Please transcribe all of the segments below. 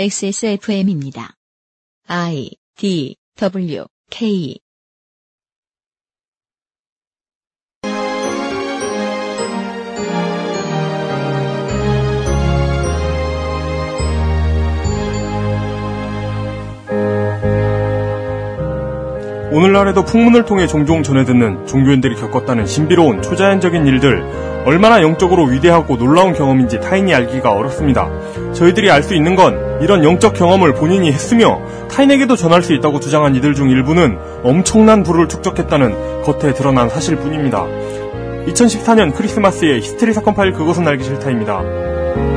XSFM입니다. I D W K 오늘날에도 풍문을 통해 종종 전해듣는 종교인들이 겪었다는 신비로운 초자연적인 일들 얼마나 영적으로 위대하고 놀라운 경험인지 타인이 알기가 어렵습니다. 저희들이 알 수 있는 건 이런 영적 경험을 본인이 했으며 타인에게도 전할 수 있다고 주장한 이들 중 일부는 엄청난 부를 축적했다는 겉에 드러난 사실 뿐입니다. 2014년 크리스마스의 히스테리 사건 파일 그것은 알기 싫다입니다.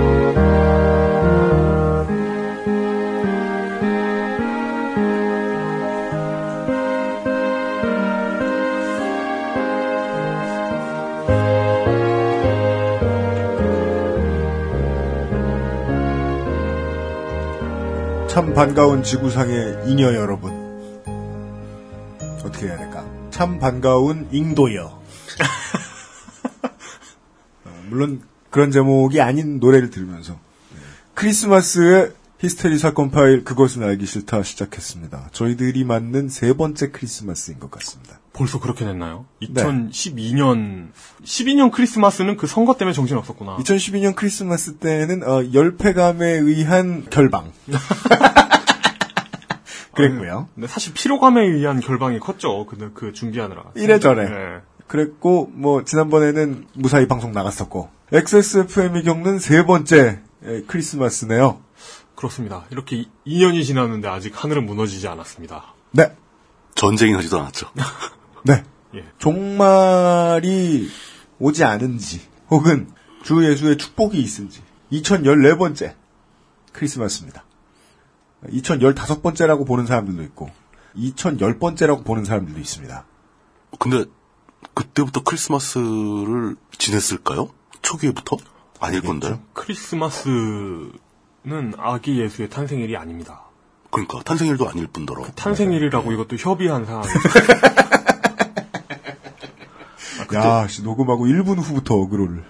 참 반가운 지구상의 잉여 여러분. 어떻게 해야 될까? 참 반가운 잉도여. 어, 물론 그런 제목이 아닌 노래를 들으면서 크리스마스의 히스테리 사건 파일 그것은 알기 싫다 시작했습니다. 저희들이 맞는 세 번째 크리스마스인 것 같습니다. 벌써 그렇게 됐나요? 2012년 12년 크리스마스는 그 선거 때문에 정신 없었구나. 2012년 크리스마스 때는 어, 열패감에 의한 결방. 그랬고요. 근데 사실 피로감에 의한 결방이 컸죠. 그, 그 준비하느라. 이래저래. 네. 그랬고 뭐 지난번에는 무사히 방송 나갔었고 XSFM이 겪는 세 번째 에, 크리스마스네요. 그렇습니다. 이렇게 2년이 지났는데 아직 하늘은 무너지지 않았습니다. 네, 전쟁이 나지도 않았죠. 네. 예. 종말이 오지 않은지 혹은 주 예수의 축복이 있은지 2014번째 크리스마스입니다. 2015번째라고 보는 사람들도 있고 2010번째라고 보는 사람들도 있습니다. 근데 그때부터 크리스마스를 지냈을까요? 초기에부터? 아닐 건데. 크리스마스는 아기 예수의 탄생일이 아닙니다. 그러니까 탄생일도 아닐 뿐더러. 탄생일이라고 이것도 협의한 상황. 야, 씨, 녹음하고 1분 후부터 어그로를.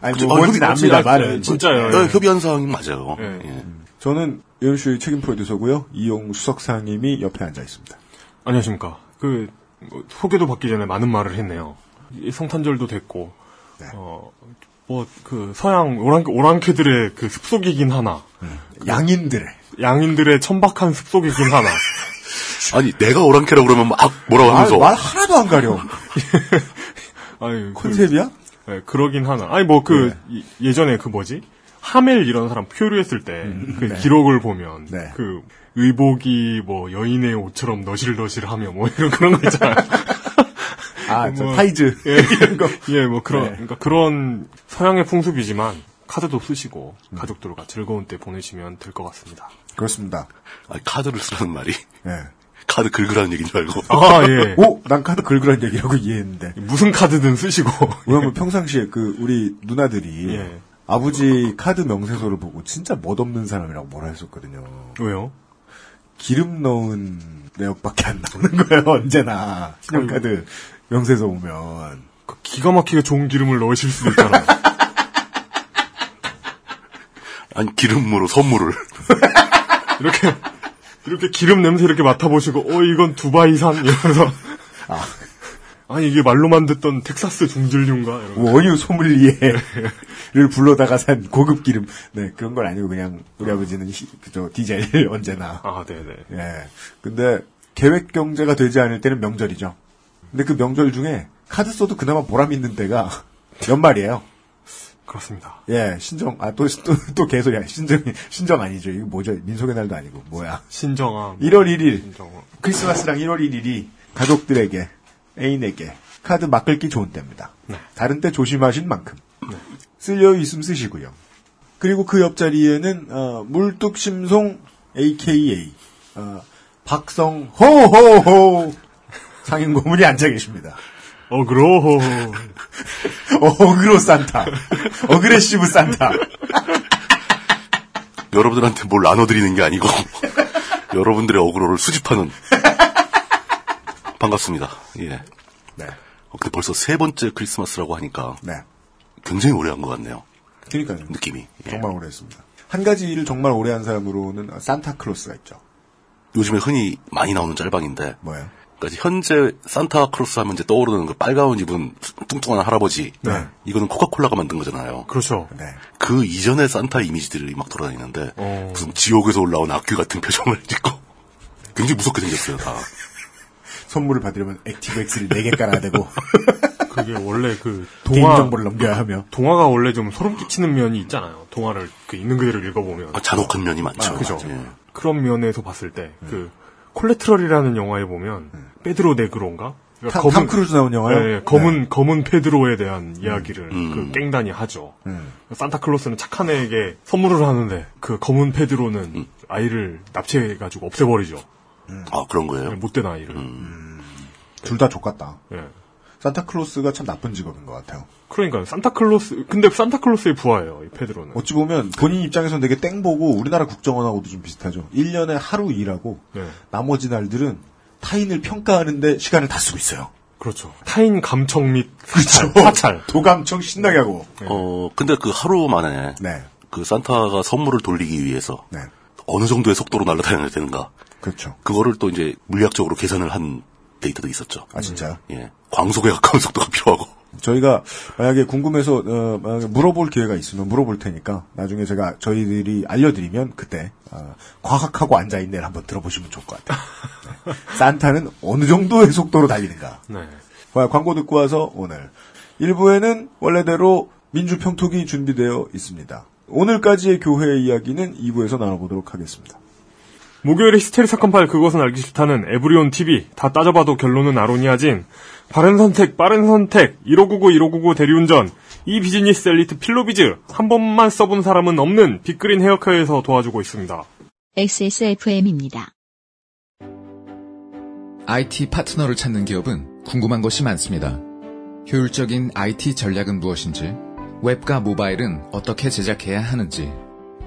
아니, 뭐, 아, 뭔지는 협의- 압니다, 아, 말은. 진짜요. 네, 협의한 사항이 맞아요. 네. 예. 저는 연수의 책임 프로듀서고요. 이용 수석상님이 옆에 앉아 있습니다. 안녕하십니까. 그 뭐, 소개도 받기 전에 많은 말을 했네요. 이 성탄절도 됐고, 네. 어, 뭐, 그, 서양 오랑, 오랑캐들의 그 습속이긴 하나, 양인들의. 양인들의 천박한 습속이긴 하나, 아니 내가 오랑캐라 그러면 막 뭐라고 말, 하면서 말 하나도 안 가려. 아니, 그, 컨셉이야? 네, 그러긴 하나. 아니, 뭐, 그, 이- 예전에 그 뭐지? 하멜 이런 사람 표류했을 때, 그 네. 기록을 보면, 네. 그, 의복이 뭐, 여인의 옷처럼 너실너실하며, 뭐, 이런 그런 거 있잖아요. 아, 저 뭐, 타이즈. 예, 이런 거. 예, 뭐, 그런, 네. 그러니까 그런 서양의 풍습이지만, 카드도 쓰시고, 음. 가족들과 즐거운 때 보내시면 될 것 같습니다. 그렇습니다. 아니, 카드를 쓰라는 말이 예. 카드 긁으라는 얘기인 줄 알고. 아, 예. 오, 난 카드 긁으란 얘기라고 이해했는데. 무슨 카드든 쓰시고. 왜냐면 평상시에 그, 우리 누나들이. 예. 아버지 카드 명세서를 보고 진짜 멋없는 사람이라고 뭐라 했었거든요. 왜요? 기름 넣은 내역밖에 안 나오는 거예요, 언제나. 신용카드 명세서 보면. 그 기가 막히게 좋은 기름을 넣으실 수도 있잖아요. 아니 기름으로 선물을. 이렇게, 이렇게 기름 냄새 이렇게 맡아보시고, 어, 이건 두바이산? 이러면서. 아. 니 이게 말로만 듣던 텍사스 중질류인가? 원유 소믈리에를 불러다가 산 고급 기름. 네, 그런 건 아니고 그냥 우리 아버지는 히- 그저 디젤 언제나. 아, 네네. 예. 근데 계획 경제가 되지 않을 때는 명절이죠. 근데 그 명절 중에 카드 써도 그나마 보람 있는 때가 연말이에요. 그렇습니다. 예, 신정, 아, 또, 또, 또 개소리야. 신정, 신정 아니죠. 이거 뭐죠? 민속의 날도 아니고. 뭐야. 신정함. 1월 1일. 신정함. 크리스마스랑 1월 1일이 가족들에게, 애인에게 카드 막 긁기 좋은 때입니다. 네. 다른 때 조심하신 만큼. 쓸려 있음 쓰시고요. 그리고 그 옆자리에는, 어, 물뚝심송, AKA, 어, 박성, 호호호! 상인 고문이 앉아 계십니다. Aggro. Aggro 산타. Aggressive 산타. 여러분들한테 뭘 나눠드리는 게 아니고 여러분들의 aggro를 수집하는. 반갑습니다. 예. 네. 어, 근데 벌써 세 번째 크리스마스라고 하니까 네. 굉장히 오래 한 것 같네요. 그러니까요. 느낌이. 예. 정말 오래 했습니다. 한 가지 일을 정말 오래 한 사람으로는 산타클로스가 있죠. 요즘에 흔히 많이 나오는 짤방인데 뭐예요? 그러니까 현재 산타크로스 하면 이제 떠오르는 그 빨가운 입은 뚱뚱한 할아버지. 네. 이거는 코카콜라가 만든 거잖아요. 그렇죠. 네. 그 이전의 산타 이미지들이 막 돌아다니는데 어. 무슨 지옥에서 올라온 악귀 같은 표정을 짓고 굉장히 무섭게 생겼어요 다. 선물을 받으려면 액티브엑스를 4개 깔아야 되고 그게 원래 그 동화 개인정보를 넘겨야 하며 동화가 원래 좀 소름 끼치는 면이 있잖아요. 동화를 그 있는 그대로 읽어보면 아, 잔혹한 면이 많죠. 아, 그죠. 예. 그런 면에서 봤을 때그 Collateral이라는 영화에 보면 페드로 네그로인가? 그러니까 탐, 탐 크루즈 나온 영화요? 예, 예, 검은 검은 페드로에 대한 이야기를 음. 그 깽단이 하죠. 음. 산타클로스는 착한 애에게 선물을 하는데 그 검은 페드로는 아이를 납치해 가지고 없애버리죠. 아 그런 거예요. 못된 아이를. 둘 다 좆같다. 예. 산타클로스가 참 나쁜 직업인 것 같아요. 그러니까 산타클로스 근데 산타클로스의 부하예요. 이 페드로는. 어찌 보면 본인 입장에서는 되게 땡보고 우리나라 국정원하고도 좀 비슷하죠. 1년에 하루 일하고 네. 나머지 날들은 타인을 평가하는데 시간을 다 쓰고 있어요. 그렇죠. 타인 감청 및 사찰. 그렇죠. 사찰. 도감청 신나게 하고. 어 근데 그 하루 만에 네. 그 산타가 선물을 돌리기 위해서 네. 어느 정도의 속도로 날아다녀야 되는가 그렇죠. 그거를 또 이제 물리학적으로 계산을 한 데이터도 있었죠. 아, 진짜요? 예, 광속에 가까운 속도가 필요하고. 저희가 만약에 궁금해서 어, 만약에 물어볼 기회가 있으면 물어볼 테니까 나중에 제가 저희들이 알려드리면 그때 어, 과학하고 앉아있네를 한번 들어보시면 좋을 것 같아요. 네. 산타는 어느 정도의 속도로 달리는가. 네. 와, 광고 듣고 와서 오늘 1부에는 원래대로 민주평톡이 준비되어 있습니다. 오늘까지의 교회 이야기는 2부에서 나눠보도록 하겠습니다. 목요일에 히스테리 사건 파일 그것은 알기 싫다는 EveryOn TV 다 따져봐도 결론은 아로니아진 바른 선택 빠른 선택 1599 1599 대리운전 이 비즈니스 엘리트 필로비즈 한 번만 써본 사람은 없는 Big Green hair care에서 도와주고 있습니다. XSFM입니다. IT 파트너를 찾는 기업은 궁금한 것이 많습니다. 효율적인 IT 전략은 무엇인지, 웹과 모바일은 어떻게 제작해야 하는지,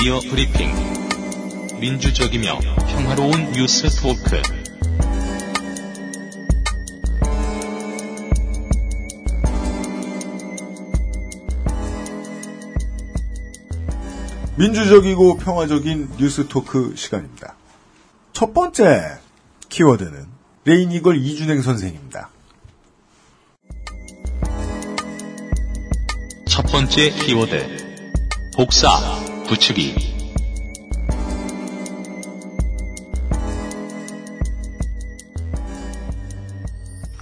미디어 브리핑. 민주적이며 평화로운 뉴스 토크. 민주적이고 평화적인 뉴스 토크 시간입니다. 첫 번째 키워드는 Rainygirl 이준행 선생입니다. 첫 번째 키워드. 복사, 붙이기.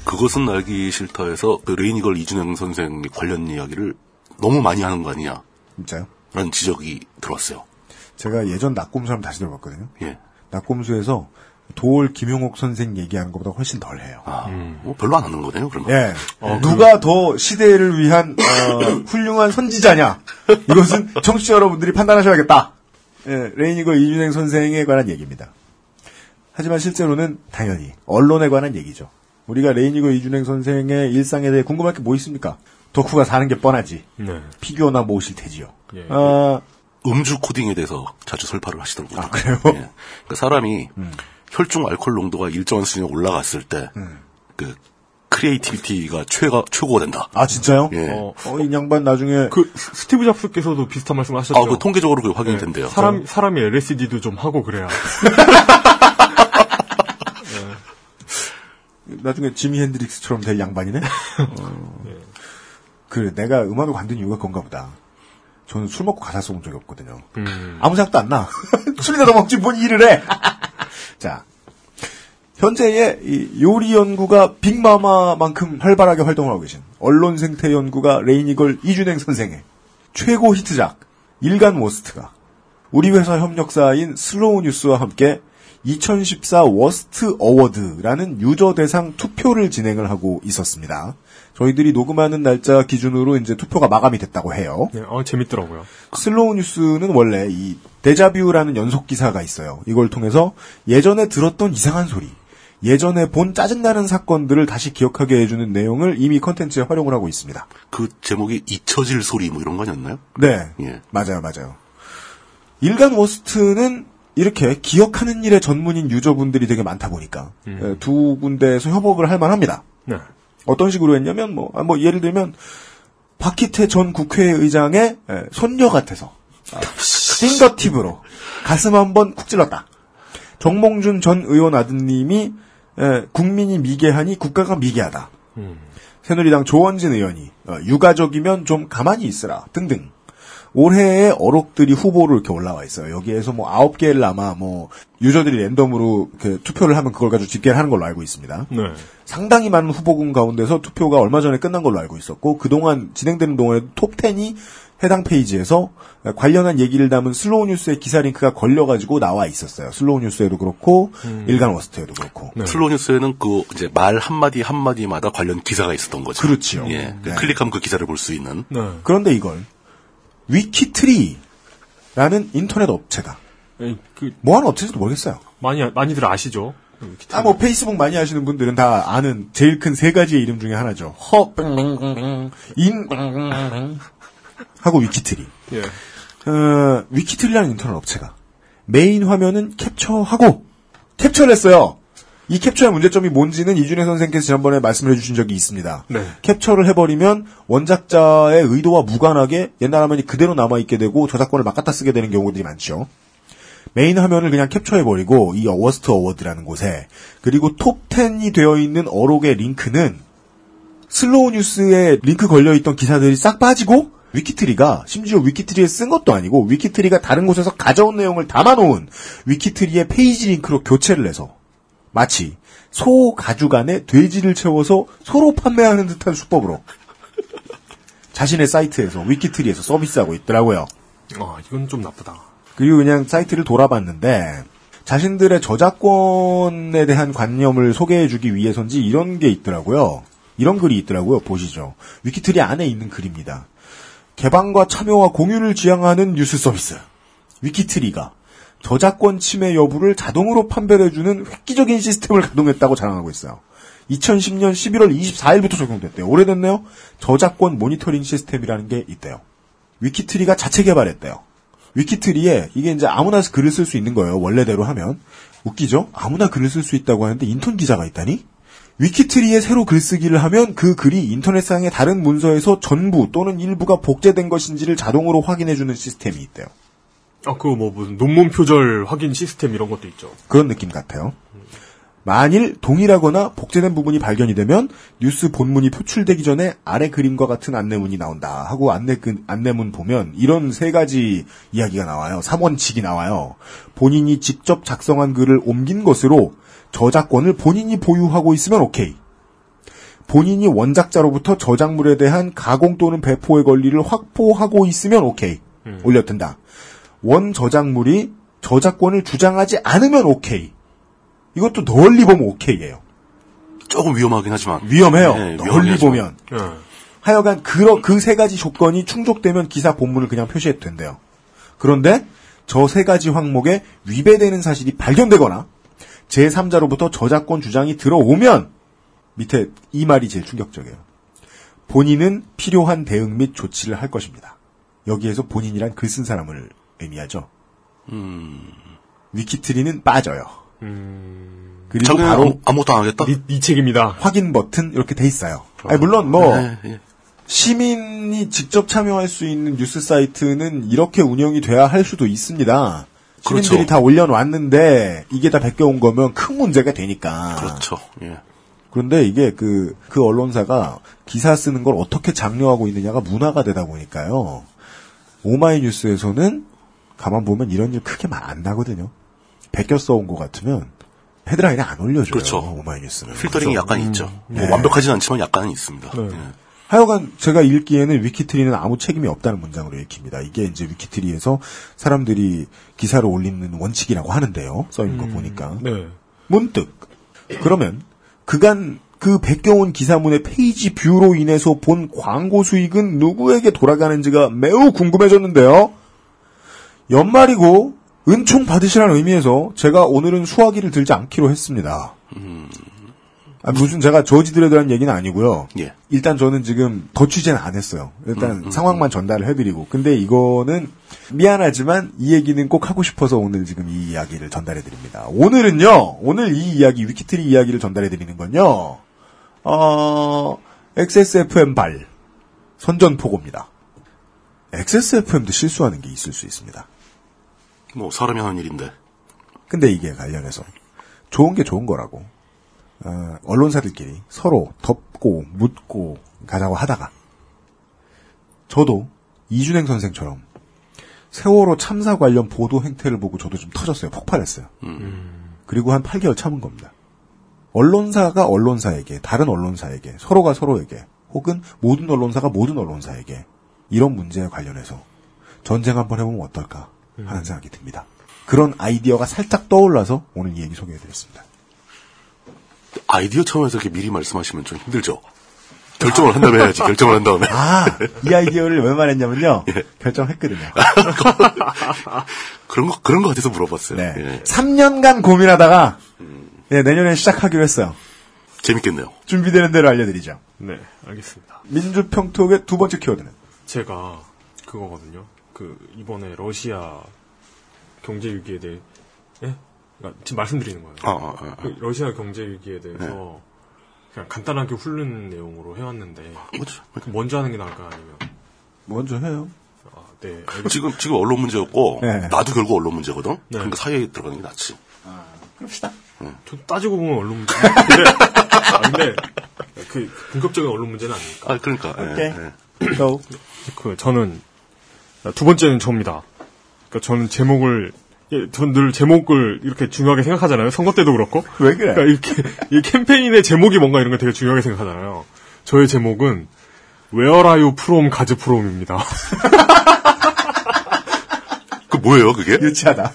그것은 알기 싫다에서 그 Rainygirl 이준행 선생 관련 이야기를 너무 많이 하는 거 아니냐 진짜요? 라는 지적이 들어왔어요. 제가 예전 낙곰수 한번 다시 들어봤거든요. 예. 낙곰수에서 도올 김용옥 선생 얘기하는 것보다 훨씬 덜 해요. 아, 뭐 별로 안 하는 거네요, 그러면. 예. 누가 더 시대를 위한 어, 훌륭한 선지자냐? 이것은 청취자 여러분들이 판단하셔야겠다. 예, 레이니걸 이준행 선생에 관한 얘기입니다. 하지만 실제로는 당연히 언론에 관한 얘기죠. 우리가 Rainygirl 이준행 선생의 일상에 대해 궁금할 게 뭐 있습니까? 덕후가 사는 게 뻔하지. 네. 피규어나 모으실 테지요. 예. 아, 음주 코딩에 대해서 자주 설파를 하시더라고요. 아, 그래요? 예. 그러니까 사람이 혈중 알코올 농도가 일정한 수준에 올라갔을 때, 그, creativity가 최가, 최고가 된다. 아 진짜요? 예. 어, 어, 이 양반 나중에 그 스- 스티브 잡스께서도 비슷한 말씀을 하셨죠. 아, 그 통계적으로 그게 확인이 네. 된대요. 사람 사람이 LSD도 좀 하고 그래야. 나중에 지미 핸드릭스처럼 될 양반이네. 어. 그래, 내가 음악을 관둔 이유가 그건가 보다. 저는 술 먹고 가사 써본 적이 없거든요. 음. 아무 생각도 안 나. 술이라도 먹지 뭔 일을 해. 자, 현재의 이 요리 연구가 빅마마만큼 활발하게 활동을 하고 계신 언론 생태 연구가 Rainygirl 이준행 선생의 최고 히트작 일간 워스트가 우리 회사 협력사인 슬로우 뉴스와 함께 2014 워스트 어워드라는 유저 대상 투표를 진행을 하고 있었습니다. 저희들이 녹음하는 날짜 기준으로 이제 투표가 마감이 됐다고 해요. 네, 어, 재밌더라고요. 슬로우 뉴스는 원래 이 데자뷰라는 연속 기사가 있어요. 이걸 통해서 예전에 들었던 이상한 소리, 예전에 본 짜증나는 사건들을 다시 기억하게 해주는 내용을 이미 컨텐츠에 활용을 하고 있습니다. 그 제목이 잊혀질 소리 뭐 이런 거 아니었나요? 네. 예. 맞아요, 맞아요. 일간 워스트는 이렇게 기억하는 일에 전문인 유저분들이 되게 많다 보니까 예, 두 군데에서 협업을 할 만합니다. 네. 어떤 식으로 했냐면 뭐, 아, 뭐 예를 들면 박희태 전 국회의장의 예, 손녀 같아서 아, 핑거팁으로 가슴 한번 쿡 찔렀다. 정몽준 전 의원 아드님이 예, 국민이 미개하니 국가가 미개하다. 새누리당 조원진 의원이 어, 유가족이면 좀 가만히 있으라 등등. 올해의 어록들이 후보로 이렇게 올라와 있어요. 여기에서 뭐 아홉 개를 아마 뭐 user들이 랜덤으로 투표를 하면 그걸 가지고 집계를 하는 걸로 알고 있습니다. 네. 상당히 많은 후보군 가운데서 투표가 얼마 전에 끝난 걸로 알고 있었고 그동안 진행되는 동안에 톱10이 해당 페이지에서 관련한 얘기를 담은 슬로우 뉴스의 기사 링크가 걸려가지고 나와 있었어요. 슬로우 뉴스에도 그렇고 일간 워스트에도 그렇고. 네. 슬로우 뉴스에는 그 이제 말 한마디 한마디마다 관련 기사가 있었던 거죠. 그렇지요. 예. 그 네. 클릭하면 그 기사를 볼 수 있는. 네. 그런데 이걸 위키트리라는 인터넷 업체가 에, 그, 뭐 하는 업체인지도 모르겠어요. 많이, 많이들 아시죠? 아, 뭐 페이스북 많이 하시는 분들은 다 아는 제일 큰 세 가지의 이름 중에 하나죠. 허, 인, 하고 위키트리. 예. 어, 위키트리라는 인터넷 업체가 메인 화면은 캡처하고 캡처를 했어요. 이 캡처의 문제점이 뭔지는 이준행 선생께서 지난번에 말씀을 해주신 적이 있습니다. 네. 캡처를 해버리면 원작자의 의도와 무관하게 옛날 화면이 그대로 남아있게 되고 저작권을 막 갖다 쓰게 되는 경우들이 많죠. 메인 화면을 그냥 캡처해버리고 이 어워스트 어워드라는 곳에 그리고 톱10이 되어 있는 어록의 링크는 슬로우 뉴스에 링크 걸려있던 기사들이 싹 빠지고 위키트리가 심지어 위키트리에 쓴 것도 아니고 위키트리가 다른 곳에서 가져온 내용을 담아놓은 위키트리의 페이지 링크로 교체를 해서 마치 소 가죽 안에 돼지를 채워서 소로 판매하는 듯한 수법으로 자신의 사이트에서 위키트리에서 서비스하고 있더라고요. 아, 이건 좀 나쁘다. 그리고 그냥 사이트를 돌아봤는데 자신들의 저작권에 대한 관념을 소개해주기 위해서인지 이런 게 있더라고요. 이런 글이 있더라고요. 보시죠. 위키트리 안에 있는 글입니다. 개방과 참여와 공유를 지향하는 뉴스 서비스. 위키트리가 저작권 침해 여부를 자동으로 판별해주는 획기적인 시스템을 가동했다고 자랑하고 있어요. 2010년 11월 24일부터 적용됐대요. 오래됐네요. 저작권 모니터링 시스템이라는 게 있대요. 위키트리가 자체 개발했대요. 위키트리에 이게 이제 아무나 글을 쓸 수 있는 거예요. 원래대로 하면 웃기죠? 아무나 글을 쓸 수 있다고 하는데 인턴 기자가 있다니? 위키트리에 새로 글쓰기를 하면 그 글이 인터넷상의 다른 문서에서 전부 또는 일부가 복제된 것인지를 자동으로 확인해주는 시스템이 있대요. 아, 그거 뭐 무슨 논문 표절 확인 시스템 이런 것도 있죠. 그런 느낌 같아요. 만일 동일하거나 복제된 부분이 발견이 되면 뉴스 본문이 표출되기 전에 아래 그림과 같은 안내문이 나온다 하고 안내 그, 안내문 보면 이런 세 가지 이야기가 나와요. 3원칙이 나와요. 본인이 직접 작성한 글을 옮긴 것으로 저작권을 본인이 보유하고 있으면 오케이. 본인이 원작자로부터 저작물에 대한 가공 또는 배포의 권리를 확보하고 있으면 오케이. 올려든다. 원 저작물이 저작권을 주장하지 않으면 오케이. 이것도 널리 보면 오케이예요. 조금 위험하긴 하지만. 위험해요. 네, 널리. 보면. 예. 하여간 그그세 가지 조건이 충족되면 기사 본문을 그냥 표시해도 된대요. 그런데 저 세 가지 항목에 위배되는 사실이 발견되거나 제3자로부터 저작권 주장이 들어오면 밑에 이 말이 제일 충격적이에요. 본인은 필요한 대응 및 조치를 할 것입니다. 여기에서 본인이란 글 쓴 사람을 의미하죠. 위키트리는 빠져요. 그리고 자기는 바로 아무, 아무것도 안 하겠다? 니, 니 책임이다. 확인 버튼 이렇게 돼 있어요. 아니, 물론 뭐 네, 예. 시민이 직접 참여할 수 있는 뉴스 사이트는 이렇게 운영이 돼야 할 수도 있습니다. 시민들이 그렇죠. 다 올려놨는데 이게 다 베껴온 거면 큰 문제가 되니까. 그렇죠. 예. 그런데 이게 그, 그 언론사가 기사 쓰는 걸 어떻게 장려하고 있느냐가 문화가 되다 보니까요. 오마이뉴스에서는 가만 보면 이런 일 크게 말 안 나거든요. 베껴 써온 것 같으면 헤드라인에 안 올려줘요. 그렇죠. 오마이뉴스는. 필터링이 그래서 약간 있죠. 뭐 네. 완벽하진 않지만 약간은 있습니다. 네. 예. 하여간 제가 읽기에는 위키트리는 아무 책임이 없다는 문장으로 읽힙니다. 이게 이제 위키트리에서 사람들이 기사를 올리는 원칙이라고 하는데요. 써 있는 거 보니까. 네. 문득 그러면 그간 그 베껴온 기사문의 page view로 인해서 본 광고 수익은 누구에게 돌아가는지가 매우 궁금해졌는데요. 연말이고 은총 받으시라는 의미에서 제가 오늘은 수화기를 들지 않기로 했습니다. 아, 무슨 제가 저지드려 대한 얘기는 아니고요. 예. 일단 저는 지금 더 취재는 안 했어요. 일단 상황만 전달을 해드리고. 근데 이거는 미안하지만 이 얘기는 꼭 하고 싶어서 오늘 지금 이 이야기를 전달해드립니다. 오늘은요, 오늘 이 이야기, 위키트리 이야기를 전달해드리는 건요, 어, XSFM 발, 선전포고입니다. XSFM도 실수하는 게 있을 수 있습니다. 뭐 사람이 하는 일인데. 근데 이게 관련해서 좋은 게 좋은 거라고. 어, 언론사들끼리 서로 덮고 묻고 가자고 하다가 저도 이준행 선생처럼 세월호 참사 관련 보도 행태를 보고 저도 좀 터졌어요. 폭발했어요. 그리고 한 8개월 참은 겁니다. 언론사가 언론사에게, 다른 언론사에게, 서로가 서로에게, 혹은 모든 언론사가 모든 언론사에게 이런 문제에 관련해서 전쟁 한번 해보면 어떨까 하는 생각이 듭니다. 그런 아이디어가 살짝 떠올라서 오늘 이 얘기 소개해드렸습니다. 아이디어 차원에서 이렇게 미리 말씀하시면 좀 힘들죠. 결정을 한 다음에 해야지. 결정을 한 다음에. 아, 이 아이디어를 왜 말했냐면요. 결정했거든요. 그런 거 그런 거 같아서 물어봤어요. 네. 예. 3년간 고민하다가 예, 내년에 시작하기로 했어요. 재밌겠네요. 준비되는 대로 알려드리죠. 네, 알겠습니다. 민주평톡의 두 번째 키워드는 제가 그거거든요. 그 이번에 러시아 경제 위기에 대해 예? 그러니까 지금 말씀드리는 거예요. 아, 아, 아. 그 러시아 경제 위기에 대해서 그냥 간단하게 훑는 내용으로 해왔는데? 그 먼저 하는 게 나을까 아니면 먼저 해요. 아, 네 알겠습니다. 지금 지금 언론 문제였고 네. 나도 결국 언론 문제거든. 네. 그러니까 사이에 들어가는 게 낫지. 그럽시다. 저 따지고 보면 언론 문제. 근데, 아, 근데 그 본격적인 언론 문제는 아니니까. 아 그러니까. 예, 오케이. 예. 또그 저는 두 번째는 저입니다. 그러니까 저는 제목을 예, 전 늘 제목을 이렇게 중요하게 생각하잖아요. 선거 때도 그렇고. 왜 그래? 그러니까 이렇게 이 캠페인의 제목이 뭔가 이런 걸 되게 중요하게 생각하잖아요. 저의 제목은 Where are you from 가즈 프롬입니다. 그 뭐예요 그게? 유치하다.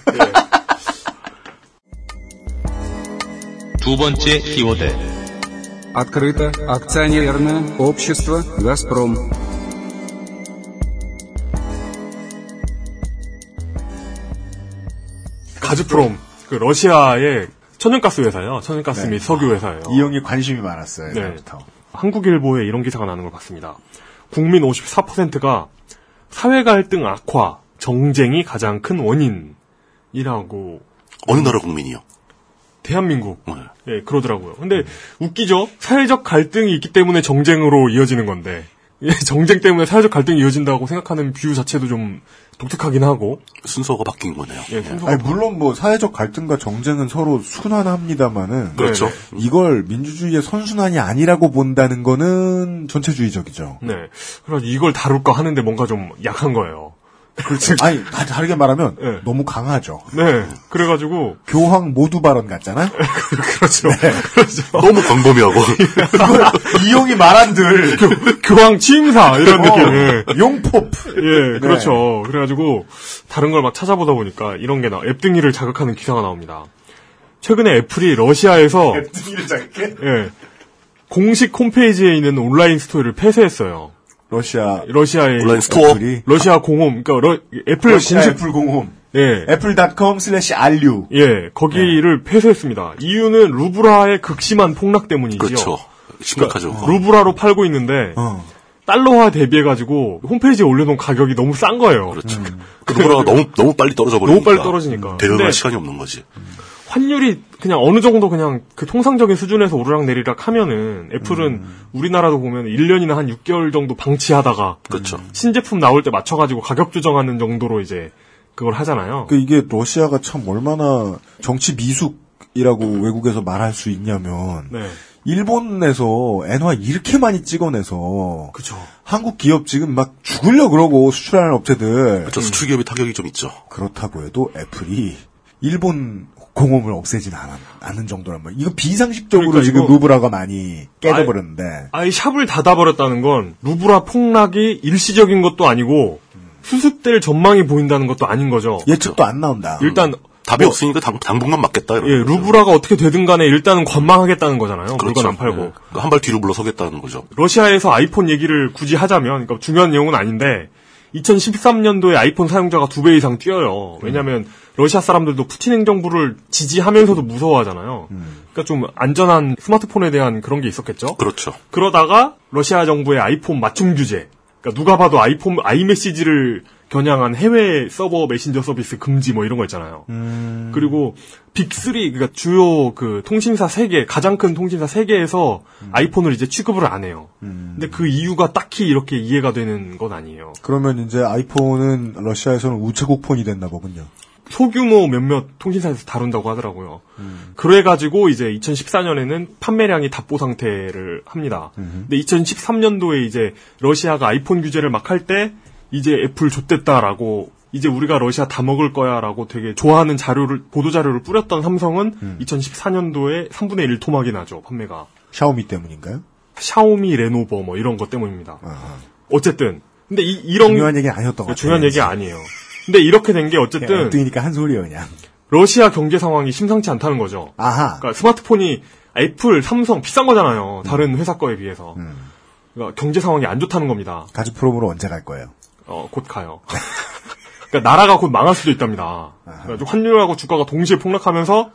두 번째 키워드. Открыто акционерное общество «Газпром». 가즈 프롬 그 러시아의 천연가스 회사예요. 천연가스 및 석유 회사예요. 이용이 관심이 많았어요. 네. 한국일보에 이런 기사가 나는 걸 봤습니다. 국민 54%가 사회 갈등 악화, 정쟁이 가장 큰 원인이라고 어느 나라 국민이요? 대한민국 네. 예 그러더라고요. 근데 웃기죠. 사회적 갈등이 있기 때문에 정쟁으로 이어지는 건데 예, 정쟁 때문에 사회적 갈등이 이어진다고 생각하는 view 자체도 좀 독특하긴 하고 순서가 바뀐 거네요. 예, 순서가 아니, 물론 뭐 사회적 갈등과 정쟁은 서로 순환합니다만은 그렇죠. 네, 이걸 민주주의의 선순환이 아니라고 본다는 거는 전체주의적이죠. 네. 그래서 이걸 다룰까 하는데 뭔가 좀 약한 거예요. 그렇지. 아니, 다- 다르게 말하면 네. 너무 강하죠. 네. 그래가지고 교황 모두 발언 같잖아? 그렇죠. 그렇죠. 너무 광범위하고 이용이 말한들 교 황 취임사 이런 어. 느낌. 예. 용포 예, 그렇죠. 그래가지고 다른 걸 막 찾아보다 보니까 이런 게 나, 앱 등이를 자극하는 기사가 나옵니다. 최근에 애플이 러시아에서 등이를 자극해? 예, 공식 홈페이지에 있는 온라인 store를 폐쇄했어요. 러시아 러시아의 온라인 store 러시아 공홈, 그러니까 러- 애플 러시아 공식 애플 공홈 예, Apple.com slash RU 예, 거기를 폐쇄했습니다. 이유는 루블화의 극심한 폭락 때문이죠. 그렇죠. 심각하죠. 그러니까 루블화로 팔고 있는데 어. 달러화 대비해 가지고 홈페이지에 올려놓은 가격이 너무 싼 거예요. 그렇죠. 그 루블화가 너무 너무 빨리 떨어져 버리니까 너무 빨리 떨어지니까. 대응할 시간이 없는 거지. 환율이 그냥 어느 정도 그냥 그 통상적인 수준에서 오르락 내리락 하면은 애플은 음. 우리나라도 보면 1년이나 한 6개월 정도 방치하다가 그렇죠. 신제품 나올 때 맞춰 가지고 가격 조정하는 정도로 이제 그걸 하잖아요. 그 이게 러시아가 참 얼마나 정치 미숙이라고 외국에서 말할 수 있냐면 네. 일본에서 엔화 이렇게 많이 찍어내서 그죠. 한국 기업 지금 막 죽으려 그러고 수출하는 업체들 그렇죠. 수출 기업이 타격이 좀 있죠. 그렇다고 해도 애플이 일본 공업을 없애진 않, 않은 정도란 말이에요. 이거 비상식적으로 그러니까 지금 이거- 루브라가 많이 깨져버렸는데 아예 샵을 닫아버렸다는 건 루브라 폭락이 일시적인 것도 아니고 수습될 전망이 보인다는 것도 아닌 거죠. 예측도 안 나온다. 일단 답이 뭐, 없으니까 당, 당분간 맞겠다. 이런 예, 거죠. 루브라가 어떻게 되든 간에 일단은 관망하겠다는 거잖아요. 그렇죠. 물건 안 팔고. 한발 뒤로 물러서겠다는 거죠. 러시아에서 아이폰 얘기를 굳이 하자면, 그러니까 중요한 내용은 아닌데, 2013년도에 아이폰 사용자가 두 배 이상 뛰어요. 왜냐면, 러시아 사람들도 푸틴 행정부를 지지하면서도 무서워하잖아요. 그러니까 좀 안전한 스마트폰에 대한 그런 게 있었겠죠. 그렇죠. 그러다가 러시아 정부의 아이폰 맞춤 규제. 그러니까 누가 봐도 아이폰 아이메시지를 겨냥한 해외 서버 메신저 서비스 금지 뭐 이런 거 있잖아요. 그리고 빅3 그러니까 주요 그 통신사 세 개, 가장 큰 통신사 세 개에서 아이폰을 이제 취급을 안 해요. 근데 그 이유가 딱히 이렇게 이해가 되는 건 아니에요. 그러면 이제 아이폰은 러시아에서는 우체국 폰이 됐나 보군요. 소규모 몇몇 통신사에서 다룬다고 하더라고요. 그래가지고 이제 2014년에는 판매량이 답보 상태를 합니다. 근데 2013년도에 이제 러시아가 아이폰 규제를 막 할 때 이제 애플 좆됐다라고 이제 우리가 러시아 다 먹을 거야라고 되게 좋아하는 자료를 보도 자료를 뿌렸던 삼성은 2014년도에 3분의 1 토막이 나죠 판매가 샤오미 때문인가요? 샤오미 레노버 뭐 이런 것 때문입니다. 아하. 어쨌든 근데 이, 이런 중요한 얘기는 아니었던 것 같아요. 중요한 얘기 아니에요. 근데 이렇게 된 게 어쨌든 뜨니까 한 소리예요 그냥. 러시아 경제 상황이 심상치 않다는 거죠. 아하. 그러니까 스마트폰이 애플, 삼성 비싼 거잖아요. 다른 회사 거에 비해서. 그러니까 경제 상황이 안 좋다는 겁니다. 가즈프롬으로 언제 갈 거예요? 어, 곧 가요. 그러니까 나라가 곧 망할 수도 있답니다. 그래가지고 환율하고 주가가 동시에 폭락하면서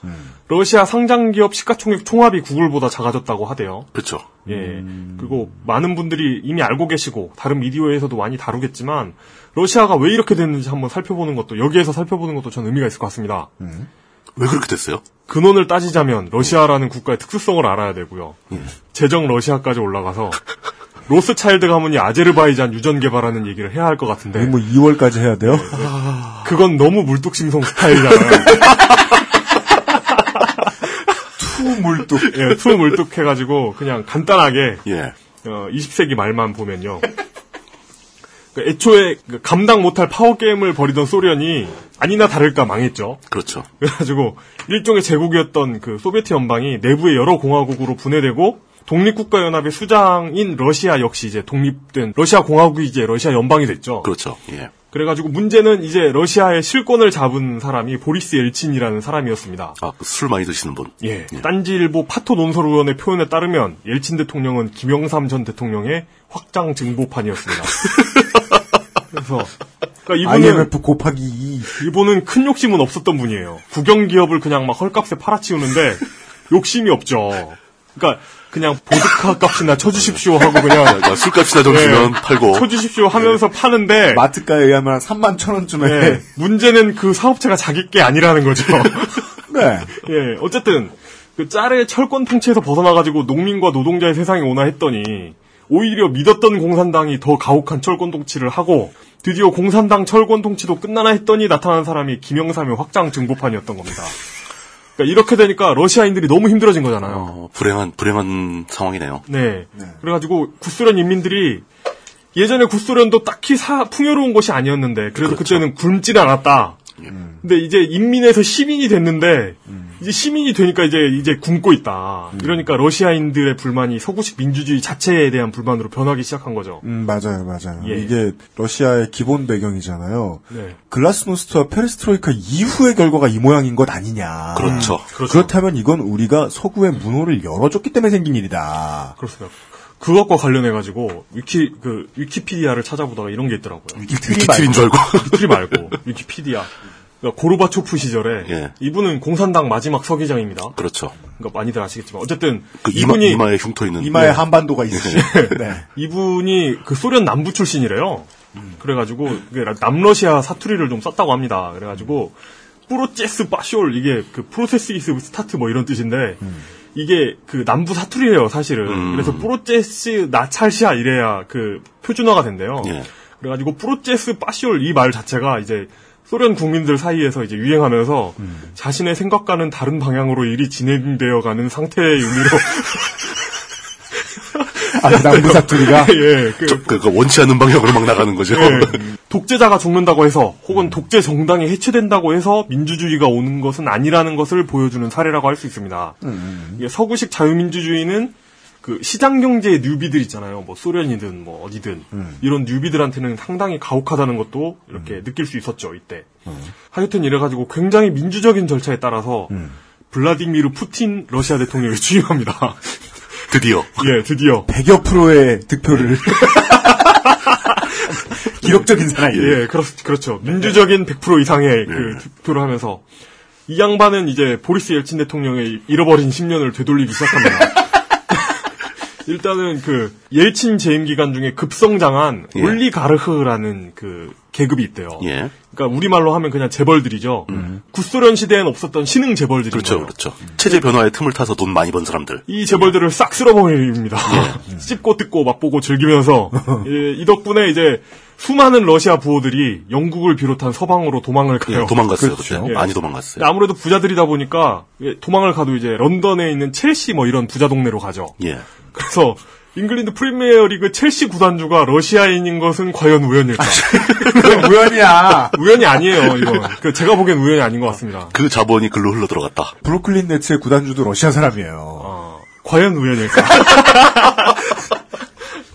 러시아 상장 기업 시가총액 총합이 구글보다 작아졌다고 하대요. 그렇죠. 예. 그리고 많은 분들이 이미 알고 계시고 다른 미디어에서도 많이 다루겠지만 러시아가 왜 이렇게 됐는지 한번 살펴보는 것도 여기에서 살펴보는 것도 전 의미가 있을 것 같습니다. 왜 그렇게 됐어요? 근원을 따지자면 러시아라는 국가의 특수성을 알아야 되고요. 재정 러시아까지 올라가서 로스차일드 가문이 아제르바이잔 유전 개발하는 얘기를 해야 할 것 같은데 뭐 2월까지 해야 돼요? 그건 너무 물뚝심송 스타일이잖아요. Too 물뚝. 예, too 물뚝 해가지고 그냥 간단하게 예. 어, 20세기 말만 보면요. 그 애초에 그 감당 못할 파워 게임을 벌이던 소련이 아니나 다를까 망했죠. 그렇죠. 그래가지고 일종의 제국이었던 그 소비에트 연방이 내부의 여러 공화국으로 분해되고 독립국가연합의 수장인 러시아 역시 이제 독립된 러시아 공화국이 이제 러시아 연방이 됐죠. 그렇죠. 예. 그래가지고 문제는 이제 러시아의 실권을 잡은 사람이 보리스 옐친이라는 사람이었습니다. 아, 그 술 많이 드시는 분. 예. 딴지일보 파토 논설위원의 표현에 따르면 옐친 대통령은 김영삼 전 대통령의 확장 증보판이었습니다. 그래서 그러니까 이분은 IMF 곱하기 2. 이분은 큰 욕심은 없었던 분이에요. 국영 기업을 그냥 막 헐값에 팔아치우는데 욕심이 없죠. 그러니까 그냥 보드카 값이나 쳐주십시오 하고 그냥 야, 술값이나 좀 예, 주면 팔고. 쳐주십시오 하면서 파는데 마트가에 의하면 한 3만 천 원쯤에. 예, 문제는 그 사업체가 자기 게 아니라는 거죠. 네. 예, 어쨌든 그 짤의 철권 통치에서 벗어나가지고 농민과 노동자의 세상이 오나 했더니 오히려 믿었던 공산당이 더 가혹한 철권 통치를 하고 드디어 공산당 철권 통치도 끝나나 했더니 나타난 사람이 김영삼의 확장 증보판이었던 겁니다. 그러니까 이렇게 되니까 러시아인들이 너무 힘들어진 거잖아요. 어, 불행한, 불행한 상황이네요. 네. 그래가지고 구소련 인민들이 예전에 구소련도 딱히 사, 풍요로운 곳이 아니었는데 그래도 그때는 굶질 않았다. 근데 이제 인민에서 시민이 됐는데 이제 시민이 되니까 이제 이제 굶고 있다. 이러니까 러시아인들의 불만이 서구식 민주주의 자체에 대한 불만으로 변하기 시작한 거죠. 음, 맞아요, 맞아요. 예. 이게 러시아의 기본 배경이잖아요. 네. 글라스노스트와 페레스트로이카 이후의 결과가 이 모양인 것 아니냐. 그렇죠. 그렇죠. 다면 이건 우리가 서구의 문호를 열어줬기 때문에 생긴 일이다. 그렇습니다. 그것과 관련해 가지고 위키 그 위키피디아를 찾아보다가 이런 게 있더라고요. 위키트린 줄 알고. 위키 말고 위키피디아. 그러니까 고르바초프 시절에 예. 이분은 공산당 마지막 서기장입니다. 그렇죠. 그러니까 많이들 아시겠지만 어쨌든 그 이마, 이분이 이마에 흉터 있는. 이마에 예. 한반도가 있으시 네. 이분이 그 소련 남부 출신이래요. 그래가지고 그게 남러시아 사투리를 좀 썼다고 합니다. 그래가지고 Процесс пошёл 이게 그 process is start 뭐 이런 뜻인데 이게 그 남부 사투리예요 사실은. 음. 그래서 Процесс начался 이래야 그 표준어가 된대요. 예. 그래가지고 Процесс пошёл 이말 자체가 이제 소련 국민들 사이에서 이제 유행하면서 자신의 생각과는 다른 방향으로 일이 진행되어 가는 상태의 의미로 아, 그 남부 사투리가? 예, 그, 저, 그, 그 원치 않는 방향으로 막 나가는 거죠. 예, 독재자가 죽는다고 해서 혹은 독재 정당이 해체된다고 해서 민주주의가 오는 것은 아니라는 것을 보여주는 사례라고 할 수 있습니다. 이게 서구식 자유민주주의는 그 시장 경제의 뉴비들 있잖아요. 뭐 소련이든 뭐 어디든 이런 뉴비들한테는 상당히 가혹하다는 것도 이렇게 느낄 수 있었죠 이때. 하여튼 이래가지고 굉장히 민주적인 절차에 따라서 블라디미르 푸틴 러시아 대통령이 취임합니다. 드디어. 예, 드디어. 100여 프로의 득표를. 기록적인 사나이예요. 예, 그렇, 그렇죠. 민주적인 100% 이상의 그 득표를 하면서 이 양반은 이제 보리스 옐친 대통령의 잃어버린 10년을 되돌리기 시작합니다. 일단은 그 옐친 재임 기간 중에 급성장한 예. 올리가르흐라는 그 계급이 있대요. 예. 그러니까 우리말로 하면 그냥 재벌들이죠. 구소련 시대엔 없었던 신흥 재벌들인 그렇죠, 거예요. 그렇죠. 체제 변화의 틈을 타서 돈 많이 번 사람들. 이 재벌들을 싹 쓸어버립니다. 예. 씹고 뜯고 맛보고 즐기면서 예, 이 덕분에 이제 수많은 러시아 부호들이 영국을 비롯한 서방으로 도망을 가요. 예, 도망갔어요, 그렇죠. 예. 많이 도망갔어요. 아무래도 부자들이다 보니까 예, 도망을 가도 이제 런던에 있는 첼시 뭐 이런 부자 동네로 가죠. 예. 그래서 잉글랜드 프리미어리그 첼시 구단주가 러시아인인 것은 과연 우연일까? 우연이야. 우연이 아니에요, 이건. 그 제가 보기엔 우연이 아닌 것 같습니다. 그 자본이 글로 흘러 들어갔다. 브루클린 네츠의 구단주도 러시아 사람이에요. 어, 과연 우연일까?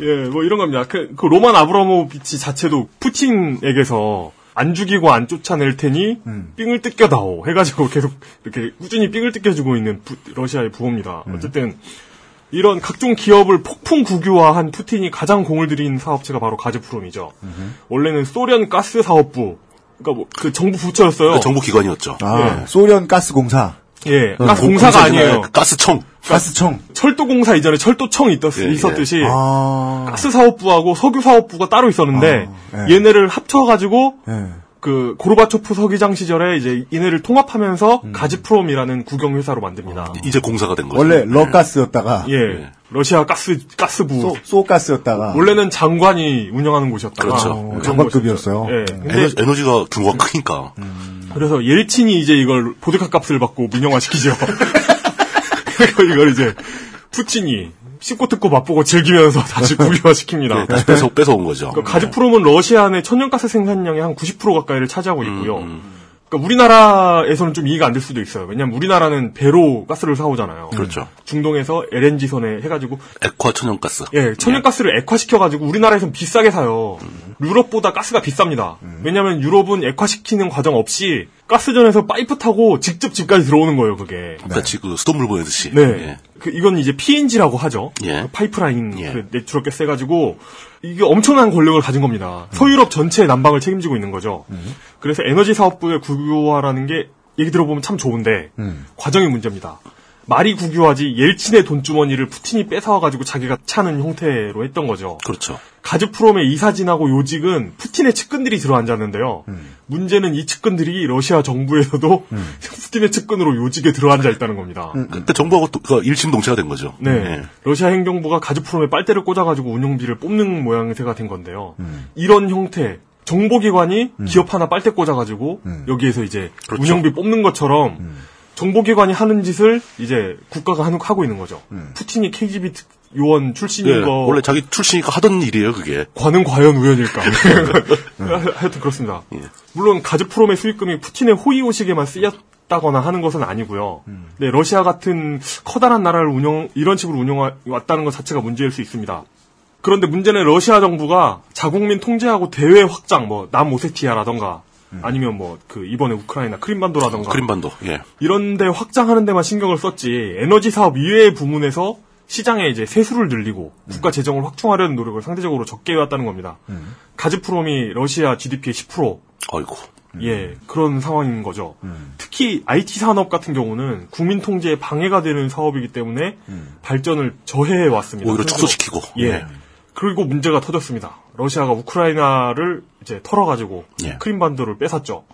예, 뭐 이런 겁니다. 그, 그 로만 아브라모비치 자체도 푸틴에게서 안 죽이고 안 쫓아낼 테니 삥을 뜯겨다오 해가지고 계속 이렇게 꾸준히 삥을 뜯겨주고 있는 부- 러시아의 부호입니다. 어쨌든 이런 각종 기업을 폭풍 국유화한 푸틴이 가장 공을 들인 사업체가 바로 가즈프롬이죠. 원래는 소련 가스 사업부, 그러니까 뭐 그 정부 부처였어요. 정부 기관이었죠. 아, 예. 소련 가스 공사, 예, 가스 공- 공사가 아니에요. 그 가스청. 가스청. 철도공사 이전에 철도청이 있었, 예, 예. 있었듯이 아, 가스 사업부하고 석유 사업부가 따로 있었는데 아, 예. 얘네를 합쳐가지고 예. 그 고르바초프 서기장 시절에 이제 얘네를 통합하면서 음. 가즈프롬이라는 국영 회사로 만듭니다. 이제 공사가 된 거죠. 원래 네. 러가스였다가 예, 러시아 가스 가스부 소, 소가스였다가 원래는 장관이 운영하는 곳이었다가 그렇죠. 어, 장관급이었어요. 예, 근데 에너지, 에너지 가 규모가 크니까. 그래서 옐친이 이제 이걸 보드카 값을 받고 민영화시키죠. 그리고 이걸 이제 푸틴이 씹고 뜯고 맛보고 즐기면서 다시 국유화시킵니다. 네, 다시 뺏어, 뺏어온 거죠. 그러니까 가즈프롬은 러시아 내 천연가스 생산량의 한 90% 가까이를 차지하고 음, 있고요. 그러니까 우리나라에서는 좀 이해가 안 될 수도 있어요. 왜냐하면 우리나라는 배로 가스를 사오잖아요. 그렇죠. 중동에서 LNG 선에 해가지고 액화 천연가스. 예 천연가스를 액화시켜가지고 우리나라에선 비싸게 사요. 유럽보다 가스가 비쌉니다. 왜냐하면 유럽은 액화시키는 과정 없이 가스전에서 파이프 타고 직접 집까지 들어오는 거예요. 그게. 마치 그 수돗물 보내듯이. 네. 예. 그 이건 이제 PNG라고 하죠. 예. 그 파이프라인 예. 그 natural gas 해가지고 이게 엄청난 권력을 가진 겁니다. 서유럽 전체의 난방을 책임지고 있는 거죠. 그래서 에너지 사업부의 국유화라는 게 얘기 들어보면 참 좋은데 과정이 문제입니다. 말이 국유화지 옐친의 돈주머니를 푸틴이 뺏어와가지고 자기가 차는 형태로 했던 거죠. 그렇죠. 가즈프롬의 이사진하고 요직은 푸틴의 측근들이 들어앉았는데요. 문제는 이 측근들이 러시아 정부에서도 푸틴의 측근으로 요직에 들어앉아 있다는 겁니다. 그때 정부하고 또, 그 일심동체가 된 거죠. 네. 예. 러시아 행정부가 가즈프롬에 빨대를 꽂아가지고 운용비를 뽑는 모양새가 된 건데요. 이런 형태, 정보기관이 기업 하나 빨대 꽂아가지고 여기에서 이제 그렇죠. 운영비 뽑는 것처럼 정보기관이 하는 짓을 이제 국가가 하는- 하고 있는 거죠. 푸틴이 KGB 특- 요원 출신인 예, 거 원래 자기 출신이니까 하던 일이에요, 그게. 과는 과연 우연일까? 하여튼 그렇습니다. 물론 가즈프롬의 수익금이 푸틴의 호의호식에만 쓰였다거나 하는 것은 아니고요. 네, 러시아 같은 커다란 나라를 운영 이런 식으로 운영왔다는 것 자체가 문제일 수 있습니다. 그런데 문제는 러시아 정부가 자국민 통제하고 대외 확장, 뭐 남오세티아라던가 아니면 뭐 그 이번에 우크라이나 크림반도라던가 크림반도. 예. 이런데 확장하는 데만 신경을 썼지 에너지 사업 이외의 부문에서 시장에 이제 세수를 늘리고 국가 재정을 확충하려는 노력을 상대적으로 적게 해왔다는 겁니다. 가즈프롬이 러시아 GDP의 10% 아이고. 예 그런 상황인 거죠. 특히 IT 산업 같은 경우는 국민 통제에 방해가 되는 사업이기 때문에 발전을 저해해 왔습니다. 오히려. 축소시키고. 예. 예. 그리고 문제가 터졌습니다. 러시아가 우크라이나를 이제 털어가지고 예. 크림반도를 뺏었죠.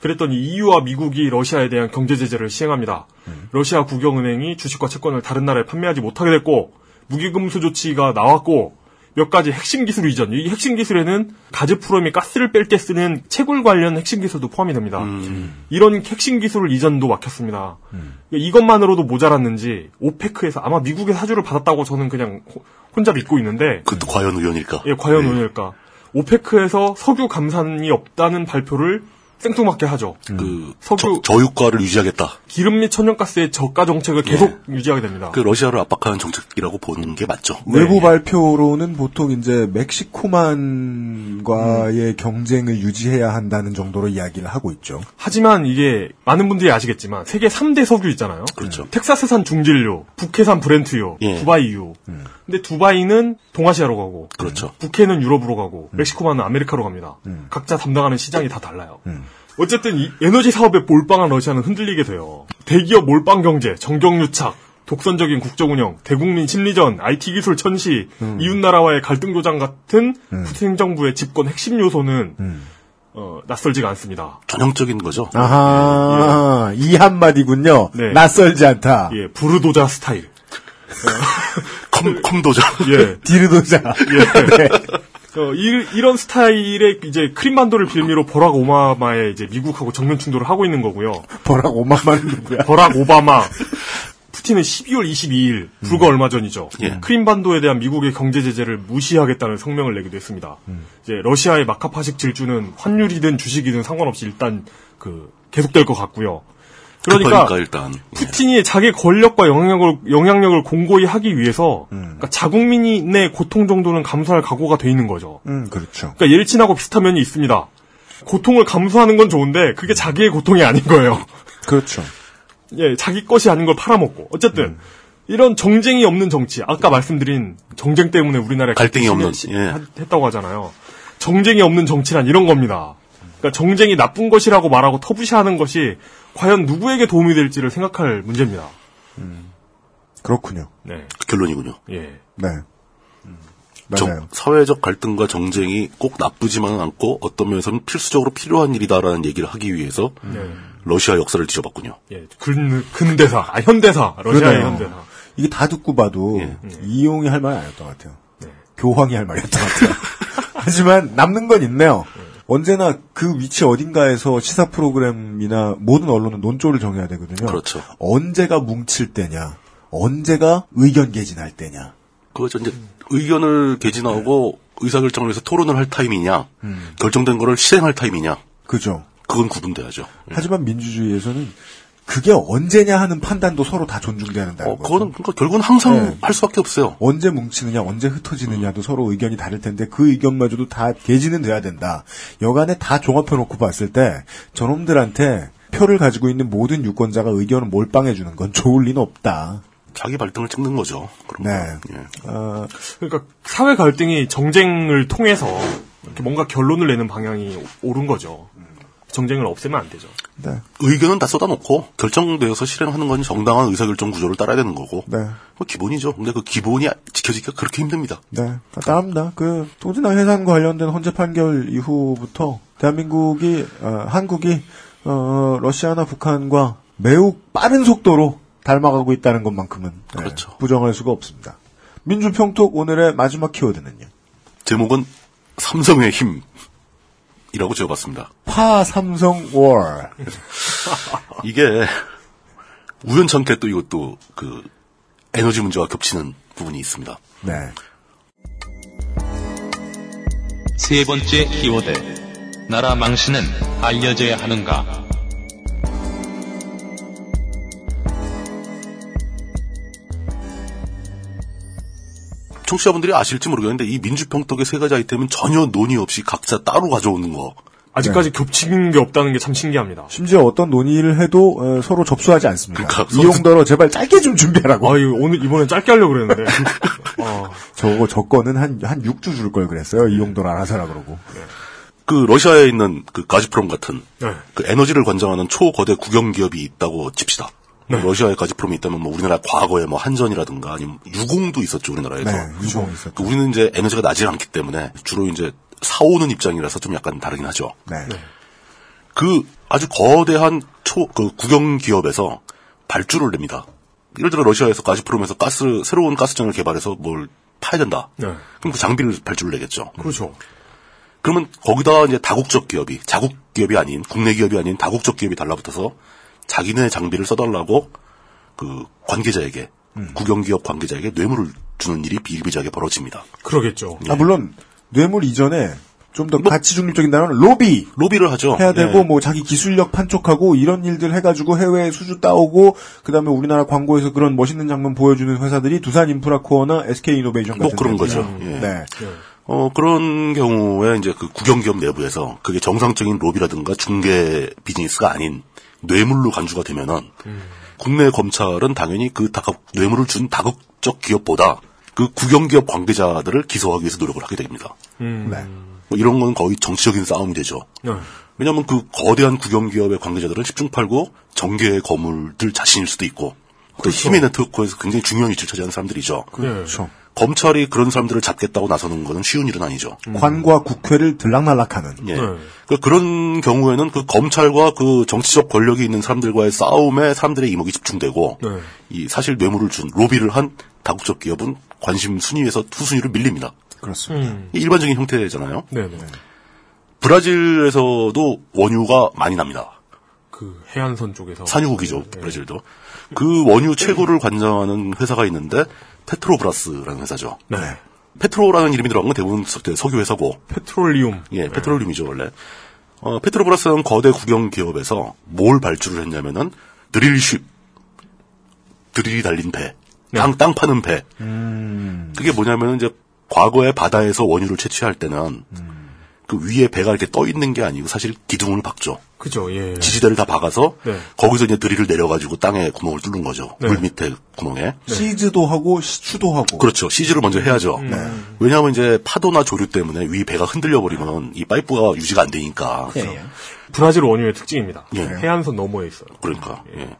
그랬더니 EU와 미국이 러시아에 대한 경제 제재를 시행합니다. 러시아 국영은행이 주식과 채권을 다른 나라에 판매하지 못하게 됐고 무기금수 조치가 나왔고 몇 가지 핵심 기술 이전. 이 핵심 기술에는 가즈프롬이 가스를 뺄 때 쓰는 채굴 관련 핵심 기술도 포함이 됩니다. 이런 핵심 기술 이전도 막혔습니다. 이것만으로도 모자랐는지 오페크에서 아마 미국의 사주를 받았다고 저는 그냥 호- 혼자 믿고 있는데 그것도 과연 우연일까? 예, 과연 예. 오늘까? 오페크에서 석유 감산이 없다는 발표를 생뚱맞게 하죠. 그 석유- 저, 저유가를 유지하겠다. 기름 및 천연가스의 저가 정책을 계속 유지하게 됩니다. 그 러시아를 압박하는 정책이라고 보는 게 맞죠. 외부 발표로는 보통 이제 멕시코만과의 경쟁을 유지해야 한다는 정도로 이야기를 하고 있죠. 하지만 이게 많은 분들이 아시겠지만 세계 3대 석유 있잖아요. 그렇죠. 텍사스산 중진료, 북해산 브렌트유, 예. 두바이유. 근데 두바이는 동아시아로 가고 그렇죠. 북해는 유럽으로 가고 멕시코만은 아메리카로 갑니다. 각자 담당하는 시장이 다 달라요. 어쨌든 이 에너지 사업에 몰빵한 러시아는 흔들리게 돼요. 대기업 몰빵 경제, 정경유착, 독선적인 국정 운영, 대국민 심리전, IT 기술 천시, 이웃 나라와의 갈등 조장 같은 푸틴 정부의 집권 핵심 요소는 어, 낯설지가 않습니다. 전형적인 거죠. 아하, 이 한마디군요. 네. 낯설지 않다. 예, 부르도자 스타일. 컴, 컴도죠. 예. 디르도자. 네. 어, 이, 런 스타일의 이제 크림반도를 빌미로 버락 오바마의 이제 미국하고 정면 충돌을 하고 있는 거고요. 버락 오마마는 누구야? 버락 오바마. 푸틴은 12월 22일, 불과 얼마 전이죠. 예. 크림반도에 대한 미국의 경제 제재를 무시하겠다는 성명을 내기도 했습니다. 이제 러시아의 마카파식 질주는 환율이든 주식이든 상관없이 일단 그 계속될 것 같고요. 그러니까 급하니까 일단 예. 푸틴이 자기 권력과 영향력을, 영향력을 공고히 하기 위해서 그러니까 자국민의 고통 정도는 감수할 각오가 돼 있는 거죠. 음, 그렇죠. 그러니까 옐친하고 비슷한 면이 있습니다. 고통을 감수하는 건 좋은데 그게 자기의 고통이 아닌 거예요. 그렇죠. 예, 자기 것이 아닌 걸 팔아먹고. 어쨌든 이런 정쟁이 없는 정치. 아까 말씀드린 정쟁 때문에 우리나라에 갈등이 시- 없는, 시- 예. 하- 했다고 하잖아요. 정쟁이 없는 정치란 이런 겁니다. 그러니까 정쟁이 나쁜 것이라고 말하고 터부시하는 것이 과연 누구에게 도움이 될지를 생각할 문제입니다. 그렇군요. 네, 결론이군요. 예, 네. 정- 맞아요. 사회적 갈등과 정쟁이 꼭 나쁘지만은 않고 어떤 면에서는 필수적으로 필요한 일이다라는 얘기를 하기 위해서 네, 러시아 역사를 뒤져봤군요. 예, 근 근대사, 아 현대사, 러시아의 그러네요. 현대사. 이게 다 듣고 봐도 예. 이용이 할 말이 아니었던 것 같아요. 네. 교황이 할 말이었던 것 같아요. 하지만 남는 건 있네요. 언제나 그 위치 어딘가에서 시사 프로그램이나 모든 언론은 논조를 정해야 되거든요. 그렇죠. 언제가 뭉칠 때냐, 언제가 의견 개진할 때냐. 그거죠. 이제 의견을 개진하고 의사결정을 위해서 토론을 할 타임이냐, 음. 결정된 거를 실행할 타임이냐, 그죠. 그건 구분돼야죠. 예. 하지만 민주주의에서는 그게 언제냐 하는 판단도 서로 다 존중돼야 된다는 어, 거죠. 그거는 그러니까 결국은 항상 네. 할 수밖에 없어요. 언제 뭉치느냐, 언제 흩어지느냐도 서로 의견이 다를 텐데 그 의견마저도 다 개진은 돼야 된다. 여간에 다 종합해 놓고 봤을 때 저놈들한테 표를 가지고 있는 모든 유권자가 의견을 몰빵해 주는 건 좋을 리는 없다. 자기 발등을 찍는 거죠. 네. 거. 예. 어, 그러니까 사회 갈등이 정쟁을 통해서 이렇게 뭔가 결론을 내는 방향이 옳은 거죠. 정쟁을 없애면 안 되죠. 네, 의견은 다 쏟아놓고 결정되어서 실행하는 건 정당한 의사결정 구조를 따라야 되는 거고. 네, 그 기본이죠. 근데 그 기본이 지켜지기가 그렇게 힘듭니다. 네. 따릅니다. 그 동진당 해산과 관련된 헌재 판결 이후부터 대한민국이 어, 한국이 어, 러시아나 북한과 매우 빠른 속도로 닮아가고 있다는 것만큼은 네, 그렇죠. 부정할 수가 없습니다. 민주평톡 오늘의 마지막 키워드는요. 제목은 삼성의 힘 이라고 지어봤습니다. 파 삼성 월. 이게 우연찮게 또 이것도 그 에너지 문제와 겹치는 부분이 있습니다. 네. 세 번째 키워드. 나라 망신은 알려져야 하는가? 청취자분들이 아실지 모르겠는데 이 민주평톡의 세 가지 아이템은 전혀 논의 없이 각자 따로 가져오는 거. 아직까지 겹치는 게 없다는 게 참 신기합니다. 심지어 어떤 논의를 해도 어, 서로 접수하지 않습니다. 그러니까 이용더러 제발 짧게 좀 준비하라고. 아, 오늘 이번엔 짧게 하려고 그랬는데. 어, 저거 저 거는 한 한 6주 줄 걸 그랬어요. 이용더러 알아서 하라 그러고. 그 러시아에 있는 그 가즈프롬 같은 네. 그 에너지를 관장하는 초거대 국영 기업이 있다고 칩시다. 러시아에 가즈프롬이 있다면 뭐 우리나라 과거에 뭐 한전이라든가 아니면 유공도 있었죠 우리나라에서. 네, 유공 있었죠. 그 우리는 이제 에너지가 나지 않기 때문에 주로 이제 사오는 입장이라서 좀 약간 다르긴 하죠. 네. 그 아주 거대한 초, 그 국영 기업에서 발주를 냅니다. 예를 들어 러시아에서 가즈프롬에서 가스, 새로운 가스전을 개발해서 뭘 파야 된다. 네. 그럼 그 장비를 발주를 내겠죠. 그렇죠. 그러면 거기다 이제 다국적 기업이, 자국 기업이 아닌, 국내 기업이 아닌 다국적 기업이 달라붙어서 자기네 장비를 써달라고 그 관계자에게, 국영 기업 관계자에게 뇌물을 주는 일이 비일비재하게 벌어집니다. 그러겠죠. 아, 물론, 뇌물 이전에 좀 더 가치 중립적인 단어는 로비! 로비를 하죠. 해야 되고, 예. 뭐, 자기 기술력 판촉하고, 이런 일들 해가지고 해외에 수주 따오고, 그 다음에 우리나라 광고에서 그런 멋있는 장면 보여주는 회사들이 두산 인프라코어나 SK 이노베이션 뭐 같은 그런. 거죠. 예. 네. 어, 그런 경우에 이제 그 국영기업 내부에서 그게 정상적인 로비라든가 중개 비즈니스가 아닌 뇌물로 간주가 되면은 국내 검찰은 당연히 그 다급, 뇌물을 준 다국적 기업보다 그 국영기업 관계자들을 기소하기 위해서 노력을 하게 됩니다. 음. 네. 뭐 이런 건 거의 정치적인 싸움이 되죠. 네. 왜냐하면 그 거대한 국영기업의 관계자들은 10중 8구 정계의 거물들 자신일 수도 있고 또 힘의 네트워크에서 굉장히 중요한 위치를 차지하는 사람들이죠. 그렇죠. 검찰이 그런 사람들을 잡겠다고 나서는 것은 쉬운 일은 아니죠. 관과 국회를 들락날락하는. 예. 네. 그 그런 경우에는 그 검찰과 그 정치적 권력이 있는 사람들과의 싸움에 사람들의 이목이 집중되고 네. 이 사실 뇌물을 준 로비를 한 다국적 기업은 관심 순위에서 후순위로 밀립니다. 그렇습니다. 음. 이 일반적인 형태잖아요. 네네. 브라질에서도 원유가 많이 납니다. 그 해안선 쪽에서. 산유국이죠, 브라질도. 그 원유 최고를 관장하는 회사가 있는데 페트로브라스라는 회사죠. 네. 페트로라는 이름이 들어간 건 대부분 서- 석유 회사고 페트롤리움. 예, 페트롤륨이죠, 원래. 어, 페트로브라스는 거대 국영 기업에서 뭘 발주를 했냐면은 드릴쉽, 드릴이 달린 배, 땅, 땅 파는 배. 그게 뭐냐면은 이제 과거에 바다에서 원유를 채취할 때는 그 위에 배가 이렇게 떠 있는 게 아니고 사실 기둥을 박죠. 그죠, 예. 지지대를 다 박아서 네. 거기서 이제 드릴을 내려가지고 땅에 구멍을 뚫는 거죠. 네. 물 밑에 구멍에. 시즈도 하고, 시추도 하고. 그렇죠. 시즈를 먼저 해야죠. 왜냐하면 이제 파도나 조류 때문에 위 배가 흔들려 버리면 이 파이프가 유지가 안 되니까. 예. 브라질 원유의 특징입니다. 예. 해안선 너머에 있어요. 그러니까. 예.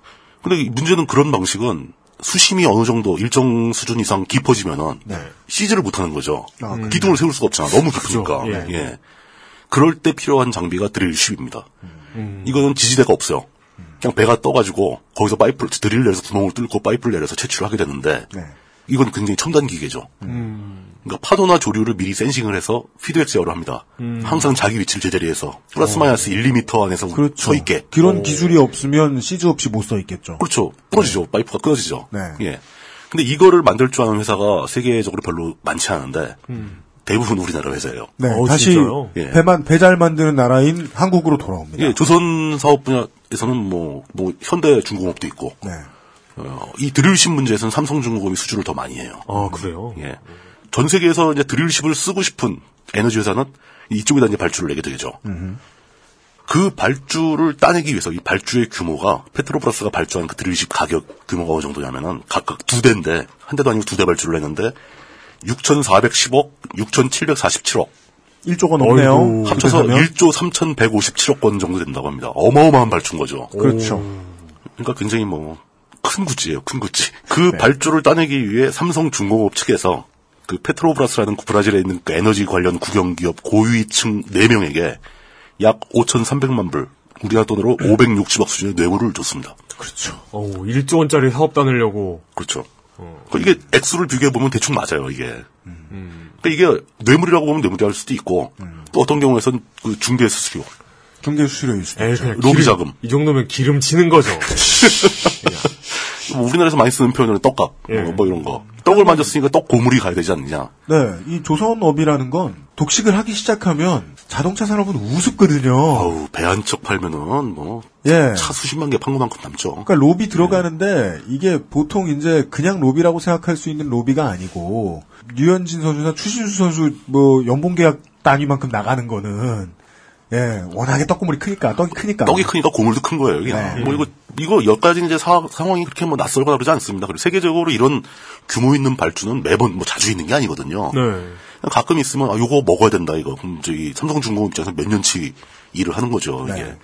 근데 이 문제는 그런 방식은 수심이 어느 정도 일정 수준 이상 깊어지면은 시추를 못 하는 거죠. 아? 기둥을 세울 수가 없잖아. 너무 깊으니까. 그죠. 예. 예. 그럴 때 필요한 장비가 drillship입니다. 이거는 지지대가 없어요. 그냥 배가 떠가지고 거기서 파이프를 드릴 내려서 구멍을 뚫고 파이프를 내려서 채취를 하게 되는데 네. 이건 굉장히 첨단 기계죠. 그러니까 파도나 조류를 미리 sensing을 해서 피드백 제어를 합니다. 항상 자기 위치를 제자리에 해서 플러스 마이너스 1, 2m 안에서 그렇죠. 서 있게. 그런 기술이 없으면 시즈 없이 못써 있겠죠. 그렇죠. 부러지죠. 파이프가 끊어지죠. 네. 예. 근데 이거를 만들 줄 아는 회사가 세계적으로 별로 많지 않은데 대부분 우리나라 회사예요. 네, 어, 다시 진짜요? 예. 배만 배잘 만드는 나라인 한국으로 돌아옵니다. 예, 조선 사업 분야에서는 뭐, 뭐, 현대 중공업도 있고, 네. 어, 이 드릴십 문제에서는 삼성중공업이 수주를 더 많이 해요. 아, 그래요? 예. 전 세계에서 이제 드릴십을 쓰고 싶은 에너지 회사는 이쪽에다 이제 발주를 내게 되죠. 그 발주를 따내기 위해서 이 발주의 규모가 페트로브라스가 발주한 그 드릴십 가격 규모가 어느 정도냐면은 각각 두 대인데 한 대도 아니고 두 대 발주를 했는데 6,410억, 6,747억 1조가 넘네요. 합쳐서 그렇게 하면. 1조 3,157억 원 정도 된다고 합니다. 어마어마한 발주인 거죠. 그렇죠. 그러니까 굉장히 뭐 큰 구찌예요, 큰 구찌. 그 발주를 따내기 위해 삼성 중공업 측에서 그 페트로브라스라는 브라질에 있는 그 에너지 관련 국영기업 고위층 4명에게 약 5,300만 불, 우리나라 돈으로 560억 수준의 뇌물을 줬습니다. 그렇죠. 어우, 1조 원짜리 사업 따내려고. 그렇죠. 그러니까 이게 액수를 비교해 보면 대충 맞아요, 이게. 그러니까 이게 뇌물이라고 보면 뇌물이 할 수도 있고, 또 어떤 경우에선 그 중개 수수료, 중개 수수료일 수도 에이, 있죠. 로비 기름- 자금. 이 정도면 기름 치는 거죠. 뭐 우리나라에서 많이 쓰는 표현은 떡값, 예. 뭐, 뭐 이런 거. 떡을 만졌으니까 떡 고물이 가야 되지 않느냐. 네, 이 조선업이라는 건 독식을 하기 시작하면 자동차 산업은 우습거든요. 어우, 배한 척 팔면은 뭐, 예. 차 수십만 개 판 것만큼 남죠. 그러니까 로비 들어가는데 이게 보통 이제 그냥 로비라고 생각할 수 있는 로비가 아니고 류현진 선수나 추신수 선수 뭐 연봉 계약 단위만큼 나가는 거는 예 워낙에 떡고물이 크니까 떡이 크니까 떡이 크니까 고물도 큰 거예요. 아. 네. 뭐 이거, 이거 여기까지 이제 사- 상황이 그렇게 뭐 낯설거나 그러지 않습니다. 그리고 세계적으로 이런 규모 있는 발주는 매번 뭐 자주 있는 게 아니거든요. 네. 가끔 있으면, 아, 요거 먹어야 된다, 이거. 그럼 저기 삼성중공업 입장에서 몇 년치 일을 하는 거죠, 이게. 네.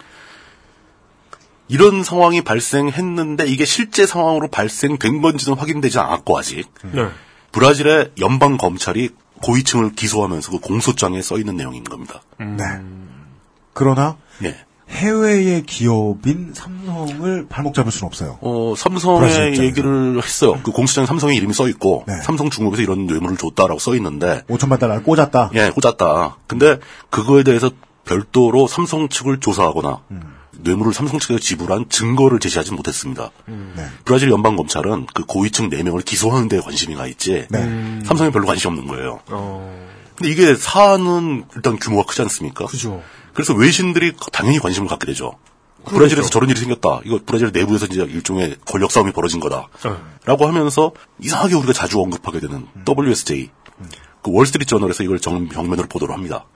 이런 상황이 발생했는데 이게 실제 상황으로 발생된 건지는 확인되지 않았고, 아직. 네. 브라질의 연방 검찰이 고위층을 기소하면서 그 공소장에 써 있는 내용인 겁니다. 네. 그러나 예. 해외의 기업인 삼성을 발목 잡을 수는 없어요. 어, 삼성의. 얘기를 했어요. 그 공시장에 삼성의 이름이 써 있고, 네. 삼성중공업에서 이런 뇌물을 줬다라고 써 있는데, 5천만 달러를 꽂았다. 예, 꽂았다. 근데 그거에 대해서 별도로 삼성 측을 조사하거나, 뇌물을 삼성 측에 지불한 증거를 제시하지 못했습니다. 네. 브라질 연방 검찰은 그 고위층 4명을 기소하는 데 관심이 가 있지 네. 삼성에 별로 관심이 없는 거예요. 어, 근데 이게 사안은 일단 규모가 크지 않습니까? 그죠. 그래서 외신들이 당연히 관심을 갖게 되죠. 브라질에서 저런 일이 생겼다. 이거 브라질 내부에서 이제 일종의 권력 싸움이 벌어진 거다. 어. 라고 하면서 이상하게 우리가 자주 언급하게 되는 WSJ. 그 월스트리트 저널에서 이걸 정면으로 보도를 합니다.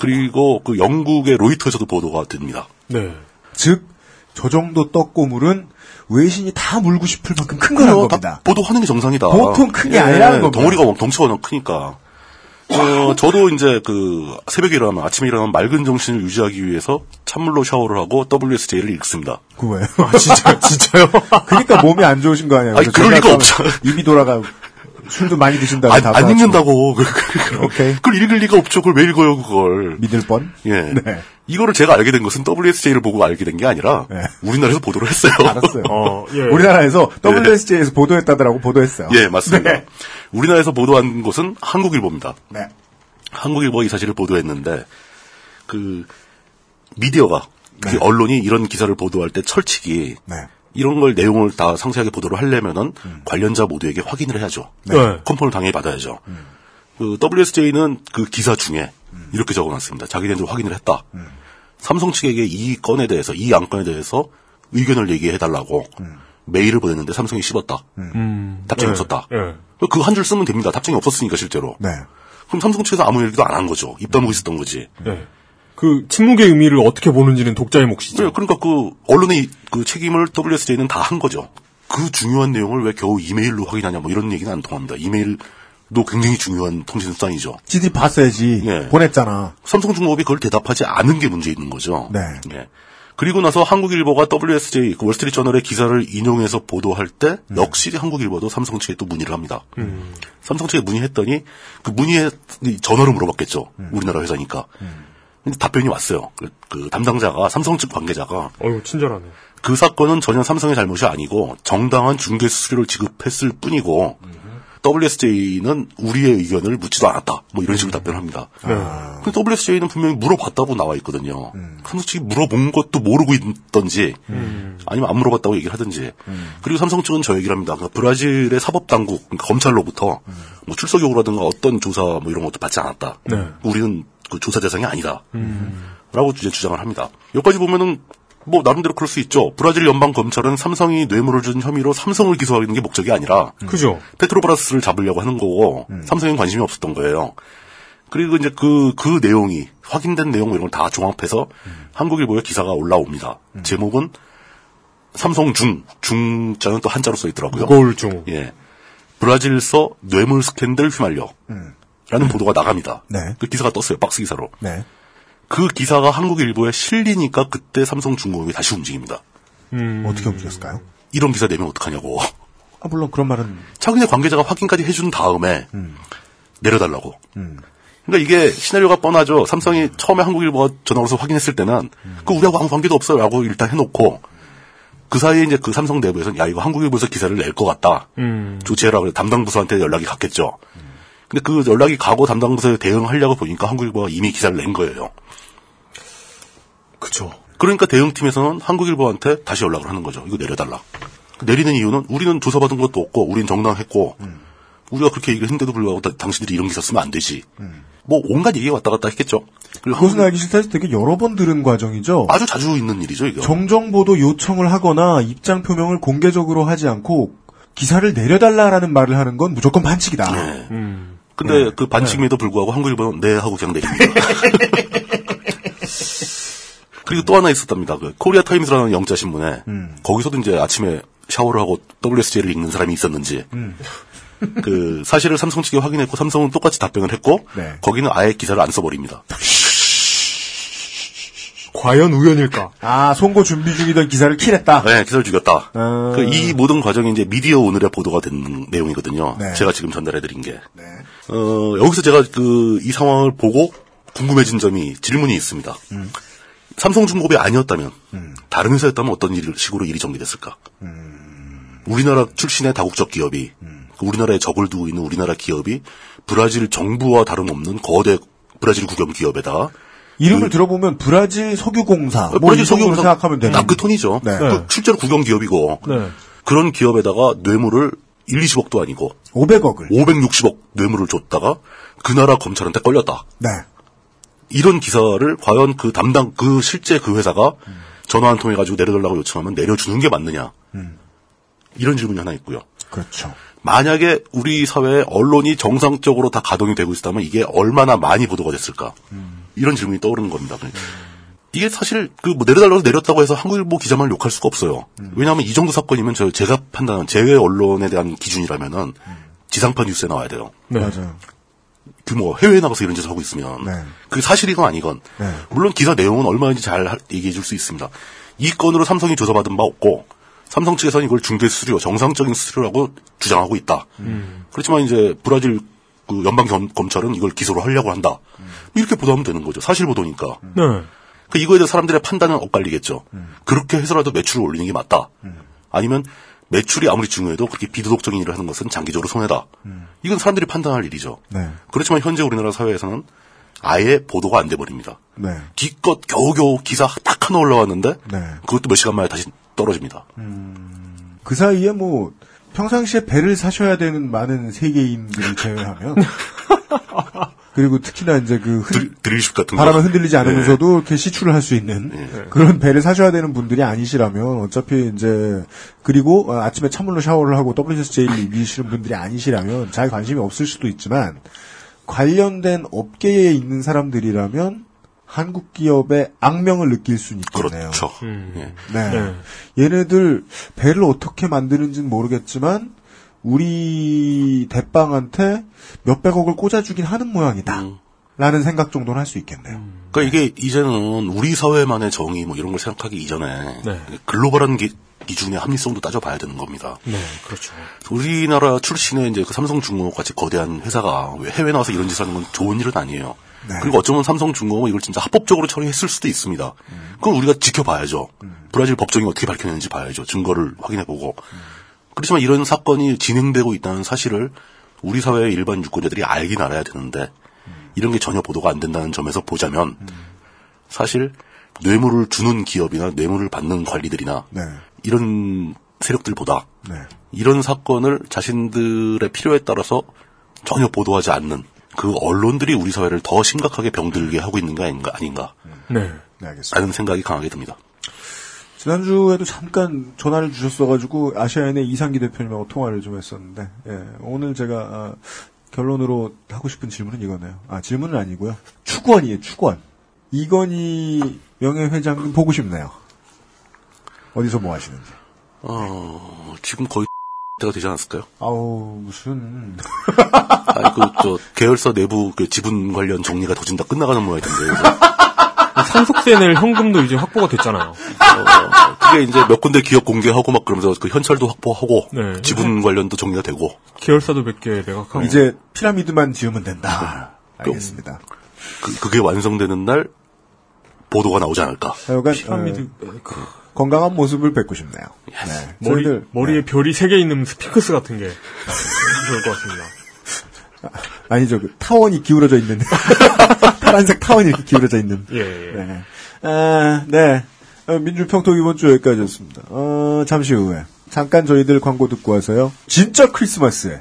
그리고 그 영국의 로이터에서도 보도가 됩니다. 네. 즉, 저 정도 떡고물은 외신이 다 물고 싶을 만큼 큰 그래요. 겁니다. 다 보도하는 게 정상이다. 보통 큰게 아니라는 겁니다. 덩어리가 워- 덩치가 워낙 크니까. 어, 저도 이제 그 새벽에 일어나면 아침에 일어나면 맑은 정신을 유지하기 위해서 찬물로 샤워를 하고 WSJ를 읽습니다. 그 왜요? 아, 진짜, 진짜요? 그러니까 몸이 안 좋으신 거 아니에요? 아니, 그럴 리가 없죠. 입이 돌아가 술도 많이 드신다고 안, 안 읽는다고. 오케이. 그걸 읽을 리가 없죠. 그걸 왜 읽어요, 그걸. 믿을 뻔. 예. 네. 이거를 제가 알게 된 것은 WSJ를 보고 알게 된 게 아니라 네. 우리나라에서 보도를 했어요. 알았어요. 어, 예. 우리나라에서 WSJ에서 보도했다더라고 보도했어요. 예, 맞습니다. 네. 우리나라에서 보도한 것은 한국일보입니다. 네. 한국일보가 이 사실을 보도했는데 그 미디어가 그 네. 언론이 이런 기사를 보도할 때 철칙이 네. 이런 걸 내용을 다 상세하게 보도를 하려면은 관련자 모두에게 확인을 해야죠. 네. 컨펌을 당연히 받아야죠. 그 WSJ는 그 기사 중에 이렇게 적어놨습니다. 자기네들 확인을 했다. 삼성 측에게 이 건에 대해서 이 안건에 대해서 의견을 얘기해달라고 메일을 보냈는데 삼성이 씹었다. 음. 답장이 예, 없었다. 예. 그한줄 쓰면 됩니다. 답장이 없었으니까 실제로. 네. 그럼 삼성 측에서 아무 얘기도 안 한 거죠. 입 다물고 있었던 거지. 예. 그 침묵의 의미를 어떻게 보는지는 독자의 몫이죠. 네, 그러니까 그 언론의 그 책임을 WSJ는 다 한 거죠. 그 중요한 내용을 왜 겨우 이메일로 확인하냐 뭐 이런 얘기는 안 통합니다. 이메일도 굉장히 중요한 통신 수단이죠. 지들이 봤어야지. 예. 보냈잖아. 삼성중공업이 그걸 대답하지 않은 게 문제 있는 거죠. 네. 예. 그리고 나서 한국일보가 WSJ 그 월스트리트 저널의 기사를 인용해서 보도할 때 역시 한국일보도 삼성 측에 또 문의를 합니다. 삼성 측에 문의했더니 그 문의에 전화로 물어봤겠죠. 우리나라 회사니까. 근데 답변이 왔어요. 그, 그 담당자가 삼성 측 관계자가 어휴, 친절하네. 그 사건은 전혀 삼성의 잘못이 아니고 정당한 중개 수수료를 지급했을 뿐이고 WSJ는 우리의 의견을 묻지도 않았다. 뭐 이런 식으로 답변합니다. 근데 WSJ는 분명히 물어봤다고 나와 있거든요. 삼성 측이 물어본 것도 모르고 있던지 아니면 안 물어봤다고 얘기를 하든지 그리고 삼성 측은 저 얘기를 합니다. 그러니까 브라질의 사법당국 그러니까 검찰로부터 뭐 출석 요구라든가 어떤 조사 뭐 이런 것도 받지 않았다. 네. 우리는 그 조사 대상이 아니다. 라고 이제 주장을 합니다. 여기까지 보면은 뭐 나름대로 그럴 수 있죠. 브라질 연방 검찰은 삼성이 뇌물을 준 혐의로 삼성을 기소하는 게 목적이 아니라 그죠. 페트로브라스를 잡으려고 하는 거고 삼성엔 관심이 없었던 거예요. 그리고 이제 그, 그 내용이 확인된 내용 이런 걸 다 종합해서 한국일보에 기사가 올라옵니다. 제목은 삼성 중, 중자는 또 한자로 써 있더라고요. 무거울 중. 예. 브라질서 뇌물 스캔들 휘말려. 라는 보도가 나갑니다. 네. 그 기사가 떴어요. 박스 기사로. 네. 그 기사가 한국일보에 실리니까 그때 삼성중공업이 다시 움직입니다. 음. 어떻게 움직였을까요? 이런 기사 내면 어떡하냐고. 아, 물론 그런 말은 자기네 관계자가 확인까지 해준 다음에 음. 내려달라고. 그러니까 이게 시나리오가 뻔하죠. 삼성이 처음에 한국일보가 전화 걸어서 확인했을 때는 그 우리하고 아무 관계도 없어요 라고 일단 해놓고 그 사이에 이제 그 삼성 내부에서는 야 이거 한국일보에서 기사를 낼 것 같다. 음. 조치해라 그래 담당 부서한테 연락이 갔겠죠. 근데 그 연락이 가고 담당 부서에 대응하려고 보니까 한국일보가 이미 기사를 낸 거예요. 그죠. 그러니까 대응팀에서는 한국일보한테 다시 연락을 하는 거죠. 이거 내려달라. 내리는 이유는 우리는 조사받은 것도 없고 우리는 정당했고 우리가 그렇게 얘기를 했는데도 불구하고 다- 당신들이 이런 기사 쓰면 안 되지. 뭐 온갖 얘기가 왔다 갔다 했겠죠. 그리고 그것은 알기 싫다 해서 되게 여러 번 들은 과정이죠. 아주 자주 있는 일이죠, 이거. 정정보도 요청을 하거나 입장 표명을 공개적으로 하지 않고 기사를 내려달라라는 말을 하는 건 무조건 반칙이다. 네. 음. 근데 그 반칙임에도 불구하고 한국일보는 네 하고 그냥 내립니다. 그리고 또 하나 있었답니다. 그 코리아 타임스라는 영자 신문에 거기서도 이제 아침에 샤워를 하고 WSJ를 읽는 사람이 있었는지 그 사실을 삼성 측에 확인했고 삼성은 똑같이 답변을 했고 네. 거기는 아예 기사를 안 써버립니다. 과연 우연일까? 아, 송고 준비 중이던 기사를 kill했다. 네, 기사를 죽였다. 아. 그 이 모든 과정이 이제 미디어 오늘에 보도가 된 내용이거든요. 네. 제가 지금 전달해드린 게. 어, 여기서 제가 그 이 상황을 보고 궁금해진 점이 질문이 있습니다. 삼성중공업이 아니었다면 다른 회사였다면 어떤 일, 식으로 일이 전개됐을까? 우리나라 출신의 다국적 기업이 그 우리나라에 적을 두고 있는 우리나라 기업이 브라질 정부와 다름없는 거대 브라질 국영 기업에다 이름을 들어보면 브라질 석유공사, 뭐 브라질 석유공사 생각하면 되는. 딱그 톤이죠. 네. 그 실제로 국영 기업이고 네. 그런 기업에다가 뇌물을 1, 20억도 아니고 500억을. 560억 뇌물을 줬다가 그 나라 검찰한테 걸렸다. 네. 이런 기사를 과연 그 담당 그 실제 그 회사가 전화 한 통해 가지고 내려달라고 요청하면 내려주는 게 맞느냐? 이런 질문이 하나 있고요. 그렇죠. 만약에 우리 사회에 언론이 정상적으로 다 가동이 되고 있다면 이게 얼마나 많이 보도가 됐을까? 이런 질문이 떠오르는 겁니다. 이게 사실 그 뭐 내려달라고 내렸다고 해서 한국일보 기자만 욕할 수가 없어요. 왜냐하면 이 정도 사건이면 저 제가 판단한 제 언론에 대한 기준이라면은 지상파 뉴스에 나와야 돼요. 네. 맞아요. 규모 해외에 나가서 이런 짓을 하고 있으면 네. 그게 사실이건 아니건 네. 물론 기사 내용은 얼마인지 잘 하- 얘기해 줄 수 있습니다. 이 건으로 삼성이 조사받은 바 없고 삼성 측에서는 이걸 중대 수수료, 정상적인 수수료라고 주장하고 있다. 그렇지만 이제 브라질 그 연방 겸- 검찰은 이걸 기소를 하려고 한다. 이렇게 보도하면 되는 거죠. 사실 보도니까. 네. 그 이거에 대해 사람들의 판단은 엇갈리겠죠. 그렇게 해서라도 매출을 올리는 게 맞다. 아니면 매출이 아무리 중요해도 그렇게 비도덕적인 일을 하는 것은 장기적으로 손해다. 이건 사람들이 판단할 일이죠. 네. 그렇지만 현재 우리나라 사회에서는 아예 보도가 안 돼 버립니다. 네. 기껏 겨우겨우 기사 딱 하나 올라왔는데 네. 그것도 몇 시간 만에 다시 떨어집니다. 그 사이에 뭐 평상시에 배를 사셔야 되는 많은 세계인들을 제외하면 그리고 특히나 이제 그 흔- 드, 드릴십 같은 바람에 거. 흔들리지 않으면서도 이렇게 시출을 할수 있는 그런 배를 사셔야 되는 분들이 아니시라면 어차피 이제 그리고 어, 아침에 찬물로 샤워를 하고 WSJ를 입으시는 분들이 아니시라면 잘 관심이 없을 수도 있지만 관련된 업계에 있는 사람들이라면 한국 기업의 악명을 느낄 수는 있겠네요. 그렇죠. 음. 예. 네. 네. 얘네들 배를 어떻게 만드는지는 모르겠지만 우리 대빵한테 몇백억을 꽂아주긴 하는 모양이다. 음. 라는 생각 정도는 할 수 있겠네요. 그러니까 이게 이제는 우리 사회만의 정의 뭐 이런 걸 생각하기 이전에 네. 글로벌한 기, 기준의 합리성도 따져봐야 되는 겁니다. 네, 그렇죠. 우리나라 출신의 이제 그 삼성중공업 같이 거대한 회사가 왜 해외 나와서 이런 짓을 하는 건 좋은 일은 아니에요. 네. 그리고 어쩌면 삼성중공업은 이걸 진짜 합법적으로 처리했을 수도 있습니다. 그건 우리가 지켜봐야죠. 브라질 법정이 어떻게 밝혀내는지 봐야죠. 증거를 확인해보고. 그렇지만 이런 사건이 진행되고 있다는 사실을 우리 사회의 일반 유권자들이 알긴 알아야 되는데 이런 게 전혀 보도가 안 된다는 점에서 보자면 사실 뇌물을 주는 기업이나 뇌물을 받는 관리들이나 네. 이런 세력들보다 네. 이런 사건을 자신들의 필요에 따라서 전혀 보도하지 않는 그 언론들이 우리 사회를 더 심각하게 병들게 하고 있는 게 아닌가, 아닌가 네. 네, 알겠습니다. 라는 생각이 강하게 듭니다. 지난주에도 잠깐 전화를 주셨어가지고 아시아인의 이상기 대표님하고 통화를 좀 했었는데, 예, 오늘 제가, 아, 결론으로 하고 싶은 질문은 이거네요. 아, 질문은 아니고요. 축원이에요, 축원. 이건희 명예회장 보고 싶네요. 어디서 뭐 하시는지. 어, 지금 거의 때가 되지 않았을까요? 아우, 무슨. 아니, 그, 저, 계열사 내부 그 지분 관련 정리가 더 진다 끝나가는 모양이던데. 상속세 낼 현금도 이제 확보가 됐잖아요. 어, 그게 이제 몇 군데 기업 공개하고 막 그러면서 그 현찰도 확보하고, 네. 지분 관련도 정리가 되고, 계열사도 몇 개 매각하고. 이제 피라미드만 지으면 된다. 알겠습니다. 그, 그게 완성되는 날, 보도가 나오지 않을까. 하여간, 피라미드 어, 건강한 모습을 뵙고 싶네요. 네. 머리, 저희들, 머리에 별이 세 개 있는 스핑크스 같은 게 좋을 것 같습니다. 아니죠. 그 타원이 기울어져 있는. 파란색 타원이 이렇게 기울어져 있는. 예, 예. 네. 아, 네. 어, 민주평통 이번 주 여기까지였습니다. 어, 잠시 후에. 잠깐 저희들 광고 듣고 와서요. 진짜 크리스마스에.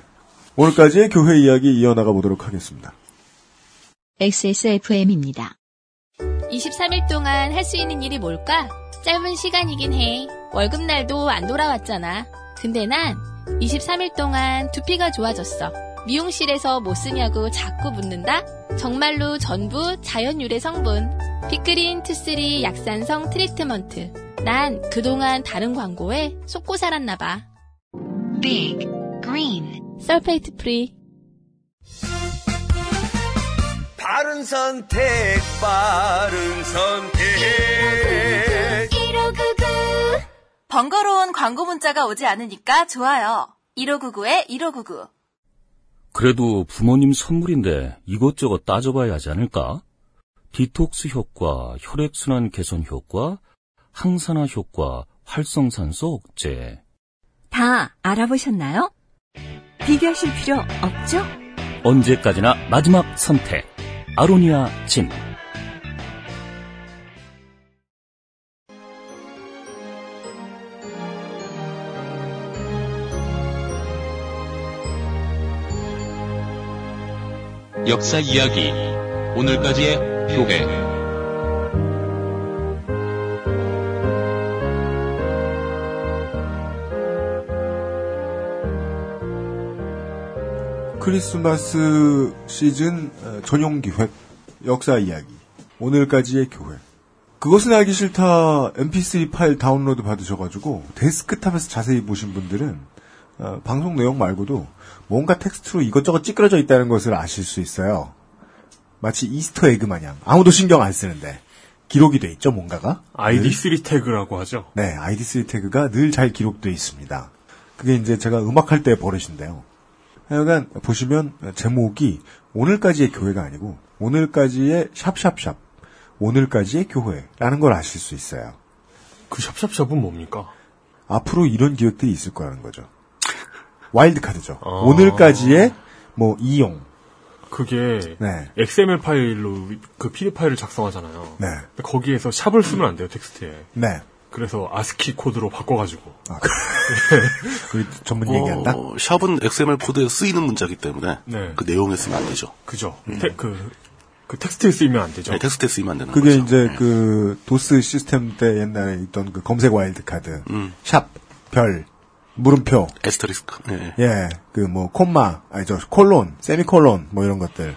오늘까지의 교회 이야기 이어나가 보도록 하겠습니다. XSFM입니다. 23일 동안 할 수 있는 일이 뭘까? 짧은 시간이긴 해. 월급날도 안 돌아왔잖아. 근데 난 23일 동안 두피가 좋아졌어. 미용실에서 뭐 쓰냐고 자꾸 묻는다? 정말로 전부 자연 유래 성분. Big Green two three 약산성 트리트먼트. 난 그동안 다른 광고에 속고 살았나봐. Big Green sulfate free. 바른 선택, 바른 선택. 번거로운 광고 문자가 오지 않으니까 좋아요. 1599에 1599. 그래도 부모님 선물인데 이것저것 따져봐야 하지 않을까? 디톡스 효과, 혈액순환 개선 효과, 항산화 효과, 활성산소 억제. 다 알아보셨나요? 비교하실 필요 없죠? 언제까지나 마지막 선택. 아로니아 진. 역사 이야기 오늘까지의 교회. 크리스마스 시즌 어, 전용 기획 역사 이야기 오늘까지의 교회. 그것은 알기 싫다 mp3 파일 다운로드 받으셔가지고 데스크탑에서 자세히 보신 분들은 어, 방송 내용 말고도 뭔가 텍스트로 이것저것 찌끄려져 있다는 것을 아실 수 있어요. 마치 Easter egg 마냥 아무도 신경 안 쓰는데 기록이 돼 있죠 뭔가가 ID3 태그라고 하죠. 네, ID3 태그가 늘 잘 기록돼 있습니다. 그게 이제 제가 음악할 때 버릇인데요. 하여간 보시면 제목이 오늘까지의 교회가 아니고 오늘까지의 샵샵샵 오늘까지의 교회라는 걸 아실 수 있어요. 그 샵샵샵은 뭡니까? 앞으로 이런 기획들이 있을 거라는 거죠. 와일드카드죠. 아. 오늘까지의 뭐 이용. 그게 네. XML 파일로 그 PD 파일을 작성하잖아요. 네. 근데 거기에서 샵을 쓰면 안 돼요 텍스트에. 네. 그래서 아스키 코드로 바꿔가지고. 우리 전문 얘기한다. 어, 샵은 XML 코드에 쓰이는 문자기 때문에 네. 그 내용에 쓰면 안 되죠. 그죠. 테- 그, 그 텍스트에 쓰이면 안 되죠. 네, 텍스트에 쓰이면 안 되는 그게 거죠. 이제 그 도스 시스템 때 옛날에 있던 그 검색 와일드 카드. 음. 샵, 별, 물음표. asterisk. 예. 예, 그 뭐 콤마, 아니 저 콜론, 세미콜론 뭐 이런 것들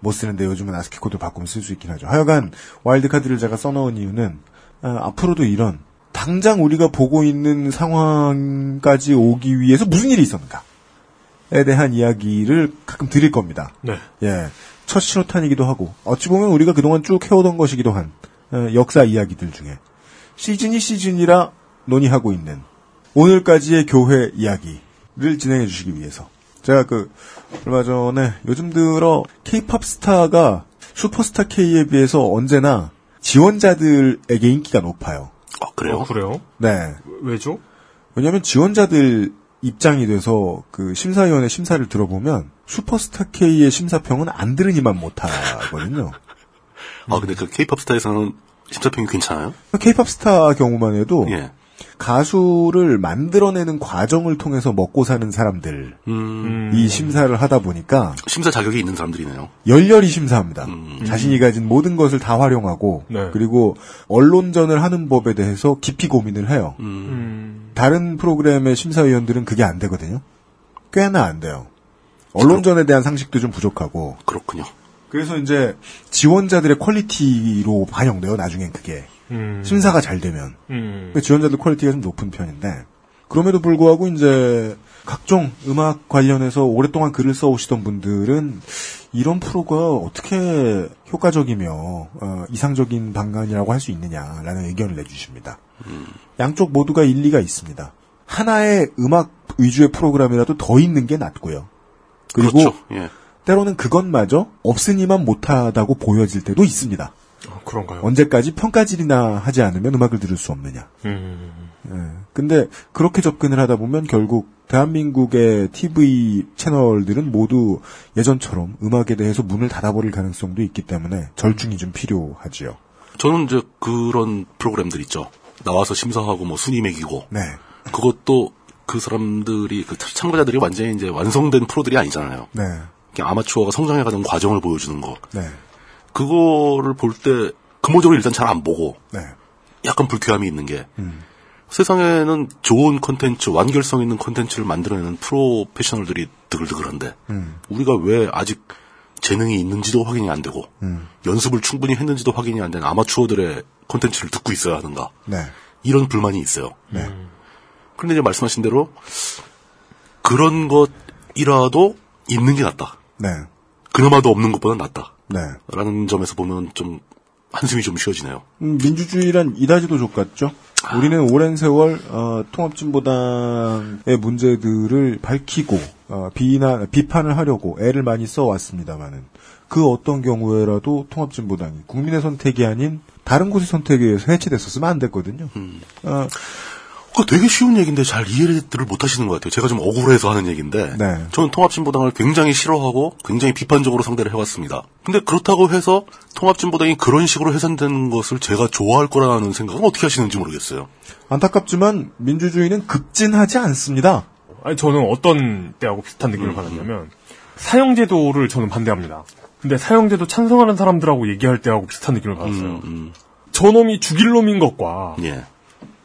못 쓰는데 요즘은 아스키 코드 바꾸면 쓸 수 있긴 하죠. 하여간 와일드카드를 제가 써놓은 이유는 아, 앞으로도 이런 당장 우리가 보고 있는 상황까지 오기 위해서 무슨 일이 있었는가에 대한 이야기를 가끔 드릴 겁니다. 네. 예, 첫 신호탄이기도 하고 어찌 보면 우리가 그동안 쭉 해오던 것이기도 한 어, 역사 이야기들 중에 시즌이 시즌이라 논의하고 있는 오늘까지의 교회 이야기를 진행해 주시기 위해서 제가 그 얼마 전에 요즘 들어 케이팝 스타가 슈퍼스타 K에 비해서 언제나 지원자들에게 인기가 높아요. 아, 그래요? 어, 그래요? 네. 왜죠? 왜냐하면 지원자들 입장이 돼서 그 심사위원회 심사를 들어보면 슈퍼스타 K의 심사평은 안 들으니만 못하거든요. 아, 근데 그 케이팝 스타에서는 심사평이 괜찮아요? 케이팝 스타 경우만 해도 예. 가수를 만들어내는 과정을 통해서 먹고 사는 사람들이 음, 심사를 하다 보니까 심사 자격이 있는 사람들이네요. 열렬히 심사합니다. 음. 자신이 가진 모든 것을 다 활용하고 네. 그리고 언론전을 하는 법에 대해서 깊이 고민을 해요. 음. 다른 프로그램의 심사위원들은 그게 안 되거든요. 꽤나 안 돼요. 언론전에 대한 상식도 좀 부족하고. 그렇군요. 그래서 이제 지원자들의 quality로 반영돼요. 나중엔 그게 음. 심사가 잘 되면 음. 근데 지원자들 quality가 좀 높은 편인데 그럼에도 불구하고 이제 각종 음악 관련해서 오랫동안 글을 써오시던 분들은 이런 프로가 어떻게 효과적이며 어, 이상적인 방안이라고 할 수 있느냐라는 의견을 내주십니다. 양쪽 모두가 일리가 있습니다. 하나의 음악 위주의 프로그램이라도 더 있는 게 낫고요. 그리고 그렇죠. 예. 때로는 그것마저 없으니만 못하다고 보여질 때도 있습니다. 어, 그런가요? 언제까지 평가질이나 하지 않으면 음악을 들을 수 없느냐. 음. 예. 근데 그렇게 접근을 하다 보면 결국 대한민국의 TV 채널들은 모두 예전처럼 음악에 대해서 문을 닫아버릴 가능성도 있기 때문에 절충이 좀 필요하지요. 저는 이제 그런 프로그램들 있죠. 나와서 심사하고 뭐 순위 매기고. 네. 그것도 그 사람들이 그 참가자들이 완전히 이제 완성된 프로들이 아니잖아요. 네. 아마추어가 성장해가는 과정을 보여주는 거. 네. 그거를 볼 때 근본적으로 일단 잘 안 보고 네. 약간 불쾌함이 있는 게 음. 세상에는 좋은 콘텐츠, 완결성 있는 콘텐츠를 만들어내는 프로페셔널들이 드글드글한데 음. 우리가 왜 아직 재능이 있는지도 확인이 안 되고 음. 연습을 충분히 했는지도 확인이 안 된 아마추어들의 콘텐츠를 듣고 있어야 하는가 네. 이런 불만이 있어요. 네. 그런데 이제 말씀하신 대로 그런 것이라도 있는 게 낫다. 네. 그나마도 없는 것보다 낫다. 네. 라는 점에서 보면 좀 한숨이 좀 쉬어지네요. 음, 민주주의란 이다지도 족같죠. 우리는 오랜 세월 어, 통합진보당의 문제들을 밝히고 어, 비난 비판을 하려고 애를 많이 써왔습니다만은 그 어떤 경우에라도 통합진보당이 국민의 선택이 아닌 다른 곳의 선택에 의해서 해체됐었으면 안 됐거든요. 어, 그거 되게 쉬운 얘기인데 잘 이해를 못 하시는 것 같아요. 제가 좀 억울해서 하는 얘기인데. 네. 저는 통합진보당을 굉장히 싫어하고 굉장히 비판적으로 상대를 해왔습니다. 근데 그렇다고 해서 통합진보당이 그런 식으로 해산되는 것을 제가 좋아할 거라는 생각은 어떻게 하시는지 모르겠어요. 안타깝지만 민주주의는 급진하지 않습니다. 아니 저는 어떤 때하고 비슷한 느낌을 받았냐면 사형제도를 저는 반대합니다. 근데 사형제도 찬성하는 사람들하고 얘기할 때하고 비슷한 느낌을 받았어요. 음, 저놈이 죽일 놈인 것과 예.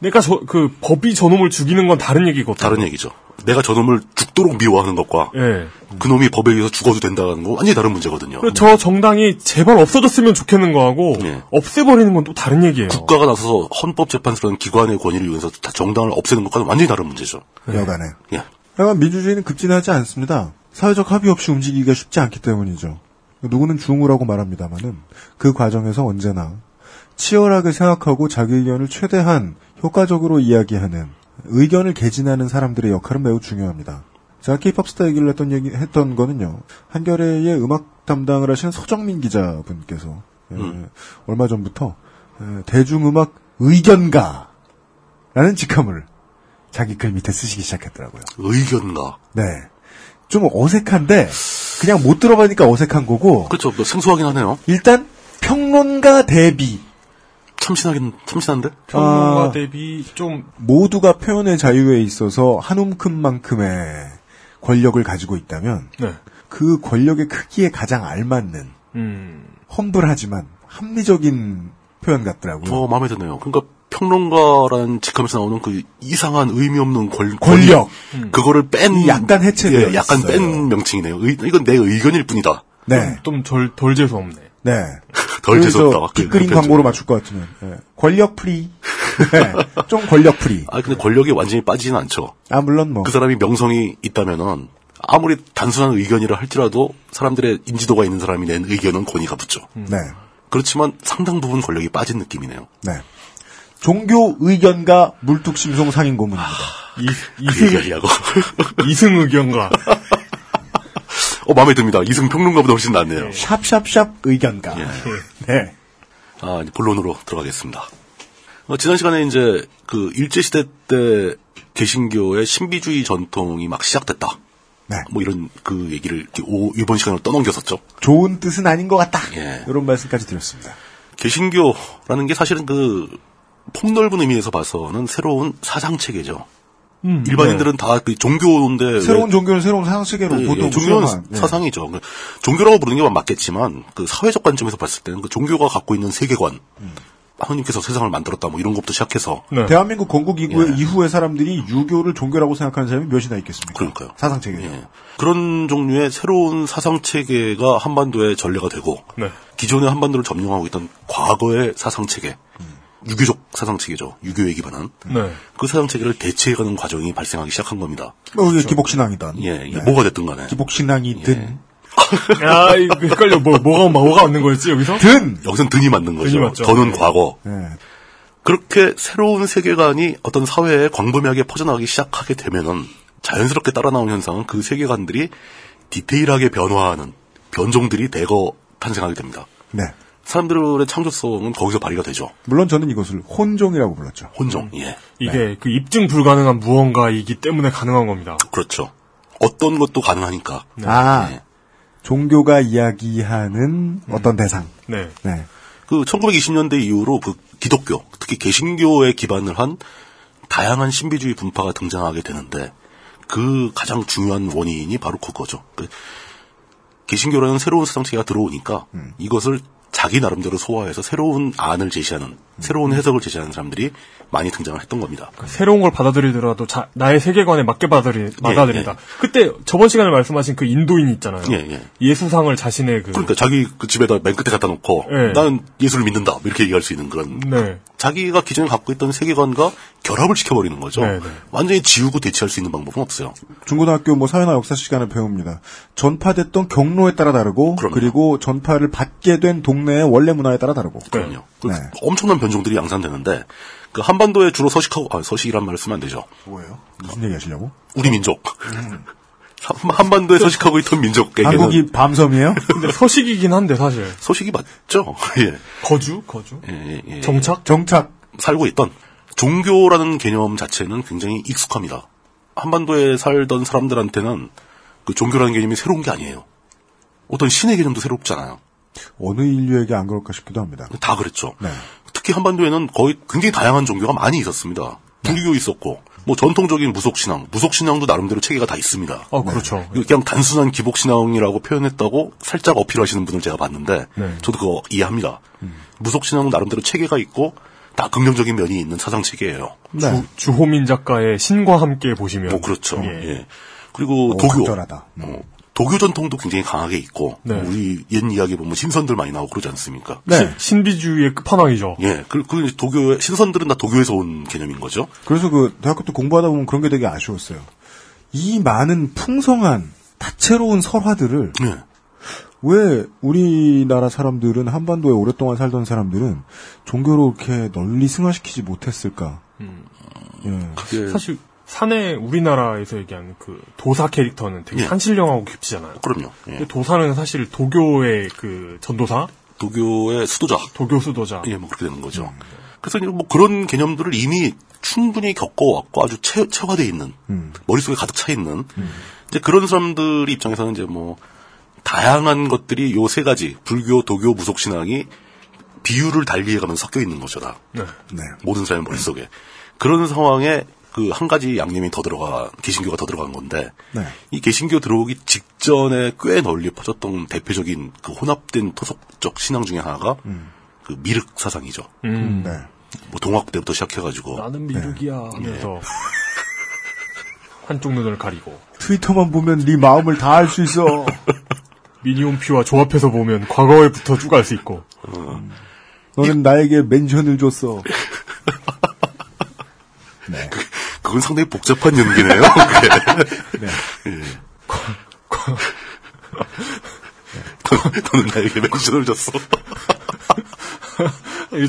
내가 저, 그 법이 저놈을 죽이는 건 다른 얘기거든요. 다른 얘기죠. 내가 저놈을 죽도록 미워하는 것과 예. 그놈이 법에 의해서 죽어도 된다는 건 완전히 다른 문제거든요. 저 정당이 제발 없어졌으면 좋겠는 거하고 예. 없애버리는 건 또 다른 얘기예요. 국가가 나서서 헌법재판소라는 기관의 권위를 이용해서 다 정당을 없애는 것과는 완전히 다른 문제죠. 여간에. 예. 하여간 민주주의는 급진하지 않습니다. 사회적 합의 없이 움직이기가 쉽지 않기 때문이죠. 누구는 중우라고 말합니다만은 그 과정에서 언제나 치열하게 생각하고 자기 의견을 최대한 효과적으로 이야기하는 의견을 개진하는 사람들의 역할은 매우 중요합니다. 제가 케이팝 스타 얘기를 했던 얘기 했던 거는요. 한겨레의 음악 담당을 하시는 서정민 기자분께서 예, 음. 얼마 전부터 예, 대중음악 의견가라는 직함을 자기 글 밑에 쓰시기 시작했더라고요. 의견가. 네. 좀 어색한데 그냥 못 들어보니까 어색한 거고 그렇죠. 뭐 생소하긴 하네요. 일단 평론가 대비 참신하긴 참신한데. 평론가 아. 대비 좀 모두가 표현의 자유에 있어서 한 움큼만큼의 권력을 가지고 있다면 네. 그 권력의 크기에 가장 알맞는 음. 험블하지만 합리적인 표현 같더라고요. 어, 마음에 드네요. 그러니까 평론가라는 직함에서 나오는 그 이상한 의미 없는 권, 권력. 그거를 뺀이 약간 해체되어 예, 약간. 뺀 명칭이네요. 의- 이건 내 의견일 뿐이다. 네. 좀덜 덜 재수 없네. 네. 덜 재수없다. 빅그린 그 광고로 맞출 것 같으면 예. 권력 free. 네. 좀 권력 free. 아 근데 권력이 완전히 빠지진 않죠. 아 물론 뭐 그 사람이 명성이 있다면은 아무리 단순한 의견이라 할지라도 사람들의 인지도가 있는 사람이 낸 의견은 권위가 붙죠. 네. 그렇지만 상당 부분 권력이 빠진 느낌이네요. 네. 종교 의견가 물뚝심송 상인 고문입니다. 이, 그 이승 얘기하려고. 이승 의견가. 어 마음에 듭니다. 이승 평론가보다 훨씬 낫네요. 샵샵샵 의견가. 예. 네. 아, 이제 본론으로 들어가겠습니다. 어, 지난 시간에 이제 그 일제시대 때 개신교의 신비주의 전통이 막 시작됐다. 네. 뭐 이런 그 얘기를 오- 이번 시간으로 떠넘겼었죠. 좋은 뜻은 아닌 것 같다. 예. 이런 말씀까지 드렸습니다. 개신교라는 게 사실은 그 폭넓은 의미에서 봐서는 새로운 사상 체계죠. 일반인들은 다그 종교인데 음, 네. 새로운 왜- 종교는 새로운 사상 체계로 예, 보통 예, 종교는 수용한, 예. 사상이죠. 그 종교라고 부르는 게 맞겠지만 그 사회적 관점에서 봤을 때는 그 종교가 갖고 있는 세계관, 음. 하느님께서 세상을 만들었다 뭐 이런 것부터 시작해서 네. 대한민국 건국 이후에, 예. 이후에 사람들이 유교를 종교라고 생각하는 사람이 몇이나 있겠습니까? 그러니까요. 사상 체계. 예. 그런 종류의 새로운 사상 체계가 한반도의 전례가 되고 네. 기존의 한반도를 점령하고 있던 과거의 사상 체계, 유교적 사상 체계죠. 유교에 기반한 네. 그 사상 체계를 대체해가는 과정이 발생하기 시작한 겁니다. 뭐 이게 기복신앙이든. 예, 예, 네. 뭐가 됐든 간에 기복신앙이든. 야, 이거 헷갈려. 뭐, 뭐가, 뭐가 맞는 거였지, 여기서? 든! 여기선 든이 맞는 거죠. 든이 맞죠. 더는 네. 과거. 예. 그렇게 새로운 세계관이 어떤 사회에 광범위하게 퍼져나가기 시작하게 되면은 자연스럽게 따라 나온 현상은 그 세계관들이 디테일하게 변화하는 변종들이 대거 탄생하게 됩니다. 네. 사람들의 창조성은 거기서 발휘가 되죠. 물론 저는 이것을 혼종이라고 불렀죠. 혼종, 예. 이게 그 입증 불가능한 무언가이기 때문에 가능한 겁니다. 그렇죠. 어떤 것도 가능하니까. 아, 네. 종교가 이야기하는 어떤 대상. 네. 네. 그 1920년대 이후로 그 기독교, 특히 개신교에 기반을 한 다양한 신비주의 분파가 등장하게 되는데 그 가장 중요한 원인이 바로 그거죠. 그 개신교라는 새로운 사상체가 들어오니까 이것을 자기 나름대로 소화해서 새로운 안을 제시하는 새로운 해석을 제시하는 사람들이 많이 등장을 했던 겁니다. 새로운 걸 받아들이더라도 자- 나의 세계관에 맞게 받아들이, 받아들인다. 예. 그때 저번 시간에 말씀하신 그 인도인 있잖아요. 예, 예. 수상을 자신의 그. 그러니까 자기 그 집에다 맨 끝에 갖다 놓고 네. 나는 예수를 믿는다 뭐 이렇게 얘기할 수 있는 그런 네. 자기가 기존에 갖고 있던 세계관과 결합을 시켜버리는 거죠. 네, 네. 완전히 지우고 대체할 수 있는 방법은 없어요. 중고등학교 뭐 사회나 역사 시간을 배웁니다. 전파됐던 경로에 따라 다르고 그럼요. 그리고 전파를 받게 된 동네의 원래 문화에 따라 다르고. 그럼요. 그 네. 엄청난 변종들이 양산되는데 그 한반도에 주로 서식하고 아, 서식이란 말을 쓰면 안 되죠. 뭐예요? 무슨 얘기 하시려고? 우리 민족. 한- 한반도에 서식하고 있던 민족에게는 한국이 밤섬이에요? 근데 서식이긴 한데 사실. 서식이 맞죠. 예. 거주? 거주? 예, 예, 예. 정착? 정착. 살고 있던 종교라는 개념 자체는 굉장히 익숙합니다. 한반도에 살던 사람들한테는 그 종교라는 개념이 새로운 게 아니에요. 어떤 신의 개념도 새롭잖아요. 어느 인류에게 안 그럴까 싶기도 합니다. 다 그랬죠. 네. 특히 한반도에는 거의 굉장히 다양한 종교가 많이 있었습니다. 불교 있었고 뭐 전통적인 무속신앙, 무속신앙도 나름대로 체계가 다 있습니다. 어, 그렇죠. 이거 그냥 단순한 기복신앙이라고 표현했다고 살짝 어필하시는 분을 제가 봤는데 네. 저도 그거 이해합니다. 무속신앙은 나름대로 체계가 있고 다 긍정적인 면이 있는 사상 체계예요. 주, 주호민 작가의 신과 함께 보시면. 뭐 그렇죠. 예. 예. 그리고 오, 도교. 적절하다. 어, 도교 전통도 굉장히 강하게 있고 네. 우리 옛 이야기 보면 신선들 많이 나오고 그러지 않습니까? 네. 신비주의의 끝판왕이죠. 예. 그, 그 도교의 신선들은 다 도교에서 온 개념인 거죠. 그래서 그 대학교 때 공부하다 보면 그런 게 되게 아쉬웠어요. 이 많은 풍성한 다채로운 설화들을 예. 왜 우리나라 사람들은 한반도에 오랫동안 살던 사람들은 종교로 이렇게 널리 승화시키지 못했을까? 예. 그게 사실 산에 우리나라에서 얘기하는 그 도사 캐릭터는 되게 예. 산신령하고 겹치잖아요. 그럼요. 예. 근데 도사는 사실 도교의 그 전도사, 도교의 수도자. 도교 수도자. 예, 뭐 그렇게 되는 거죠. 그래서 이제 뭐 그런 개념들을 이미 충분히 겪어왔고 아주 체, 체화돼 있는 머릿속에 가득 차 있는 이제 그런 사람들 입장에서는 이제 뭐 다양한 것들이 요 세 가지 불교, 도교, 무속 신앙이 비율을 달리해가면서 섞여 있는 거죠, 다. 네. 네. 모든 사람의 머릿속에. 그런 상황에 그 한 가지 양념이 더 들어가, 개신교가 더 들어간 건데, 네. 이 개신교 들어오기 직전에 꽤 널리 퍼졌던 대표적인 그 혼합된 토속적 신앙 중에 하나가 그 미륵 사상이죠. 음. 네. 뭐 동학 때부터 시작해가지고 나는 미륵이야 하면서 예. 한쪽 눈을 가리고 트위터만 보면 네 마음을 다 알 수 있어. 미니홈피와 조합해서 보면 과거에부터 쭉 알 수 있고. 너는 나에게 멘션을 줬어. 그 건 상당히 복잡한 연기네요. 그게. 예. 너- 너는 나에게 멘션을 줬어.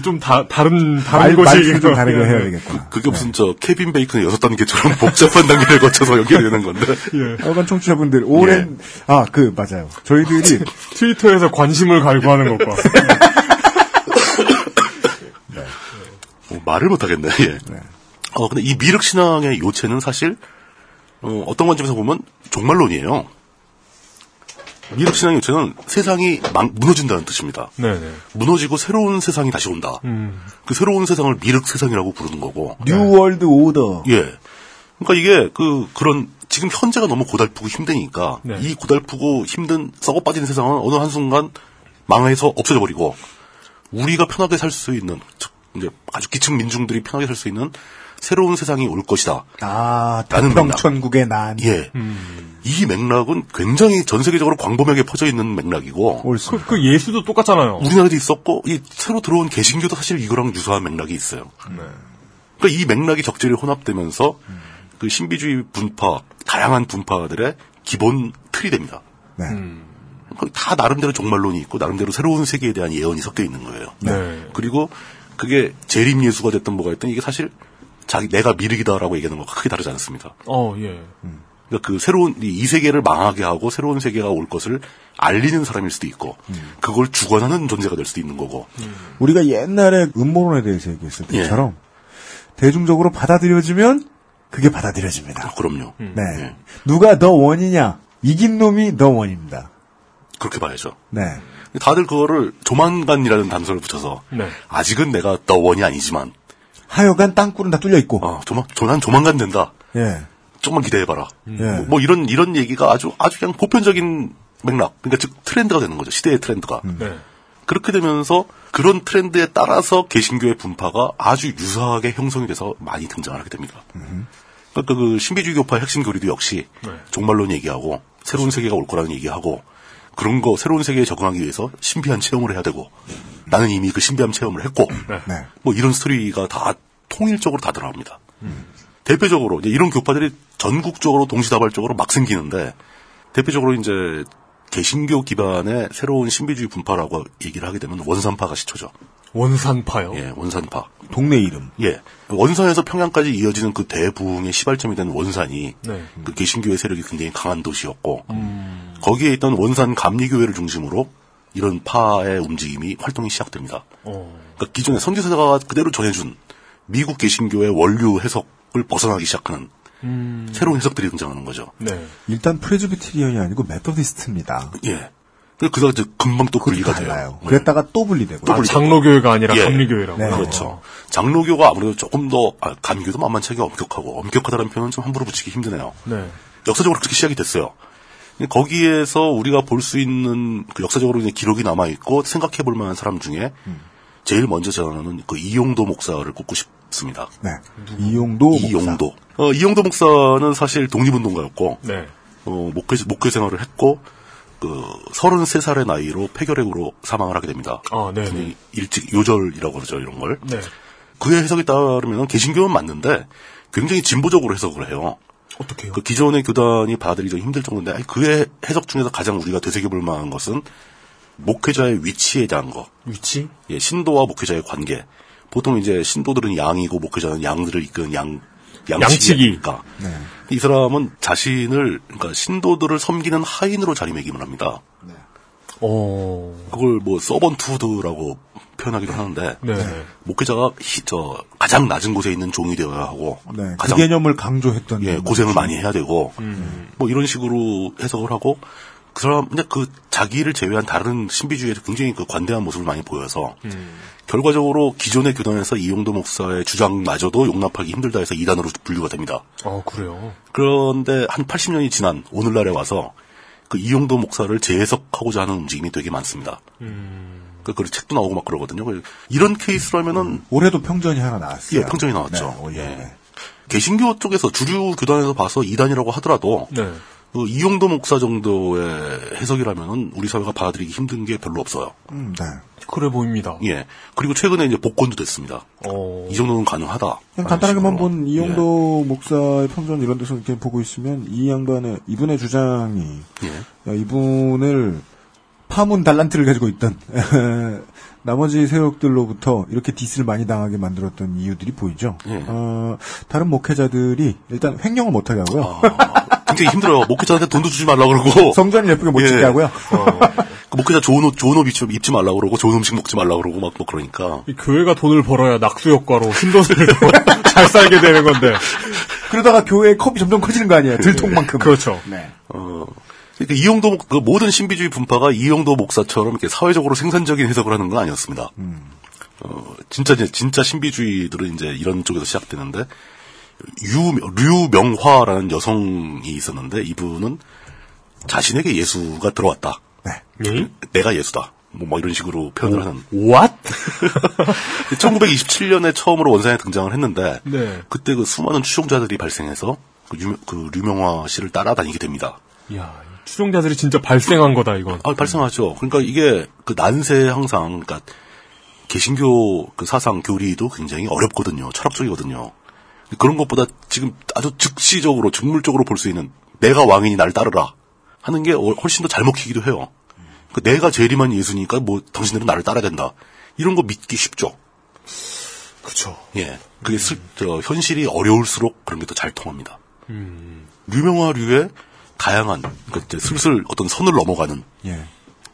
좀 다, 다른, 말, 다른 것이. 말을 좀 다르게 해야 되겠구나. 그게 무슨 저 케빈 베이컨의 여섯 단계처럼 복잡한 단계를 거쳐서 연결되는 건데. 예. 하여간 청취자분들, 오랜, 아, 그, 맞아요. 저희들이 트위터에서 관심을 갈구하는 것과. 어, 말을 못하겠네. 예. 어 근데 이 미륵 신앙의 요체는 사실 어, 어떤 관점에서 보면 종말론이에요. 미륵 신앙의 요체는 세상이 망- 무너진다는 뜻입니다. 네네. 무너지고 새로운 세상이 다시 온다. 음. 그 새로운 세상을 미륵 세상이라고 부르는 거고. New World Order. 예. 그러니까 이게 그 그런 지금 현재가 너무 고달프고 힘드니까 네. 이 고달프고 힘든 썩어 빠진 세상은 어느 한 순간 망해서 없어져 버리고 우리가 편하게 살 수 있는 즉, 이제 아주 기층 민중들이 편하게 살 수 있는 새로운 세상이 올 것이다. 아, 라는 태평천국의 난. 예. 이 맥락은 굉장히 전 세계적으로 광범위하게 퍼져 있는 맥락이고 옳습니다. 그 예수도 똑같잖아요. 우리나라에도 있었고 이 새로 들어온 개신교도 사실 이거랑 유사한 맥락이 있어요. 그러니까 이 맥락이 적절히 혼합되면서 그 신비주의 분파, 다양한 분파들의 기본 틀이 됩니다. 네. 그다 나름대로 종말론이 있고 나름대로 새로운 세계에 대한 예언이 섞여 있는 거예요. 네. 그리고 그게 재림 예수가 됐든 뭐가 됐든 이게 사실 자기 내가 미륵이다라고 얘기하는 것과 크게 다르지 않습니다. 어, 예. 그러니까 그 새로운 이, 이 세계를 망하게 하고 새로운 세계가 올 것을 알리는 사람일 수도 있고 그걸 주관하는 존재가 될 수도 있는 거고 우리가 옛날에 음모론에 대해서 얘기했을 때처럼 대중적으로 받아들여지면 그게 받아들여집니다. 그럼요. 네. 예. 누가 더 원이냐? 이긴 놈이 더 원입니다. 그렇게 봐야죠. 네. 다들 그거를 조만간이라는 단서를 붙여서 네. 아직은 내가 더 원이 아니지만 하여간 땅굴은 다 뚫려 있고. 어, 조만 조만 조만간 된다. 예. 조금만 기대해봐라. 예. 뭐, 뭐 이런 이런 얘기가 아주 아주 그냥 보편적인 맥락, 그러니까 즉 트렌드가 되는 거죠. 시대의 트렌드가. 네. 그렇게 되면서 그런 트렌드에 따라서 개신교의 분파가 아주 유사하게 형성이 돼서 많이 등장을 하게 됩니다. 그러니까 그 신비주의 교파의 핵심 교리도 역시 네. 종말론 얘기하고 새로운 세계가 올 거라는 얘기하고 그런 거 새로운 세계에 적응하기 위해서 신비한 체험을 해야 되고 나는 이미 그 신비한 체험을 했고 네. 뭐 이런 스토리가 다 통일적으로 다 들어갑니다. 대표적으로 이제 이런 교파들이 전국적으로 동시다발적으로 막 생기는데 대표적으로 이제 개신교 기반의 새로운 신비주의 분파라고 얘기를 하게 되면 원산파가 시초죠. 원산파요. 예, 원산파. 동네 이름. 예. 원산에서 평양까지 이어지는 그 대부흥의 시발점이 된 원산이 네. 그 개신교의 세력이 굉장히 강한 도시였고 거기에 있던 원산 감리교회를 중심으로 이런 파의 움직임이 활동이 시작됩니다. 어. 그러니까 기존의 선지서가 그대로 전해준 미국 개신교의 원류 해석을 벗어나기 시작하는 새로운 해석들이 등장하는 거죠. 네. 일단 프레즈비테리언이 아니고 메토디스트입니다. 예. 이제 금방 또 분리가 돼요. 달라요. 그랬다가 또 분리되고. 아, 장로교회가 아니라 예. 감리교회라고. 네. 그렇죠. 장로교가 아무래도 조금 더 아, 감교도 만만치 않게 엄격하고 엄격하다는 표현은 좀 함부로 붙이기 힘드네요. 네. 역사적으로 그렇게 시작이 됐어요. 거기에서 우리가 볼 수 있는 그 역사적으로 이제 기록이 남아 있고 생각해 볼 만한 사람 중에 제일 먼저 저는 그 이용도 목사를 꼽고 싶습니다. 네. 이용도 이용도. 어, 이용도 목사는 사실 독립운동가였고 네. 어, 목회 목회 생활을 했고 그 33살의 나이로 폐결핵으로 사망을 하게 됩니다. 아, 네. 굉장히 일찍 요절이라고 그러죠, 이런 걸. 네. 그의 해석에 따르면 개신교는 맞는데 굉장히 진보적으로 해석을 해요. 어떻게요? 그 기존의 교단이 받아들이기 좀 힘들 정도인데 아니, 그의 해석 중에서 가장 우리가 되새겨볼 만한 것은 목회자의 위치에 대한 거. 위치? 예, 신도와 목회자의 관계. 보통 이제 신도들은 양이고 목회자는 양들을 이끄는 양 양치기. 양치기니까. 이 사람은 자신을 그러니까 신도들을 섬기는 하인으로 자리매김을 합니다. 어. 그걸 뭐 서번투드라고 표현하기도 하는데 네. 목회자가 히- 저 가장 낮은 곳에 있는 종이 되어야 하고 네. 그 가장 개념을 강조했던. 예, 고생을 많이 해야 되고 뭐 이런 식으로 해석을 하고 그 사람 근데 그 자기를 제외한 다른 신비주의에서 굉장히 그 관대한 모습을 많이 보여서 결과적으로 기존의 교단에서 이용도 목사의 주장마저도 용납하기 힘들다 해서 이단으로 분류가 됩니다. 어, 그래요. 그런데 한 80년이 지난 오늘날에 와서 그 이용도 목사를 재해석하고자 하는 움직임이 되게 많습니다. 그, 그 책도 나오고 막 그러거든요. 그 이런 케이스라면은 올해도 평전이 하나 나왔어요. 예, 평전이 나왔죠. 네, 올해. 예. 개신교 쪽에서 주류 교단에서 봐서 이단이라고 하더라도 네. 그 이용도 목사 정도의 해석이라면은 우리 사회가 받아들이기 힘든 게 별로 없어요. 음, 네. 그래 보입니다. 예. 그리고 최근에 이제 복권도 됐습니다. 어. 이 정도는 가능하다. 그냥 간단하게만. 본 이용도 목사의 평전 이런 데서 이렇게 보고 있으면 이 양반의 이분의 주장이 예. 야, 이분을 파문 달란트를 가지고 있던 나머지 세력들로부터 이렇게 디스를 많이 당하게 만들었던 이유들이 보이죠. 예. 어, 다른 목회자들이 일단 횡령을 못하게 하고요. 아, 굉장히 힘들어요. 목회자한테 돈도 주지 말라 그러고. 성전 예쁘게 못 예. 찍게 하고요. 그 목회자 좋은 옷, 좋은 옷 입지, 입지 말라 그러고, 좋은 음식 먹지 말라 그러고, 막, 뭐, 그러니까. 이 교회가 돈을 벌어야 낙수 효과로 신도들을 더 잘 살게 되는 건데. 그러다가 교회의 컵이 점점 커지는 거 아니에요. 들통만큼. 그렇죠. 네. 어, 그러니까 이용도, 목- 그 모든 신비주의 분파가 이용도 목사처럼 이렇게 사회적으로 생산적인 해석을 하는 건 아니었습니다. 어, 진짜, 이제 진짜 신비주의들은 이제 이런 쪽에서 시작되는데, 유, 류명화라는 여성이 있었는데, 이분은 자신에게 예수가 들어왔다. 예? 내가 예수다. 뭐, 뭐 이런 식으로 표현을 하는. What? 1927년에 처음으로 원산에 등장을 했는데, 네. 그때 그 수많은 추종자들이 발생해서 그, 유, 그 류명화 씨를 따라다니게 됩니다. 야, 추종자들이 진짜 발생한 거다, 이건. 아, 발생하죠. 그러니까 이게 그 난세 항상, 그러니까 개신교 그 사상 교리도 굉장히 어렵거든요. 철학적이거든요. 그런 것보다 지금 아주 즉시적으로, 즉물적으로 볼 수 있는 내가 왕이니 나를 따르라 하는 게 어- 훨씬 더 잘 먹히기도 해요. 그 내가 재림한 예수니까 뭐 당신들은 나를 따라야 된다. 이런 거 믿기 쉽죠. 그쵸. 예. 그게 슬, 저, 현실이 어려울수록 그런 게 더 잘 통합니다. 류명화류의 다양한, 그 슬슬 어떤 선을 넘어가는, 예.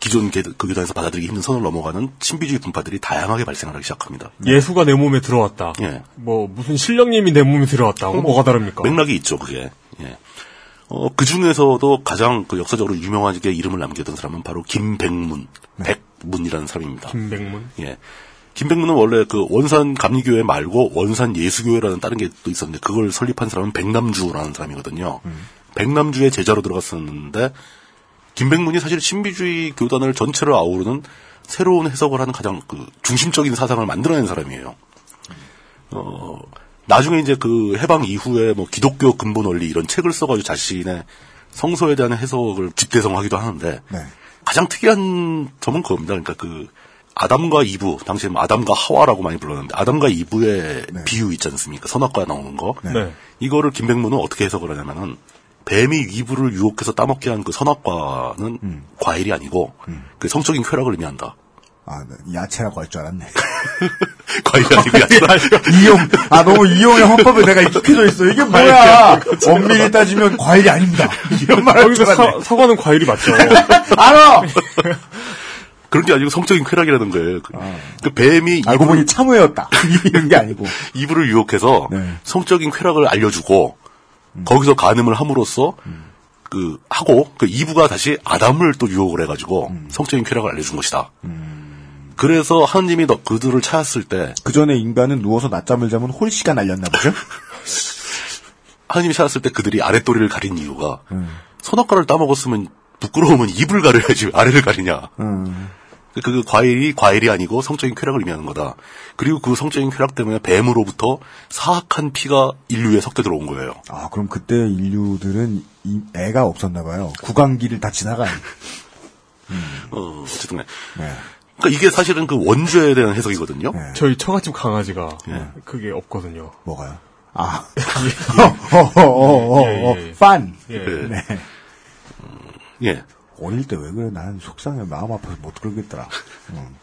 기존 계- 그 교단에서 받아들이기 힘든 선을 넘어가는 신비주의 분파들이 다양하게 발생하기 시작합니다. 예수가 내 몸에 들어왔다. 예. 뭐, 무슨 신령님이 내 몸에 들어왔다고. 뭐가 다릅니까? 맥락이 있죠, 그게. 예. 어, 그 중에서도 가장 그 역사적으로 유명하게 이름을 남겼던 사람은 바로 김백문, 백문이라는 사람입니다. 김백문. 예. 김백문은 원래 그 원산 감리교회 말고 원산 예수교회라는 다른 게 또 있었는데 그걸 설립한 사람은 백남주라는 사람이거든요. 백남주의 제자로 들어갔었는데 김백문이 사실 신비주의 교단을 전체를 아우르는 새로운 해석을 하는 가장 그 중심적인 사상을 만들어낸 사람이에요. 어, 나중에 이제 그 해방 이후에 뭐 기독교 근본 원리 이런 책을 써가지고 자신의 성서에 대한 해석을 집대성하기도 하는데 네. 가장 특이한 점은 그겁니다. 그러니까 그 아담과 이브 당시에 뭐 아담과 하와라고 많이 불렀는데 아담과 이브의 비유 있지 않습니까? 선악과 나오는 거. 네. 이거를 김백문은 어떻게 해석을 하냐면은 뱀이 이브를 유혹해서 따먹게 한 그 선악과는 과일이 아니고 그 성적인 쾌락을 의미한다. 아, 네. 야채라고 할 줄 알았네. 과일이 아니고 야채다. 이용, 아, 너무 이용의 헌법에 내가 익숙해져 있어. 이게 뭐야. 엄밀히 따지면 과일이 아닙니다. 이런 말할 거기서 줄 알았네. 사, 사과는 과일이 맞죠. 알아! 그런 게 아니고 성적인 쾌락이라는 거예요. 그, 그 뱀이 알고 이브를- 보니 참외였다. 이런 게 아니고. 이브를 유혹해서 네. 성적인 쾌락을 알려주고 거기서 간음을 함으로써 그 하고 그 이브가 다시 아담을 또 유혹을 해가지고 성적인 쾌락을 알려준 것이다. 그래서 하느님이 너 그들을 찾았을 때 그 전에 인간은 누워서 낮잠을 자면 홀씨가 날렸나 보죠? 하느님이 찾았을 때 그들이 아랫도리를 가린 이유가 선악과를 따먹었으면 부끄러우면 입을 가려야지 아래를 가리냐. 음. 그, 그 과일이 과일이 아니고 성적인 쾌락을 의미하는 거다. 그리고 그 성적인 쾌락 때문에 뱀으로부터 사악한 피가 인류에 섞여 들어온 거예요. 아, 그럼 그때 인류들은 이 애가 없었나 봐요. 구강기를 다 지나간. 어, 어쨌든. 네. 그러니까 이게 사실은 그 원죄에 대한 해석이거든요. 저희 처갓집 강아지가 예. 그게 없거든요. 뭐가요? 아. 어어 어 어 예, 예. 판. 예. 네. 예. 어릴 때 왜 그래? 난 속상해. 마음 아파서 못 그러겠더라. 음.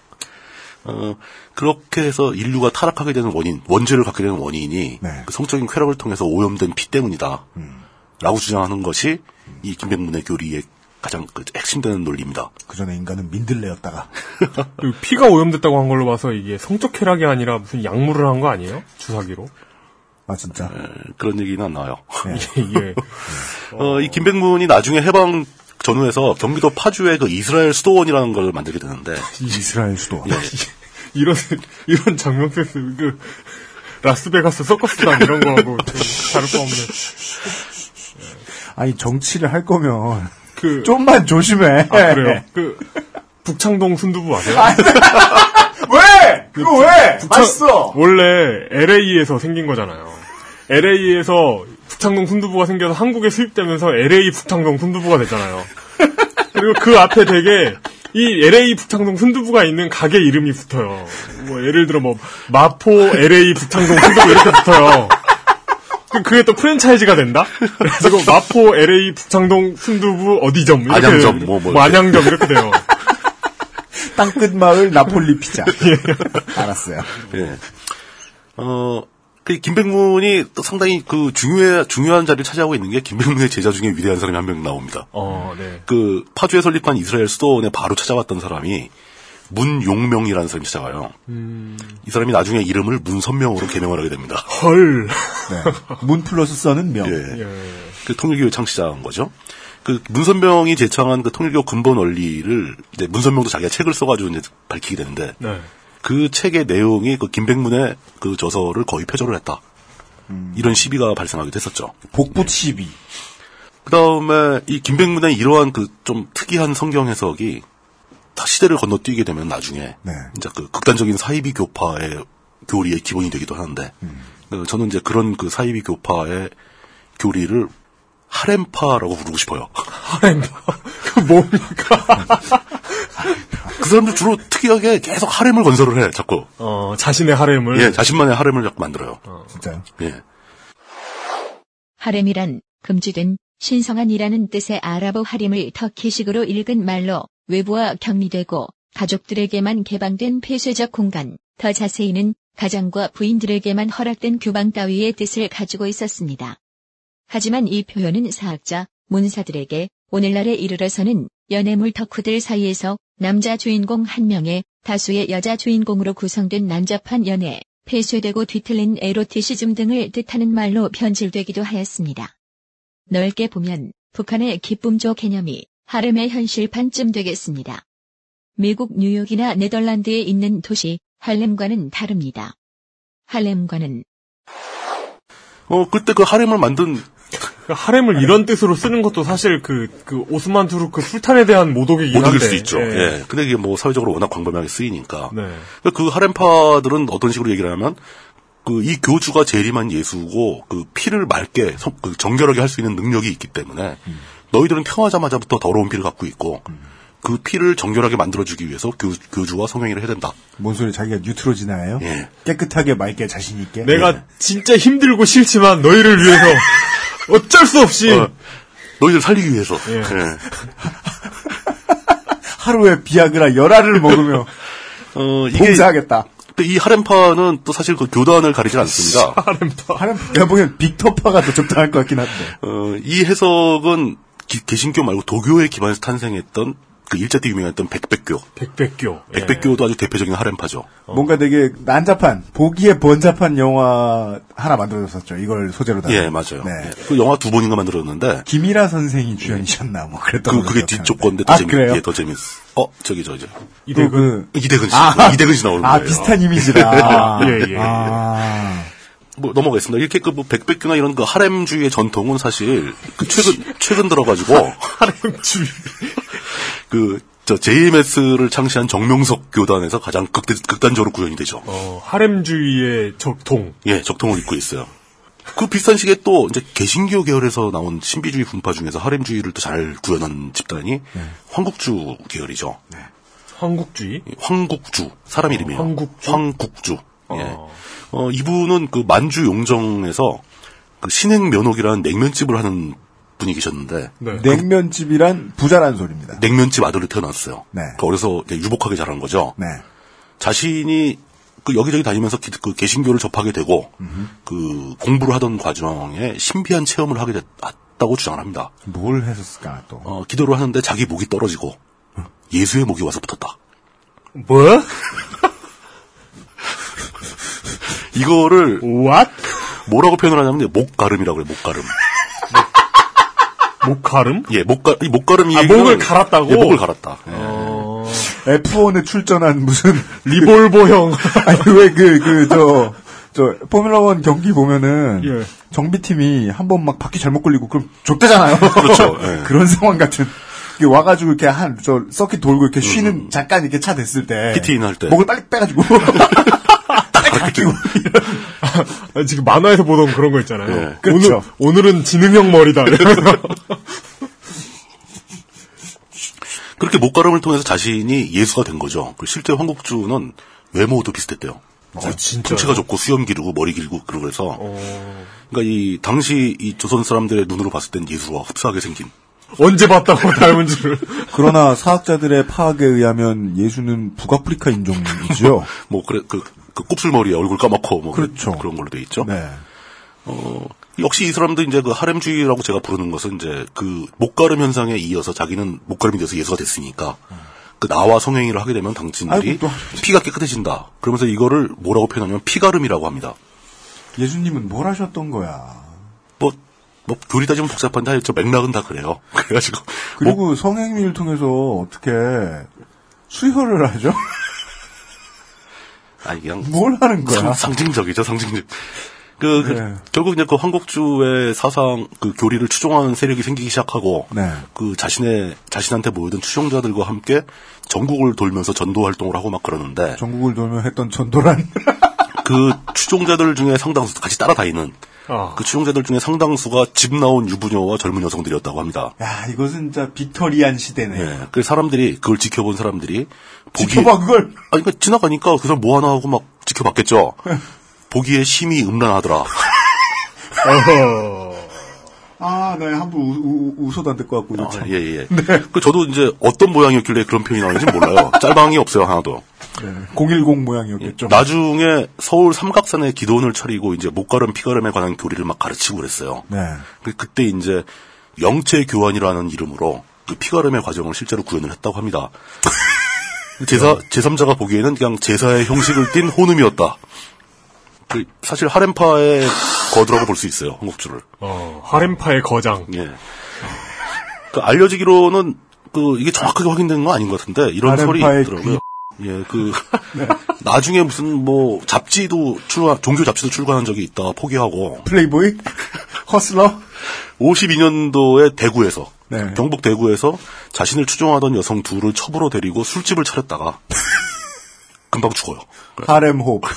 어, 그렇게 해서 인류가 타락하게 되는 원인, 원죄를 갖게 되는 원인이 네. 그 성적인 쾌락을 통해서 오염된 피 때문이다. 음. 라고 주장하는 것이 이 김백문의 교리의 가장 그 핵심되는 논리입니다. 그 전에 인간은 민들레였다가. 피가 오염됐다고 한 걸로 봐서 이게 성적 쾌락이 아니라 무슨 약물을 한 거 아니에요? 주사기로? 아, 진짜. 에, 그런 얘기는 안 나와요. 이게 어, 이 김백문이 나중에 해방 전후에서 경기도 파주에 그 이스라엘 수도원이라는 걸 만들게 되는데 이스라엘 수도. 예. 이런 이런 장면 센스 그 라스베가스 서커스단 이런 거하고 좀 다를 거 없는 아니, 정치를 할 거면. 그 좀만 조심해. 아, 그래요. 그 북창동 순두부 아세요? 왜? 그거 왜? 북창- 맛있어. 원래 LA에서 생긴 거잖아요. LA에서 북창동 순두부가 생겨서 한국에 수입되면서 LA 북창동 순두부가 됐잖아요. 그리고 그 앞에 되게 이 LA 북창동 순두부가 있는 가게 이름이 붙어요. 뭐 예를 들어 뭐 마포 LA 북창동 순두부 이렇게 붙어요. 그- 그게 또 프랜차이즈가 된다? 그래서 그 마포 LA 북창동 순두부 어디점 이렇게 안양점, 뭐, 뭐. 안양점 이렇게 돼요. 땅끝 마을 나폴리 피자. 알았어요. 예. 어, 그 김백문이 또 상당히 그 중요해, 중요한 자리를 차지하고 있는 게 김백문의 제자 중에 위대한 사람이 한 명 나옵니다. 어, 네. 그 파주에 설립한 이스라엘 수도원에 바로 찾아왔던 사람이 문용명이라는 사람이 찾아와요. 이 사람이 나중에 이름을 문선명으로 개명을 하게 됩니다. 헐. 네. 문 플러스 써는 명. 예. 그 통일교의 창시자인 거죠. 그 문선명이 제창한 그 통일교 근본 원리를 이제 문선명도 자기가 책을 써가지고 이제 밝히게 되는데 네. 그 책의 내용이 그 김백문의 그 저서를 거의 표절을 했다. 이런 시비가 발생하기도 했었죠. 복부 시비. 그 다음에 이 김백문의 이러한 그 좀 특이한 성경 해석이 다 시대를 건너뛰게 되면 나중에 네. 이제 그 극단적인 사이비 교파의 교리의 기본이 되기도 하는데 그 저는 이제 그런 그 사이비 교파의 교리를 하렘파라고 부르고 싶어요. 하렘파. 그 뭡니까? 그 사람들 주로 특이하게 계속 하렘을 건설을 해, 자꾸. 어, 자신의 하렘을. 예, 자신만의 하렘을 자꾸 만들어요. 진짜요? 예. 하렘이란 금지된 신성한이라는 뜻의 아랍어 하림을 터키식으로 읽은 말로 외부와 격리되고 가족들에게만 개방된 폐쇄적 공간, 더 자세히는 가장과 부인들에게만 허락된 규방 따위의 뜻을 가지고 있었습니다. 하지만 이 표현은 사학자, 문사들에게 오늘날에 이르러서는 연애물 덕후들 사이에서 남자 주인공 한 명의 다수의 여자 주인공으로 구성된 난잡한 연애, 폐쇄되고 뒤틀린 에로티시즘 등을 뜻하는 말로 변질되기도 하였습니다. 넓게 보면 북한의 기쁨조 개념이 하렘의 현실판쯤 되겠습니다. 미국 뉴욕이나 네덜란드에 있는 도시 할렘과는 다릅니다. 할렘과는 어, 그때 그 하렘을 만든 그 하렘을 이런 뜻으로 쓰는 것도 사실 그, 그 오스만 투르크 술탄에 대한 모독이긴 모독일 한데. 수 있죠. 예. 근데 이게 뭐 사회적으로 워낙 광범위하게 쓰이니까. 네. 그그 하렘파들은 어떤 식으로 얘기를 하면 그 이 교주가 재림한 예수고 그 피를 맑게 성- 그 정결하게 할 수 있는 능력이 있기 때문에 너희들은 태어나자마자부터 더러운 피를 갖고 있고 그 피를 정결하게 만들어주기 위해서 교, 교주와 성행위를 해야 된다. 뭔 소리 자기가 뉴트로지나요? 예. 깨끗하게 맑게 자신 있게. 내가 네. 진짜 힘들고 싫지만 너희를 위해서 어쩔 수 없이 어, 너희들 살리기 위해서. 예. 예. 하루에 비아그라 열알을 먹으며 어, 이게 봉사하겠다. 근데 이 하렘파는 또 사실 그 교단을 가리지 않습니다. 하렘파. 하는 내가 보기엔 빅터파가 더 적당할 것 같긴 한데. 어, 이 해석은 기- 개신교 말고 도교에 기반해서 탄생했던 그 일제 때 유명했던 백백교. 백백교. 예. 백백교도 아주 대표적인 하렘파죠. 뭔가 되게 난잡한 보기에 번잡한 영화 하나 만들어졌었죠. 이걸 소재로 다. 예, 맞아요. 네. 예. 그 영화 두 번인가 만들었는데 김일아 선생이 주연이셨나 뭐 그랬던 그, 그게 뒤쪽. 건데 더 아, 재밌, 그래요? 예, 더 재밌어. 어, 저기, 저, 저. 이대근. 그, 이대근 씨. 아, 이대근 씨 나오는 아, 거예요. 비슷한 이미지라. 예, 예. 아. 뭐 넘어가겠습니다. 이렇게 그 뭐 백백교나 이런 그 하렘주의의 전통은 사실 그 최근 최근 들어가지고 하렘주의 그 저 JMS를 창시한 정명석 교단에서 가장 극대, 극단적으로 구현이 되죠. 어, 하렘주의의 적통. 예, 적통을 입고 있어요. 그 비슷한 시기에 또 이제 개신교 계열에서 나온 신비주의 분파 중에서 하렘주의를 또 잘 구현한 집단이 황국주 계열이죠. 황국주의? 황국주 사람 이름이에요. 황국주? 황국주. 예. 어, 이분은 그 만주 용정에서 그 신행 면옥이라는 냉면집을 하는 분이 계셨는데 네. 냉면집이란 부자란 소리입니다. 냉면집 아들로 태어났어요. 네. 그 어려서 유복하게 자란 거죠. 네. 자신이 그 여기저기 다니면서 기- 그 개신교를 접하게 되고 그 공부를 하던 과정에 신비한 체험을 하게 됐다고 주장을 합니다. 뭘 했었을까 또. 어, 기도를 하는데 자기 목이 떨어지고 예수의 목이 와서 붙었다. 뭐? 이거를 What? 뭐라고 표현을 하냐면 목가름이라고 해요. 목가름. 목가름? 예, 목가 이 목가름 이 아, 목을 갈았다고? 예, 목을 갈았다. 예. 어, F1에 출전한 무슨 리볼버형. 아니 왜 그 그 저 저 포뮬러 원 경기 보면은 예. 정비팀이 한 번 막 바퀴 잘못 걸리고 그럼 족대잖아요. 그렇죠. 예. 그런 상황 같은. 이게 와가지고 이렇게 한 저 서킷 돌고 이렇게 쉬는 잠깐 이렇게 차 됐을 때 PT 인 할 때. 목을 빨리 빼가지고 아, 지금 만화에서 보던 그런 거 있잖아요. 예. 그렇죠. 오늘, 오늘은 지능형 머리다. 그렇게 목가름을 통해서 자신이 예수가 된 거죠. 그 실제 황국주는 외모도 비슷했대요. 아, 진짜. 통체가 좋고 수염 기르고 머리 길고 그러고 해서 어. 그러니까 이 당시 이 조선 사람들의 눈으로 봤을 땐 예수와 흡사하게 생긴 언제 봤다고 닮은 줄을. 그러나 사학자들의 파악에 의하면 예수는 북아프리카 인종이죠. 뭐 그래 그, 그 곱슬머리에 얼굴 까맣고 뭐 그렇죠. 그런 걸로 돼 있죠. 네. 어, 역시 이 사람들 이제 그 하렘주의라고 제가 부르는 것은 이제 그 목가름 현상에 이어서 자기는 목가름이 돼서 예수가 됐으니까 그 나와 성행위를 하게 되면 당신들이 아이고, 또. 피가 깨끗해진다. 그러면서 이거를 뭐라고 표현하냐면 피가름이라고 합니다. 예수님은 뭘 하셨던 거야. 뭐, 뭐 교리 따지면 복잡한데 하여튼 맥락은 다 그래요. 그래가지고 그리고 성행위를 통해서 어떻게 수혈을 하죠? 아니 그냥 뭘 하는 거야? 상, 상징적이죠, 상징적. 그, 그 네. 결국 이제 그 한국주의 사상 그 교리를 추종하는 세력이 생기기 시작하고 네. 그 자신의 자신한테 모이던 추종자들과 함께 전국을 돌면서 전도 활동을 하고 막 그러는데 전국을 돌며 했던 전도란 그 추종자들 중에 상당수 같이 따라다니는 아. 그 추종자들 중에 상당수가 집 나온 유부녀와 젊은 여성들이었다고 합니다. 야, 이것은 진짜 빅토리안 시대네. 예. 그 사람들이 그걸 지켜본 사람들이 보기 지켜봐 그걸. 아니 그 지나가니까 그 사람 뭐 하나 하고 막 지켜봤겠죠. 보기에 심히 음란하더라. 아, 네, 한번 웃어도 안 될 것 같고. 이거 아, 참. 예, 예. 그 저도 이제 어떤 모양이었길래 그런 표현이 나오는지 몰라요. 짤방이 없어요, 하나도. 네. 010 모양이었겠죠. 나중에 서울 삼각산에 기도원을 차리고 이제 목가름, 피가름에 관한 교리를 막 가르치고 그랬어요. 네. 그- 그때 이제 영체 교환이라는 이름으로 그 피가름의 과정을 실제로 구현을 했다고 합니다. 제사, 제3자가 보기에는 그냥 제사의 형식을 띤 혼음이었다. 그 사실 하렘파의 거드라고 볼 수 있어요, 한국주를. 어, 하렘파의 거장. 예. 그 알려지기로는 그 이게 정확하게 확인된 건 아닌 것 같은데 이런 소리 있더라고요. 예, 그 나중에 무슨 뭐 잡지도 출간 종교 잡지도 출간한 적이 있다 포기하고 플레이보이? 허슬러? 52년도에 대구에서 네. 경북 대구에서 자신을 추종하던 여성 둘을 첩으로 데리고 술집을 차렸다가 금방 죽어요. 하렘 호흡.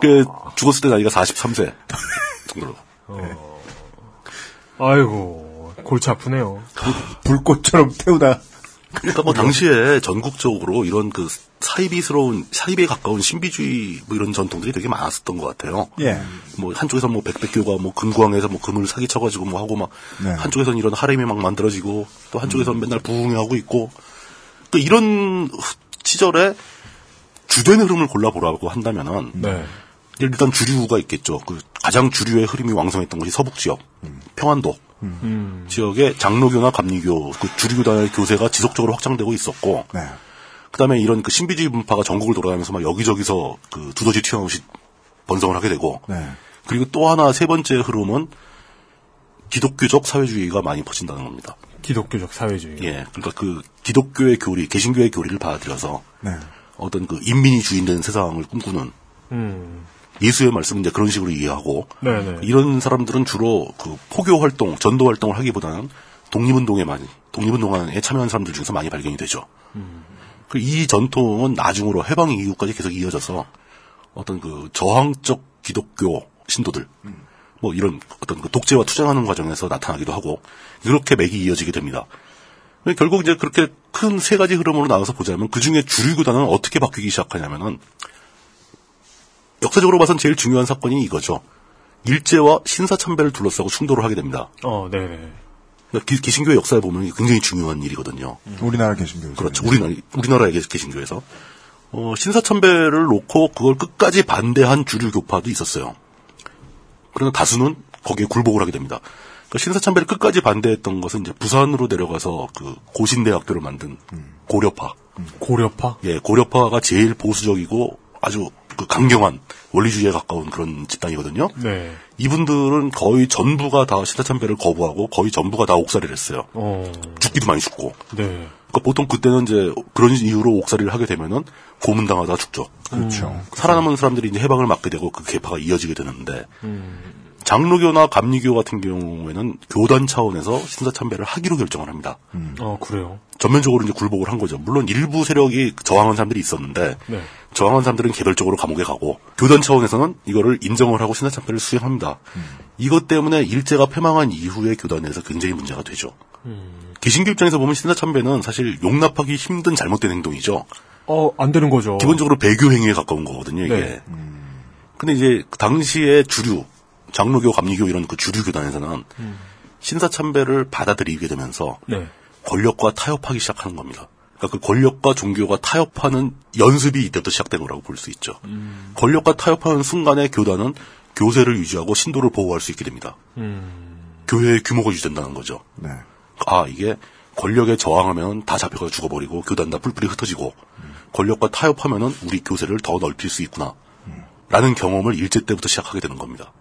그 죽었을 때 나이가 43세 정도로. 아이고, 골치 아프네요. 불꽃처럼 태우다. 그러니까 뭐 당시에 전국적으로 이런 그 사이비스러운 사이비에 가까운 신비주의 뭐 이런 전통들이 되게 많았었던 것 같아요. 예. 뭐 한쪽에서 뭐 백백교가 뭐 금광에서 뭐 금을 사기쳐가지고 뭐 하고 막 네. 한쪽에서는 이런 하렘이 막 만들어지고 또 한쪽에서는 맨날 부흥하고 있고 또 이런 시절에 주된 흐름을 골라보라고 한다면은 네. 일단 주류가 있겠죠. 그 가장 주류의 흐름이 왕성했던 것이 서북 지역, 평안도. 음. 지역에 장로교나 감리교, 그 주류교단의 교세가 지속적으로 확장되고 있었고, 네. 그다음에 이런 그 신비주의 분파가 전국을 돌아다니면서 막 여기저기서 그 두더지 튀어나오시 번성을 하게 되고, 네. 그리고 또 하나 세 번째 흐름은 기독교적 사회주의가 많이 퍼진다는 겁니다. 기독교적 사회주의. 예, 그러니까 그 기독교의 교리, 개신교의 교리를 받아들여서 네. 어떤 그 인민이 주인된 세상을 꿈꾸는 음. 예수의 말씀은 이제 그런 식으로 이해하고 네네. 이런 사람들은 주로 그 포교 활동, 전도 활동을 하기보다는 독립운동에 많이 독립운동에 참여한 사람들 중에서 많이 발견이 되죠. 그 이 전통은 나중으로 해방 이후까지 계속 이어져서 어떤 그 저항적 기독교 신도들 뭐 이런 어떤 그 독재와 투쟁하는 과정에서 나타나기도 하고 이렇게 맥이 이어지게 됩니다. 결국 이제 그렇게 큰 세 가지 흐름으로 나눠서 보자면 그 중에 주류 구단은 어떻게 바뀌기 시작하냐면은 역사적으로 봐선 제일 중요한 사건이 이거죠. 일제와 신사참배를 둘러싸고 충돌을 하게 됩니다. 어, 네네. 그러니까 기, 개신교 역사에 보면 굉장히 중요한 일이거든요. 우리나라 개신교. 그렇죠. 우리나라, 우리나라의 개- 개신교에서. 어, 신사참배를 놓고 그걸 끝까지 반대한 주류 교파도 있었어요. 그러나 다수는 거기에 굴복을 하게 됩니다. 그러니까 신사참배를 끝까지 반대했던 것은 이제 부산으로 내려가서 그 고신대학교를 만든 고려파. 고려파? 예, 고려파가 제일 보수적이고 아주 그 강경한 원리주의에 가까운 그런 집단이거든요. 네. 이분들은 거의 전부가 다 신사참배를 거부하고 거의 전부가 다 옥살이를 했어요. 어. 죽기도 많이 죽고. 네. 그러니까 보통 그때는 이제 그런 이유로 옥살이를 하게 되면은 고문당하다 죽죠. 그렇죠. 살아남은 사람들이 이제 해방을 맞게 되고 그 계파가 이어지게 되는데 음. 장로교나 감리교 같은 경우에는 교단 차원에서 신사 참배를 하기로 결정을 합니다. 어, 그래요. 전면적으로 이제 굴복을 한 거죠. 물론 일부 세력이 저항한 사람들이 있었는데 네. 저항한 사람들은 개별적으로 감옥에 가고 교단 차원에서는 이거를 인정을 하고 신사 참배를 수행합니다. 이것 때문에 일제가 패망한 이후에 교단에서 굉장히 문제가 되죠. 개신교 입장에서 보면 신사 참배는 사실 용납하기 힘든 잘못된 행동이죠. 어, 안 되는 거죠. 기본적으로 배교 행위에 가까운 거거든요, 이게. 네. 근데 이제 그 당시에 주류, 장로교, 감리교 이런 그 주류 교단에서는 신사 참배를 받아들이게 되면서 네. 권력과 타협하기 시작하는 겁니다. 그러니까 그 권력과 종교가 타협하는 연습이 이때부터 시작된 거라고 볼 수 있죠. 권력과 타협하는 순간에 교단은 교세를 유지하고 신도를 보호할 수 있게 됩니다. 교회의 규모가 유지된다는 거죠. 네. 아, 이게 권력에 저항하면 다 잡혀가 죽어버리고 교단 다 뿔뿔이 흩어지고 권력과 타협하면은 우리 교세를 더 넓힐 수 있구나. 라는 경험을 일제 때부터 시작하게 되는 겁니다.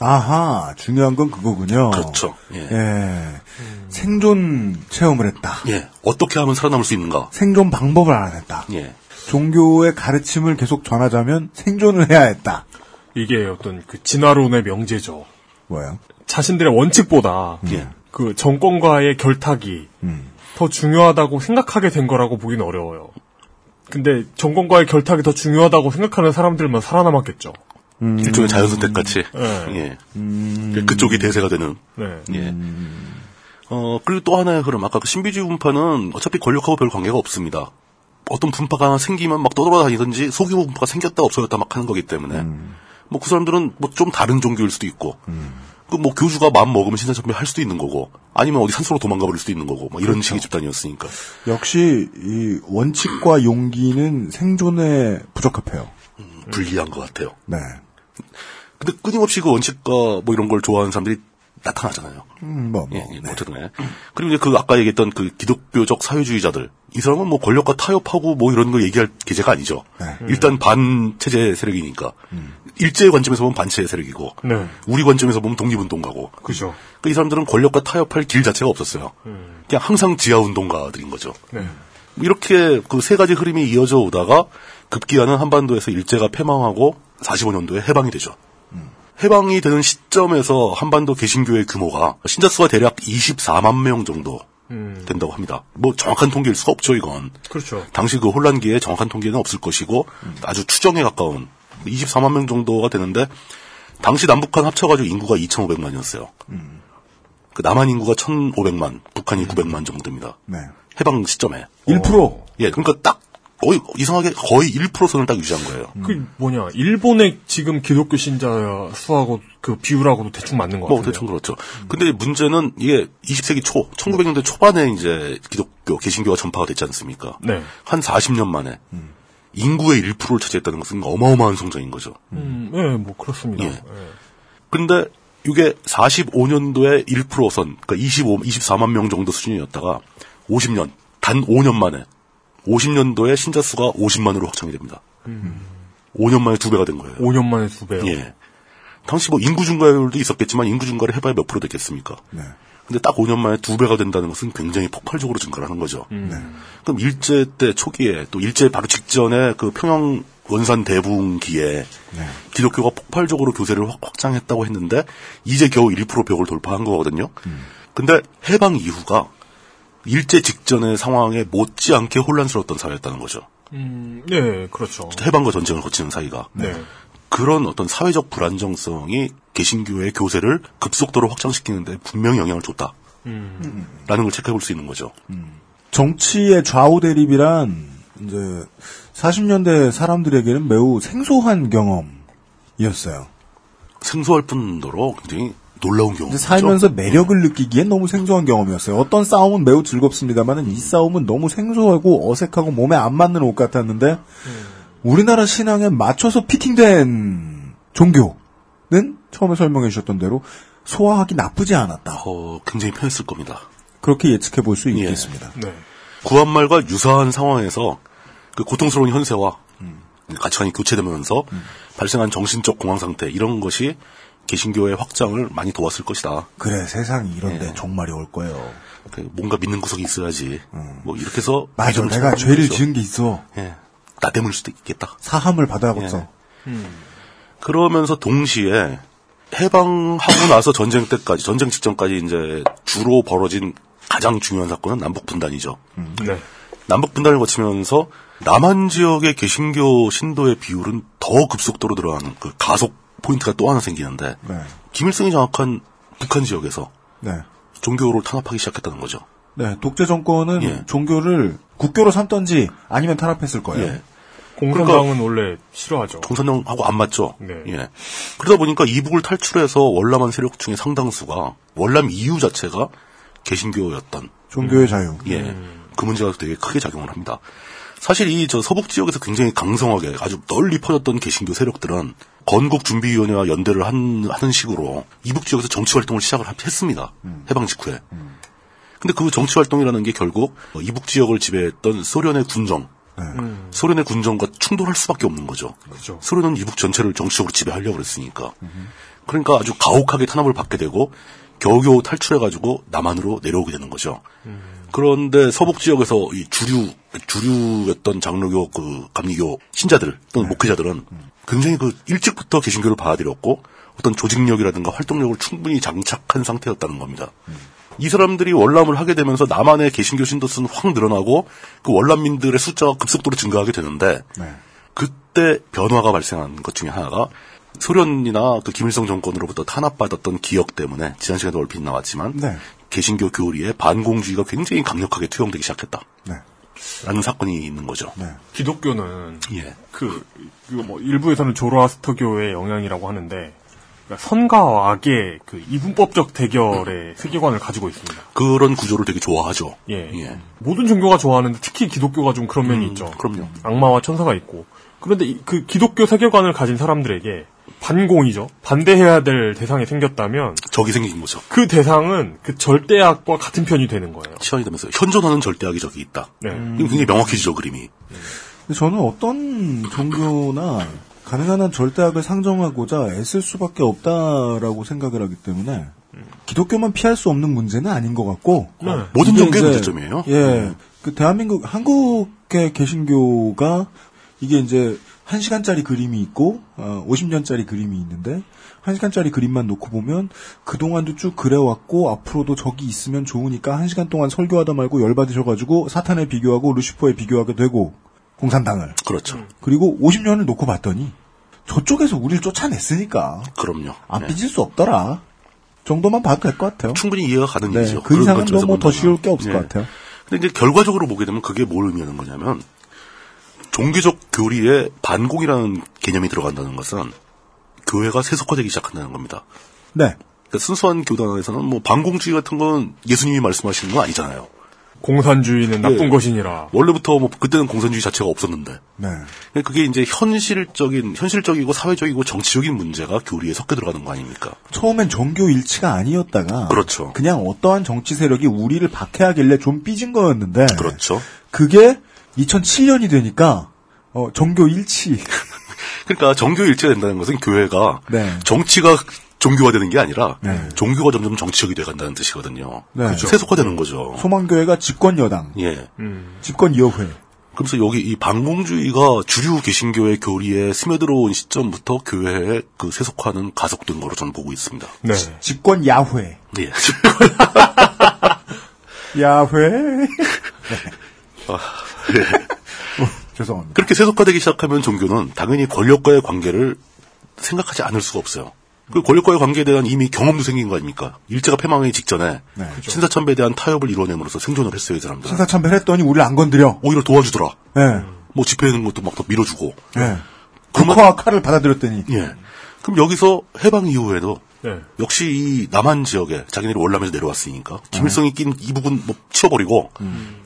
아하, 중요한 건 그거군요. 그렇죠. 예. 예. 생존 체험을 했다. 예. 어떻게 하면 살아남을 수 있는가? 생존 방법을 알아냈다. 예. 종교의 가르침을 계속 전하자면 생존을 해야 했다. 이게 어떤 그 진화론의 명제죠. 뭐예요? 자신들의 원칙보다 예. 그 정권과의 결탁이 음. 더 중요하다고 생각하게 된 거라고 보기는 어려워요. 근데 정권과의 결탁이 더 중요하다고 생각하는 사람들만 살아남았겠죠. 일종의 자연선택 같이. 네. 예. 그쪽이 대세가 되는. 네. 예. 어, 그리고 또 하나의 흐름. 아까 그 신비주의 분파는 어차피 권력하고 별 관계가 없습니다. 어떤 분파가 하나 생기면 막 떠돌아다니든지 소규모 분파가 생겼다 없어졌다 막 하는 거기 때문에. 뭐그 사람들은 뭐 좀 다른 종교일 수도 있고. 그 뭐 교주가 마음 먹으면 신사참배 할 수도 있는 거고. 아니면 어디 산소로 도망가 버릴 수도 있는 거고. 뭐 이런 식의 집단이었으니까. 역시 이 원칙과 용기는 생존에 부적합해요. 불리한 것 같아요. 네. 근데 끊임없이 그 원칙과 뭐 이런 걸 좋아하는 사람들이 나타나잖아요. 음, 뭐, 뭐. 예, 예, 어쨌든 네. 그리고 이제 그 아까 얘기했던 그 기독교적 사회주의자들 이 사람은 뭐 권력과 타협하고 뭐 이런 걸 얘기할 계제가 아니죠. 일단 반체제 세력이니까 일제의 관점에서 보면 반체제 세력이고 네. 우리 관점에서 보면 독립운동가고 그죠. 그이 사람들은 권력과 타협할 길 자체가 없었어요. 그냥 항상 지하운동가들인 거죠. 네. 이렇게 그 세 가지 흐름이 이어져 오다가 급기야는 한반도에서 일제가 패망하고 45년도에 해방이 되죠. 해방이 되는 시점에서 한반도 개신교의 규모가 신자수가 대략 24만 명 정도 된다고 합니다. 뭐 정확한 통계일 수가 없죠, 이건. 그렇죠. 당시 그 혼란기에 정확한 통계는 없을 것이고 아주 추정에 가까운 24만 명 정도가 되는데 당시 남북한 합쳐가지고 인구가 2,500만이었어요. 그 남한 인구가 1,500만, 북한이 900만 정도입니다. 네. 해방 시점에. 1%. 예, 그러니까 딱 거의 이상하게 거의 1% 선을 딱 유지한 거예요. 그 뭐냐 일본의 지금 기독교 신자 수하고 그 비율하고도 대충 맞는 것뭐 같아요. 대충 그렇죠. 근데 문제는 이게 20세기 초, 1900년대 초반에 이제 기독교 개신교가 전파가 됐지 않습니까? 네. 한 40년 만에 인구의 1%를 차지했다는 것은 어마어마한 성장인 거죠. 음, 예, 뭐 그렇습니다. 예. 예. 근데 이게 45년도에 1%선, 그러니까 25, 24만 명 정도 수준이었다가 50년, 단 5년 만에 50년도에 신자 수가 50만으로 확장이 됩니다. 5년 만에 두 배가 된 거예요. 5년 만에 두 배요. 예. 당시 뭐 인구 증가율도 있었겠지만 인구 증가를 해봐야 몇 프로 됐겠습니까? 네. 근데 딱 5년 만에 두 배가 된다는 것은 굉장히 폭발적으로 증가를 하는 거죠. 그럼 일제 때 초기에 또 일제 바로 직전에 그 평양 원산 대붕기에 기독교가 폭발적으로 교세를 확- 확장했다고 했는데 이제 겨우 1% 벽을 돌파한 거거든요. 근데 해방 이후가 일제 직전의 상황에 못지않게 혼란스러웠던 사회였다는 거죠. 음, 네, 그렇죠. 해방과 전쟁을 거치는 사이가. 네. 그런 어떤 사회적 불안정성이 개신교의 교세를 급속도로 확장시키는데 분명히 영향을 줬다. 음. 라는 걸 체크해 볼 수 있는 거죠. 정치의 좌우 대립이란 이제 40년대 사람들에게는 매우 생소한 경험이었어요. 생소할 뿐더러 굉장히 놀라운 경우죠. 살면서 매력을 느끼기엔 너무 생소한 경험이었어요. 어떤 싸움은 매우 즐겁습니다만은 이 싸움은 너무 생소하고 어색하고 몸에 안 맞는 옷 같았는데 우리나라 신앙에 맞춰서 피팅된 종교는 처음에 설명해 주셨던 대로 소화하기 나쁘지 않았다. 어, 굉장히 편했을 겁니다. 그렇게 예측해 볼 수 있겠습니다. 네. 구한말과 유사한 상황에서 그 고통스러운 현세와 가치관이 교체되면서 발생한 정신적 공황 상태 이런 것이 개신교의 확장을 많이 도왔을 것이다. 그래 세상이 이런데 종말이 올 거예요. 그 뭔가 믿는 구석이 있어야지. 뭐 이렇게 해서 맞아, 내가 죄를 거죠. 지은 게 있어. 예. 나 때문일 수도 있겠다. 사함을 받아야겠어. 그러면서 동시에 해방하고 나서 전쟁 때까지 전쟁 직전까지 이제 주로 벌어진 가장 중요한 사건은 남북 분단이죠. 네. 남북 분단을 거치면서 남한 지역의 개신교 신도의 비율은 더 급속도로 늘어나는 그 가속 포인트가 또 하나 생기는데 네. 김일성이 장악한 북한 지역에서 네. 종교를 탄압하기 시작했다는 거죠. 네, 독재 정권은 예. 종교를 국교로 삼던지 아니면 탄압했을 거예요. 예. 공산당은 원래 싫어하죠. 공산당하고 안 맞죠. 네. 예. 그러다 보니까 이북을 탈출해서 월남한 세력 중에 상당수가 월남 이유 자체가 개신교였던 종교의 자유. 예. 그 문제가 되게 크게 작용을 합니다. 사실 이 저 서북 지역에서 굉장히 강성하게 아주 널리 퍼졌던 개신교 세력들은 건국 준비위원회와 연대를 한, 하는 식으로 이북 지역에서 정치 활동을 시작을 했습니다. 해방 직후에. 근데 그 정치 활동이라는 게 결국 이북 지역을 지배했던 소련의 군정, 소련의 군정과 충돌할 수밖에 없는 거죠. 그죠. 소련은 이북 전체를 정치적으로 지배하려고 그랬으니까. 그러니까 아주 가혹하게 탄압을 받게 되고 겨우겨우 탈출해가지고 남한으로 내려오게 되는 거죠. 그런데 서북 지역에서 이 주류 주류였던 장로교 그 감리교 신자들 또는 목회자들은 굉장히 그 일찍부터 개신교를 받아들였고 어떤 조직력이라든가 활동력을 충분히 장착한 상태였다는 겁니다. 이 사람들이 월남을 하게 되면서 남한의 개신교 신도수는 확 늘어나고 그 월남민들의 숫자가 급속도로 증가하게 되는데 그때 변화가 발생한 것 중에 하나가 소련이나 그 김일성 정권으로부터 탄압받았던 기억 때문에 지난 시간에도 얼핏 나왔지만 네. 개신교 교리에 반공주의가 굉장히 강력하게 투영되기 시작했다. 네. 라는 사건이 있는 거죠. 기독교는 예. 그, 그뭐 일부에서는 조로아스터교의 영향이라고 하는데 그러니까 선과 악의 그 이분법적 대결의 세계관을 가지고 있습니다. 그런 구조를 되게 좋아하죠. 예. 모든 종교가 좋아하는데 특히 기독교가 좀 그런 면이 있죠. 음, 그럼요. 악마와 천사가 있고. 그런데 이- 그 기독교 세계관을 가진 사람들에게 반공이죠. 반대해야 될 대상이 생겼다면 적이 생긴 거죠. 그 대상은 그 절대악과 같은 편이 되는 거예요. 시간이 되면서 현존하는 절대악이 적이 있다. 네. 이건 굉장히 명확해지죠, 그림이. 근데 저는 어떤 종교나 가능한 한 절대악을 상정하고자 애쓸 수밖에 없다라고 생각을 하기 때문에 기독교만 피할 수 없는 문제는 아닌 것 같고 네. 모든 종교의 문제점이에요. 예, 네. 그 대한민국 한국의 개신교가 이게 이제 한 시간짜리 그림이 있고 어, 50년짜리 그림이 있는데 한 시간짜리 그림만 놓고 보면 그 동안도 쭉 그래왔고 앞으로도 적이 있으면 좋으니까 한 시간 동안 설교하다 말고 열 받으셔가지고 사탄에 비교하고 루시퍼에 비교하게 되고 공산당을 그렇죠. 그리고 50년을 놓고 봤더니 저쪽에서 우리를 쫓아냈으니까 그럼요. 안 네. 삐질 수 없더라 정도만 봐도 될 것 같아요. 충분히 이해가 가는 네, 일이죠. 그 이상은 관점에서 뭐더 본다면. 쉬울 게 없을 예. 것 같아요. 근데 이제 결과적으로 보게 되면 그게 뭘 의미하는 거냐면 종교적 교리에 반공이라는 개념이 들어간다는 것은 교회가 세속화되기 시작한다는 겁니다. 네. 그러니까 순수한 교단에서는 뭐 반공주의 같은 건 예수님이 말씀하시는 건 아니잖아요. 공산주의는 나쁜 예. 것이니라. 원래부터 뭐 그때는 공산주의 자체가 없었는데 네. 그게 이제 현실적인 현실적이고 사회적이고 정치적인 문제가 교리에 섞여 들어가는 거 아닙니까? 처음엔 종교 일치가 아니었다가 그렇죠. 그냥 어떠한 정치 세력이 우리를 박해하길래 좀 삐진 거였는데 그렇죠. 그게 2007년이 되니까 어, 종교 일치. 그러니까 정교 일치가 된다는 것은 교회가 네. 정치가 종교화 되는 게 아니라 네. 종교가 점점 정치적이 돼 간다는 뜻이거든요. 네. 그렇죠. 세속화되는 거죠. 소망교회가 집권 여당, 예. 집권 여회. 그래서 여기 이 반공주의가 주류 개신교의 교리에 스며들어온 시점부터 교회의 그 세속화는 가속된 거로 저는 보고 있습니다. 네. 집권 야회. 예. 야회. 아, 예. 죄송합니다. 그렇게 세속화되기 시작하면 종교는 당연히 권력과의 관계를 생각하지 않을 수가 없어요. 그 권력과의 관계에 대한 이미 경험도 생긴 거 아닙니까? 일제가 패망하기 직전에 네. 신사참배에 대한 타협을 이뤄냄으로써 생존을 했어요, 이 사람들. 신사참배했더니 우리를 안 건드려. 오히려 도와주더라. 예. 뭐 집회하는 것도 막 더 밀어주고. 예. 국화와 칼을 받아들였더니. 예. 그럼 여기서 해방 이후에도 네. 역시 이 남한 지역에 자기네들이 월남에서 내려왔으니까 김일성이 낀 이 부분 뭐 치워버리고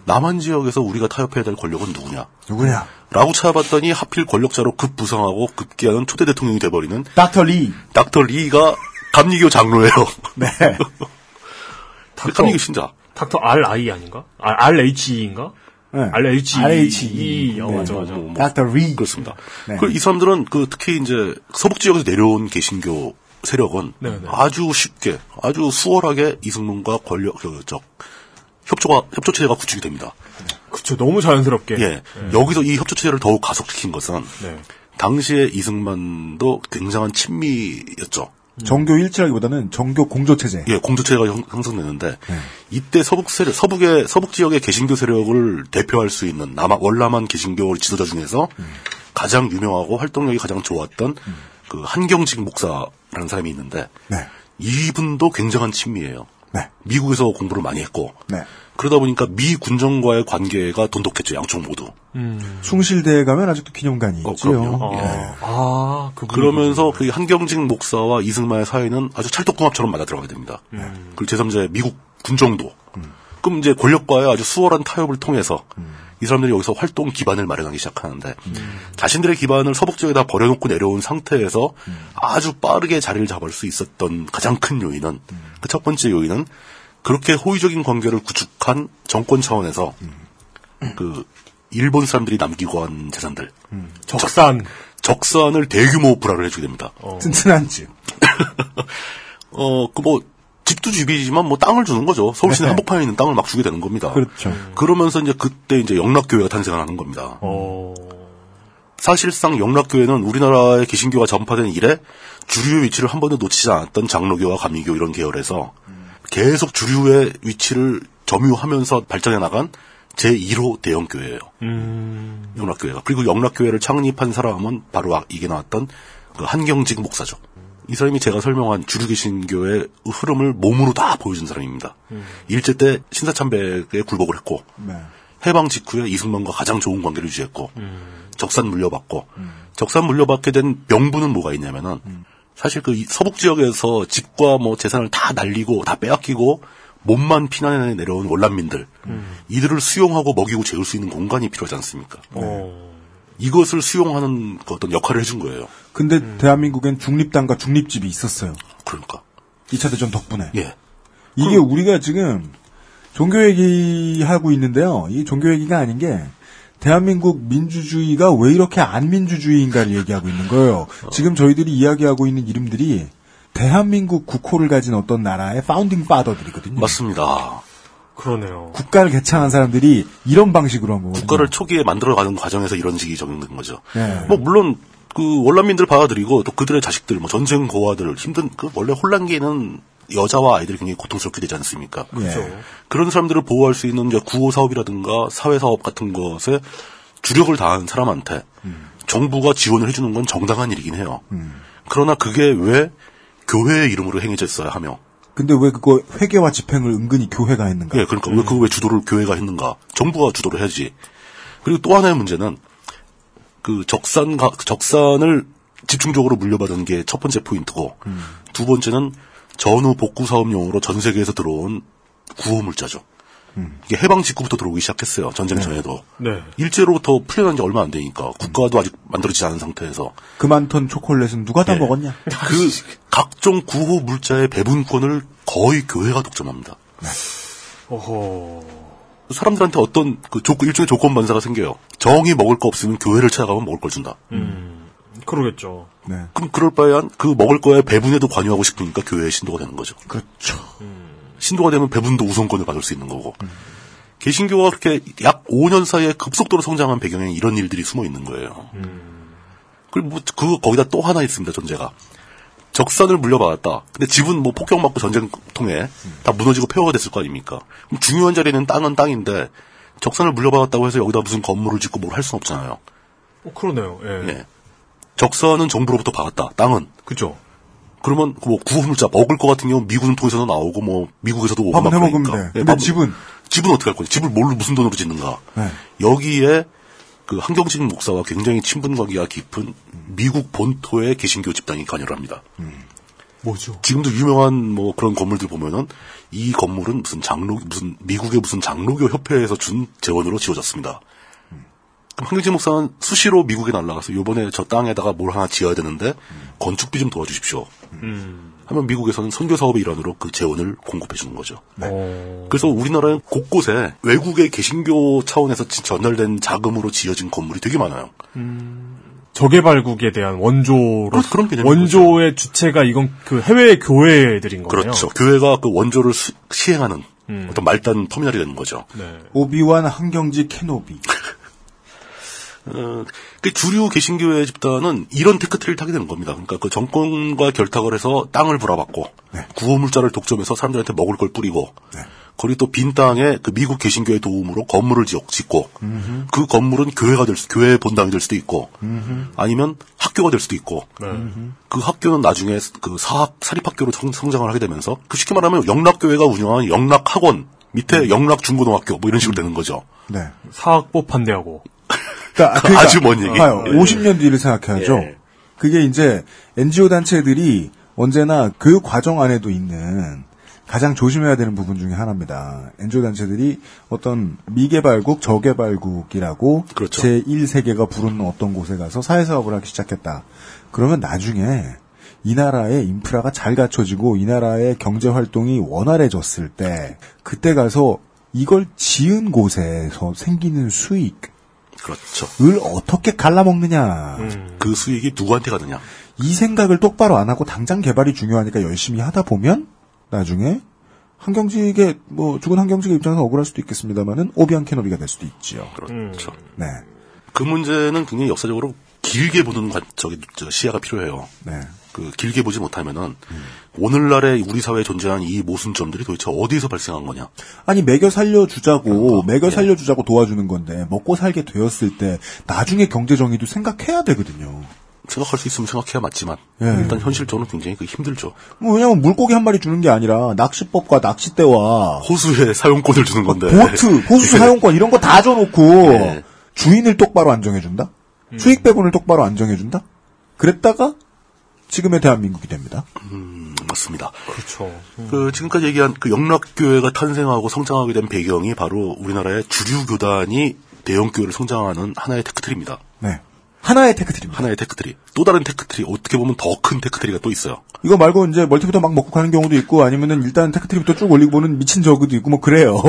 남한 지역에서 우리가 타협해야 될 권력은 누구냐? 누구냐? 라고 찾아봤더니 하필 권력자로 급부상하고 급기야는 초대 대통령이 돼버리는 닥터 리. 닥터 리가 감리교 장로예요. 네. 감리교 신자. 닥터 RI 아닌가? 아, RHE인가? 네. RHE. RHE. 어, 맞아, 맞아. 뭐, 닥터 리. 그렇습니다. 네. 그 이 사람들은 그 특히 이제 서북 지역에서 내려온 개신교 세력은 네, 네. 아주 쉽게 아주 수월하게 이승만과 권력 그, 저, 협조가 협조 체제가 구축이 됩니다. 그쵸, 너무 자연스럽게. 예. 네. 여기서 이 협조 체제를 더욱 가속시킨 것은 네. 당시에 이승만도 굉장한 친미였죠. 종교 일치라기보다는 종교 공조 체제. 예, 공조체가 형- 형성되는데 네. 이때 서북 세력, 서북의 서북 지역의 개신교 세력을 대표할 수 있는 남한 월남한 개신교 지도자 중에서 음. 가장 유명하고 활동력이 가장 좋았던 그 한경직 목사 라는 사람이 있는데 네. 이분도 굉장한 친미예요. 네. 미국에서 공부를 많이 했고 네. 그러다 보니까 미 군정과의 관계가 돈독했죠 양쪽 모두. 숭실대에 가면 아직도 기념관이 어, 있지요. 그럼요. 예. 아, 아, 그 그러면서 그 한경직 목사와 이승만의 사이는 아주 찰떡궁합처럼 맞아 들어가게 됩니다. 그 제3자의 미국 군정도. 그럼 이제 권력과의 아주 수월한 타협을 통해서 이 사람들이 여기서 활동 기반을 마련하기 시작하는데 자신들의 기반을 서북 지역에다 버려놓고 내려온 상태에서 아주 빠르게 자리를 잡을 수 있었던 가장 큰 요인은 그 첫 번째 요인은 그렇게 호의적인 관계를 구축한 정권 차원에서 그 일본 사람들이 남기고 한 재산들 적산. 적산을 대규모 불화를 해주게 됩니다. 튼튼한 집. 어, 그 뭐, 집도 집이지만 뭐 땅을 주는 거죠. 서울 시내 네. 한복판에 있는 땅을 막 주게 되는 겁니다. 그렇죠. 그러면서 이제 그때 이제 영락교회가 탄생을 하는 겁니다. 어. 사실상 영락교회는 우리나라의 개신교가 전파된 이래 주류의 위치를 한 번도 놓치지 않았던 장로교와 감리교 이런 계열에서 계속 주류의 위치를 점유하면서 발전해 나간 제1호 대형교회예요. 음. 영락교회가. 그리고 영락교회를 창립한 사람은 바로 아- 이게 나왔던 그 한경직 목사죠. 이 사람이 제가 설명한 주류개신교의 흐름을 몸으로 다 보여준 사람입니다. 일제 때 신사참배에 굴복을 했고 네. 해방 직후에 이승만과 가장 좋은 관계를 유지했고 적산 물려받고 적산 물려받게 된 명분은 뭐가 있냐면은 사실 그 이- 서북 지역에서 집과 뭐 재산을 다 날리고 다 빼앗기고 몸만 피난해 내려온 월남민들 이들을 수용하고 먹이고 재울 수 있는 공간이 필요하지 않습니까? 어. 이것을 수용하는 그 어떤 역할을 해준 거예요. 근데 대한민국엔 중립당과 중립집이 있었어요. 그러니까 2차 대전 덕분에. 예 이게 우리가 지금 종교 얘기하고 있는데요. 이 종교 얘기가 아닌 게 대한민국 민주주의가 왜 이렇게 안 민주주의인가를 얘기하고 있는 거예요. 지금 저희들이 이야기하고 있는 이름들이 대한민국 국호를 가진 어떤 나라의 파운딩 파더들이거든요. 맞습니다. 그러네요. 국가를 개창한 사람들이 이런 방식으로 한 거거든요. 국가를 초기에 만들어가는 과정에서 이런 식이 적용된 거죠. 네. 뭐 물론 그 월남민들 받아들이고 또 그들의 자식들, 뭐 전쟁 고아들 힘든 그 원래 혼란기에는 여자와 아이들이 굉장히 고통스럽게 되지 않습니까? 그렇죠. 그런 사람들을 보호할 수 있는 이제 구호 사업이라든가 사회 사업 같은 것에 주력을 다한 사람한테 정부가 지원을 해주는 건 정당한 일이긴 해요. 그러나 그게 왜 교회의 이름으로 행해져 있어야 하며 근데 왜 그거 회계와 집행을 은근히 교회가 했는가? 예, 그러니까 왜 그거 왜 주도를 교회가 했는가? 정부가 주도를 해야지. 그리고 또 하나의 문제는 그 적산가 적산을 집중적으로 물려받은 게 첫 번째 포인트고 두 번째는 전후 복구 사업용으로 전 세계에서 들어온 구호 물자죠. 이게 해방 직후부터 들어오기 시작했어요. 전쟁 전에도. 네. 일제로부터 풀려난 지 얼마 안 되니까 국가도 아직 만들어지지 않은 상태에서 그 많던 초콜릿은 누가 다 예. 먹었냐? 그 각종 구호 물자의 배분권을 거의 교회가 독점합니다. 어허. 사람들한테 어떤 그 조건 일종의 조건 반사가 생겨요. 정이 먹을 거 없으면 교회를 찾아가면 먹을 걸 준다. 음. 그러겠죠. 네. 그럼 그럴 바에한 그 먹을 거에 배분에도 관여하고 싶으니까 교회의 신도가 되는 거죠. 그렇죠. 신도가 되면 배분도 우선권을 받을 수 있는 거고. 개신교가 그렇게 약 5년 사이에 급속도로 성장한 배경에 이런 일들이 숨어 있는 거예요. 그리고 뭐, 그, 거기다 또 하나 있습니다, 존재가. 적산을 물려받았다. 근데 집은 뭐 폭격받고 전쟁 통해 다 무너지고 폐허가 됐을 거 아닙니까? 중요한 자리에는 땅은 땅인데 적산을 물려받았다고 해서 여기다 무슨 건물을 짓고 뭘 할 수는 없잖아요. 어, 그러네요. 예. 예. 적산은 정부로부터 받았다. 땅은. 그죠. 그러면 뭐 구호물자 먹을 것 같은 경우 미군 통해서도 나오고 뭐 미국에서도 오고 막 그러니까. 돼. 예, 근데 밥은- 집은? 집은 어떻게 할 거냐? 집을 뭘로 무슨 돈으로 짓는가? 네. 여기에 그 한경직 목사와 굉장히 친분 관계가 깊은 미국 본토의 개신교 집단이 관여를 합니다. 뭐죠? 지금도 유명한 뭐 그런 건물들 보면은 이 건물은 무슨 장로 무슨 미국의 무슨 장로교 협회에서 준 재원으로 지어졌습니다. 그럼 한경직 목사는 수시로 미국에 날아가서 요번에 저 땅에다가 뭘 하나 지어야 되는데 건축비 좀 도와주십시오. 음. 하면 미국에서는 선교 사업의 일환으로 그 재원을 공급해 주는 거죠. 어. 그래서 우리나라는 곳곳에 외국의 개신교 차원에서 지- 전달된 자금으로 지어진 건물이 되게 많아요. 저개발국에 대한 원조로 그런- 원조의 주체가 이건 그 해외 교회들인 거네요. 그렇죠. 교회가 그 원조를 수- 시행하는 음. 어떤 말단 터미널이 되는 거죠. 네. 오비완 한경직 케노비. 어, 그 주류 개신교회 집단은 이런 tech tree를 타게 되는 겁니다. 그러니까 그 정권과 결탁을 해서 땅을 불하받고 구호물자를 독점해서 사람들한테 먹을 걸 뿌리고 거기 또 빈 땅에 그 미국 개신교의 도움으로 건물을 지어- 짓고 그 건물은 교회가 될 수, 교회 본당이 될 수도 있고 아니면 학교가 될 수도 있고 그 학교는 나중에 그 사학 사립학교로 성, 성장을 하게 되면서 그 쉽게 말하면 영락교회가 운영하는 영락학원 밑에 영락 중고등학교 뭐 이런 식으로 되는 거죠. 네. 사학법 반대하고. 그러니까, 아주 먼 얘기. 봐요. 예. 50년 뒤를 생각해야죠. 예. 그게 이제 NGO 단체들이 언제나 그 과정 안에도 있는 가장 조심해야 되는 부분 중에 하나입니다. NGO 단체들이 어떤 미개발국, 저개발국이라고 그렇죠. 제1세계가 부르는 어떤 곳에 가서 사회사업을 하기 시작했다. 그러면 나중에 이 나라의 인프라가 잘 갖춰지고 이 나라의 경제 활동이 원활해졌을 때 그때 가서 이걸 지은 곳에서 생기는 수익, 그렇죠. 을 어떻게 갈라먹느냐. 그 수익이 누구한테 가느냐. 이 생각을 똑바로 안 하고 당장 개발이 중요하니까 열심히 하다 보면 나중에 한경직의 뭐 죽은 한경직의 입장에서 억울할 수도 있겠습니다만은 오비안 캐노비가 될 수도 있지요. 그렇죠. 네. 그 문제는 굉장히 역사적으로 길게 보는 관- 저기 저 시야가 필요해요. 네. 그 길게 보지 못하면은 오늘날의 우리 사회에 존재하는 이 모순점들이 도대체 어디에서 발생한 거냐? 아니 매겨 살려주자고 매겨 예. 살려주자고 도와주는 건데 먹고 살게 되었을 때 나중에 경제 정의도 생각해야 되거든요. 생각할 수 있으면 생각해야 맞지만 예. 일단 현실적으로 굉장히 그 힘들죠. 뭐 왜냐면 물고기 한 마리 주는 게 아니라 낚시법과 낚싯대와 호수에 사용권을 주는 건데. 보트, 호수 예. 사용권 이런 거 다 줘놓고 예. 주인을 똑바로 안 정해준다? 수익 배분을 똑바로 안 정해준다? 그랬다가 지금의 대한민국이 됩니다. 음, 맞습니다. 그렇죠. 그 지금까지 얘기한 그 영락교회가 탄생하고 성장하게 된 배경이 바로 우리나라의 주류 교단이 대형 교회를 성장하는 하나의 테크트리입니다. 네. 하나의 tech tree입니다. 하나의 tech tree. 또 다른 tech tree. 어떻게 보면 더 큰 tech tree가 또 있어요. 이거 말고 이제 multi부터 막 먹고 가는 경우도 있고 아니면은 일단 tech tree부터 쭉 올리고 보는 미친 저그도 있고 뭐 그래요.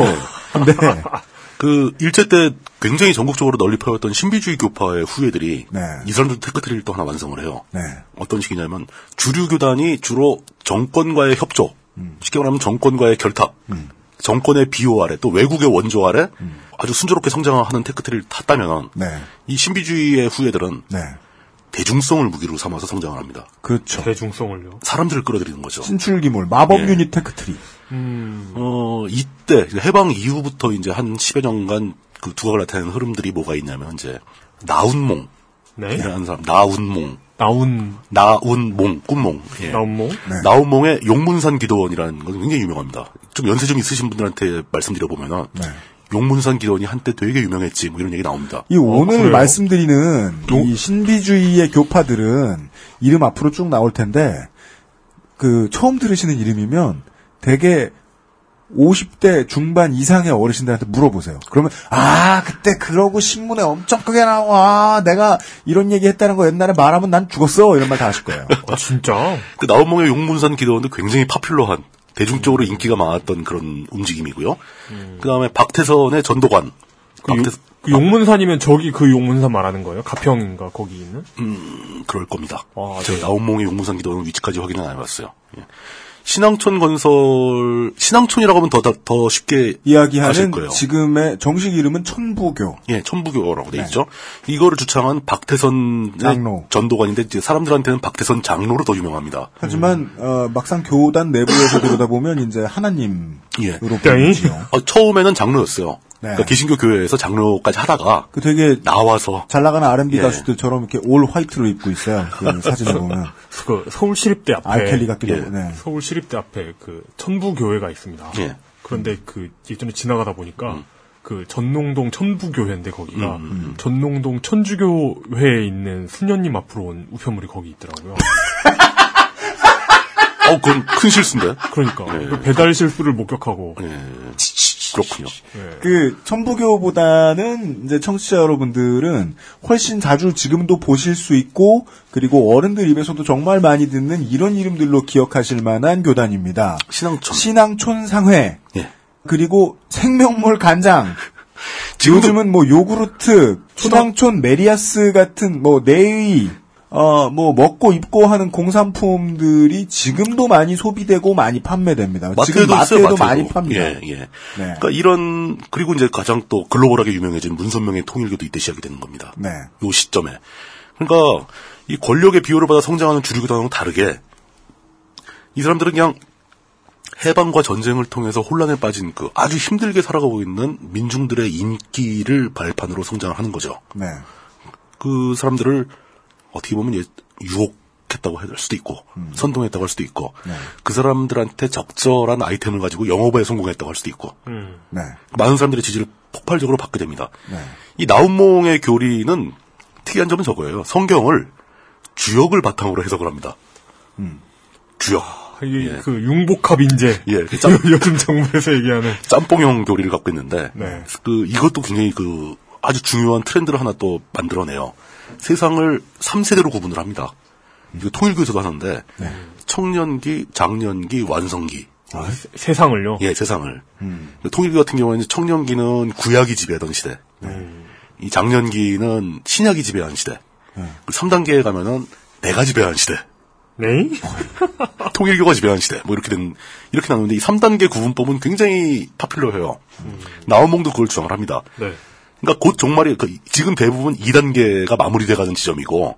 근데 그 일제 때 굉장히 전국적으로 널리 퍼졌던 신비주의 교파의 후예들이 네. 이 사람들 tech tree를 또 하나 완성을 해요. 네. 어떤 식이냐면 주류 교단이 주로 정권과의 협조, 쉽게 말하면 정권과의 결탁, 정권의 비호 아래 또 외국의 원조 아래 아주 순조롭게 성장하는 tech tree를 탔다면 네. 이 신비주의의 후예들은 네. 대중성을 무기로 삼아서 성장을 합니다. 그렇죠. 대중성을요. 사람들을 끌어들이는 거죠. 신출귀몰 마법 예. 유닛 tech tree. 어, 이때, 해방 이후부터 이제 한 10여 년간 그 두각을 나타내는 흐름들이 뭐가 있냐면, 이제, 나운몽. 네. 이라는 사람, 나운몽. 나운, 나운몽, 꿈몽. 예. 나운몽? 네. 나운몽의 용문산 기도원이라는 건 굉장히 유명합니다. 좀 연세 좀 있으신 분들한테 말씀드려보면은, 네. 용문산 기도원이 한때 되게 유명했지, 뭐 이런 얘기 나옵니다. 이 오늘 그래요? 말씀드리는 이 신비주의의 교파들은 이름 앞으로 쭉 나올 텐데 그 처음 들으시는 이름이면 되게 50대 중반 이상의 어르신들한테 물어보세요. 그러면 아 그때 그러고 신문에 엄청 크게 나와 내가 이런 얘기 했다는 거 옛날에 말하면 난 죽었어 이런 말 다 하실 거예요. 아, 진짜? 그 나온몽의 용문산 기도원도 굉장히 파퓰러한 대중적으로 인기가 많았던 그런 움직임이고요. 그 다음에 박태선의 전도관. 그, 용, 그 용문산이면 저기 그 용문산 말하는 거예요? 가평인가 거기 있는? 음, 그럴 겁니다. 아, 제가 네. 나온몽의 용문산 기도원 위치까지 확인은 안 해봤어요. 예. 신앙촌 건설, 신앙촌이라고 하면 더, 더, 더 쉽게 이야기하는 거예요. 지금의 정식 이름은 천부교. 예, 천부교라고 돼 네. 있죠. 이거를 주창한 박태선 장로. 전도관인데 이제 사람들한테는 박태선 장로로 더 유명합니다. 하지만 어, 막상 교단 내부에서 들여다 보면 이제 하나님으로 예. 보이지요. 어, 처음에는 장로였어요. 네. 그러니까 개신교 교회에서 장로까지 하다가 그 되게 나와서 잘 나가는 R&B 예. 가수들처럼 이렇게 올 화이트로 입고 있어요. 그 사진을 보면 그 서울시립대 앞에 알켈리 같기도 예. 하고. 네. 서울시립대 앞에 그 천부교회가 있습니다. 예. 그런데 그 예전에 지나가다 보니까 그 전농동 천부교회인데 거기가 음, 전농동 천주교회에 있는 수녀님 앞으로 온 우편물이 거기 있더라고요. 어, 그건 큰 실수인데. 그러니까 예. 그 배달 실수를 목격하고 예. 그렇군요. 그 천부교보다는 이제 청취자 여러분들은 훨씬 자주 지금도 보실 수 있고 그리고 어른들 입에서도 정말 많이 듣는 이런 이름들로 기억하실 만한 교단입니다. 신앙촌. 신앙촌 상회. 예. 그리고 생명몰 간장. 요즘은 뭐 요구르트, 신앙촌 메리아스 같은 뭐 내의 어, 뭐, 먹고 입고 하는 공산품들이 지금도 많이 소비되고 많이 판매됩니다. 지금 마트에도 있어요, 마트에도 마트에도. 많이 팝니다. 예, 예. 네. 그러니까 이런 그리고 이제 가장 또 글로벌하게 유명해진 문선명의 통일교도 이때 시작이 되는 겁니다. 네. 요 시점에. 그러니까 이 권력의 비호를 받아 성장하는 주류교단하고 다르게 이 사람들은 그냥 해방과 전쟁을 통해서 혼란에 빠진 그 아주 힘들게 살아가고 있는 민중들의 인기를 발판으로 성장을 하는 거죠. 네. 그 사람들을 어떻게 보면 예, 유혹했다고 할 수도 있고 선동했다고 할 수도 있고 그 사람들한테 적절한 아이템을 가지고 영업에 성공했다고 할 수도 있고 네. 많은 사람들의 지지를 폭발적으로 받게 됩니다. 네. 이 나운몽의 교리는 특이한 점은 저거예요. 성경을 주역을 바탕으로 해석을 합니다. 주역. 이게 그 융복합 인재. 예, 그 짬, 요즘 정부에서 얘기하는 짬뽕형 교리를 갖고 있는데 네. 그 이것도 굉장히 그 아주 중요한 트렌드를 하나 또 만들어내요. 세상을 3세대로 구분을 합니다. 이거 통일교에서도 하는데 네. 청년기, 장년기, 완성기. 세상을요. 예, 세상을. 통일교 같은 경우에는 청년기는 구약이 지배하던 시대. 이 장년기는 신약이 지배하는 시대. 그 3단계에 가면은 내가 지배하는 시대. 네? 통일교가 지배하는 시대. 뭐 이렇게 된, 이렇게 나누는데 이 3단계 구분법은 굉장히 파퓰러해요. 나온몽도 그걸 주장을 합니다. 네. 그러니까 곧 종말이, 그 지금 대부분 2단계가 마무리돼가는 지점이고,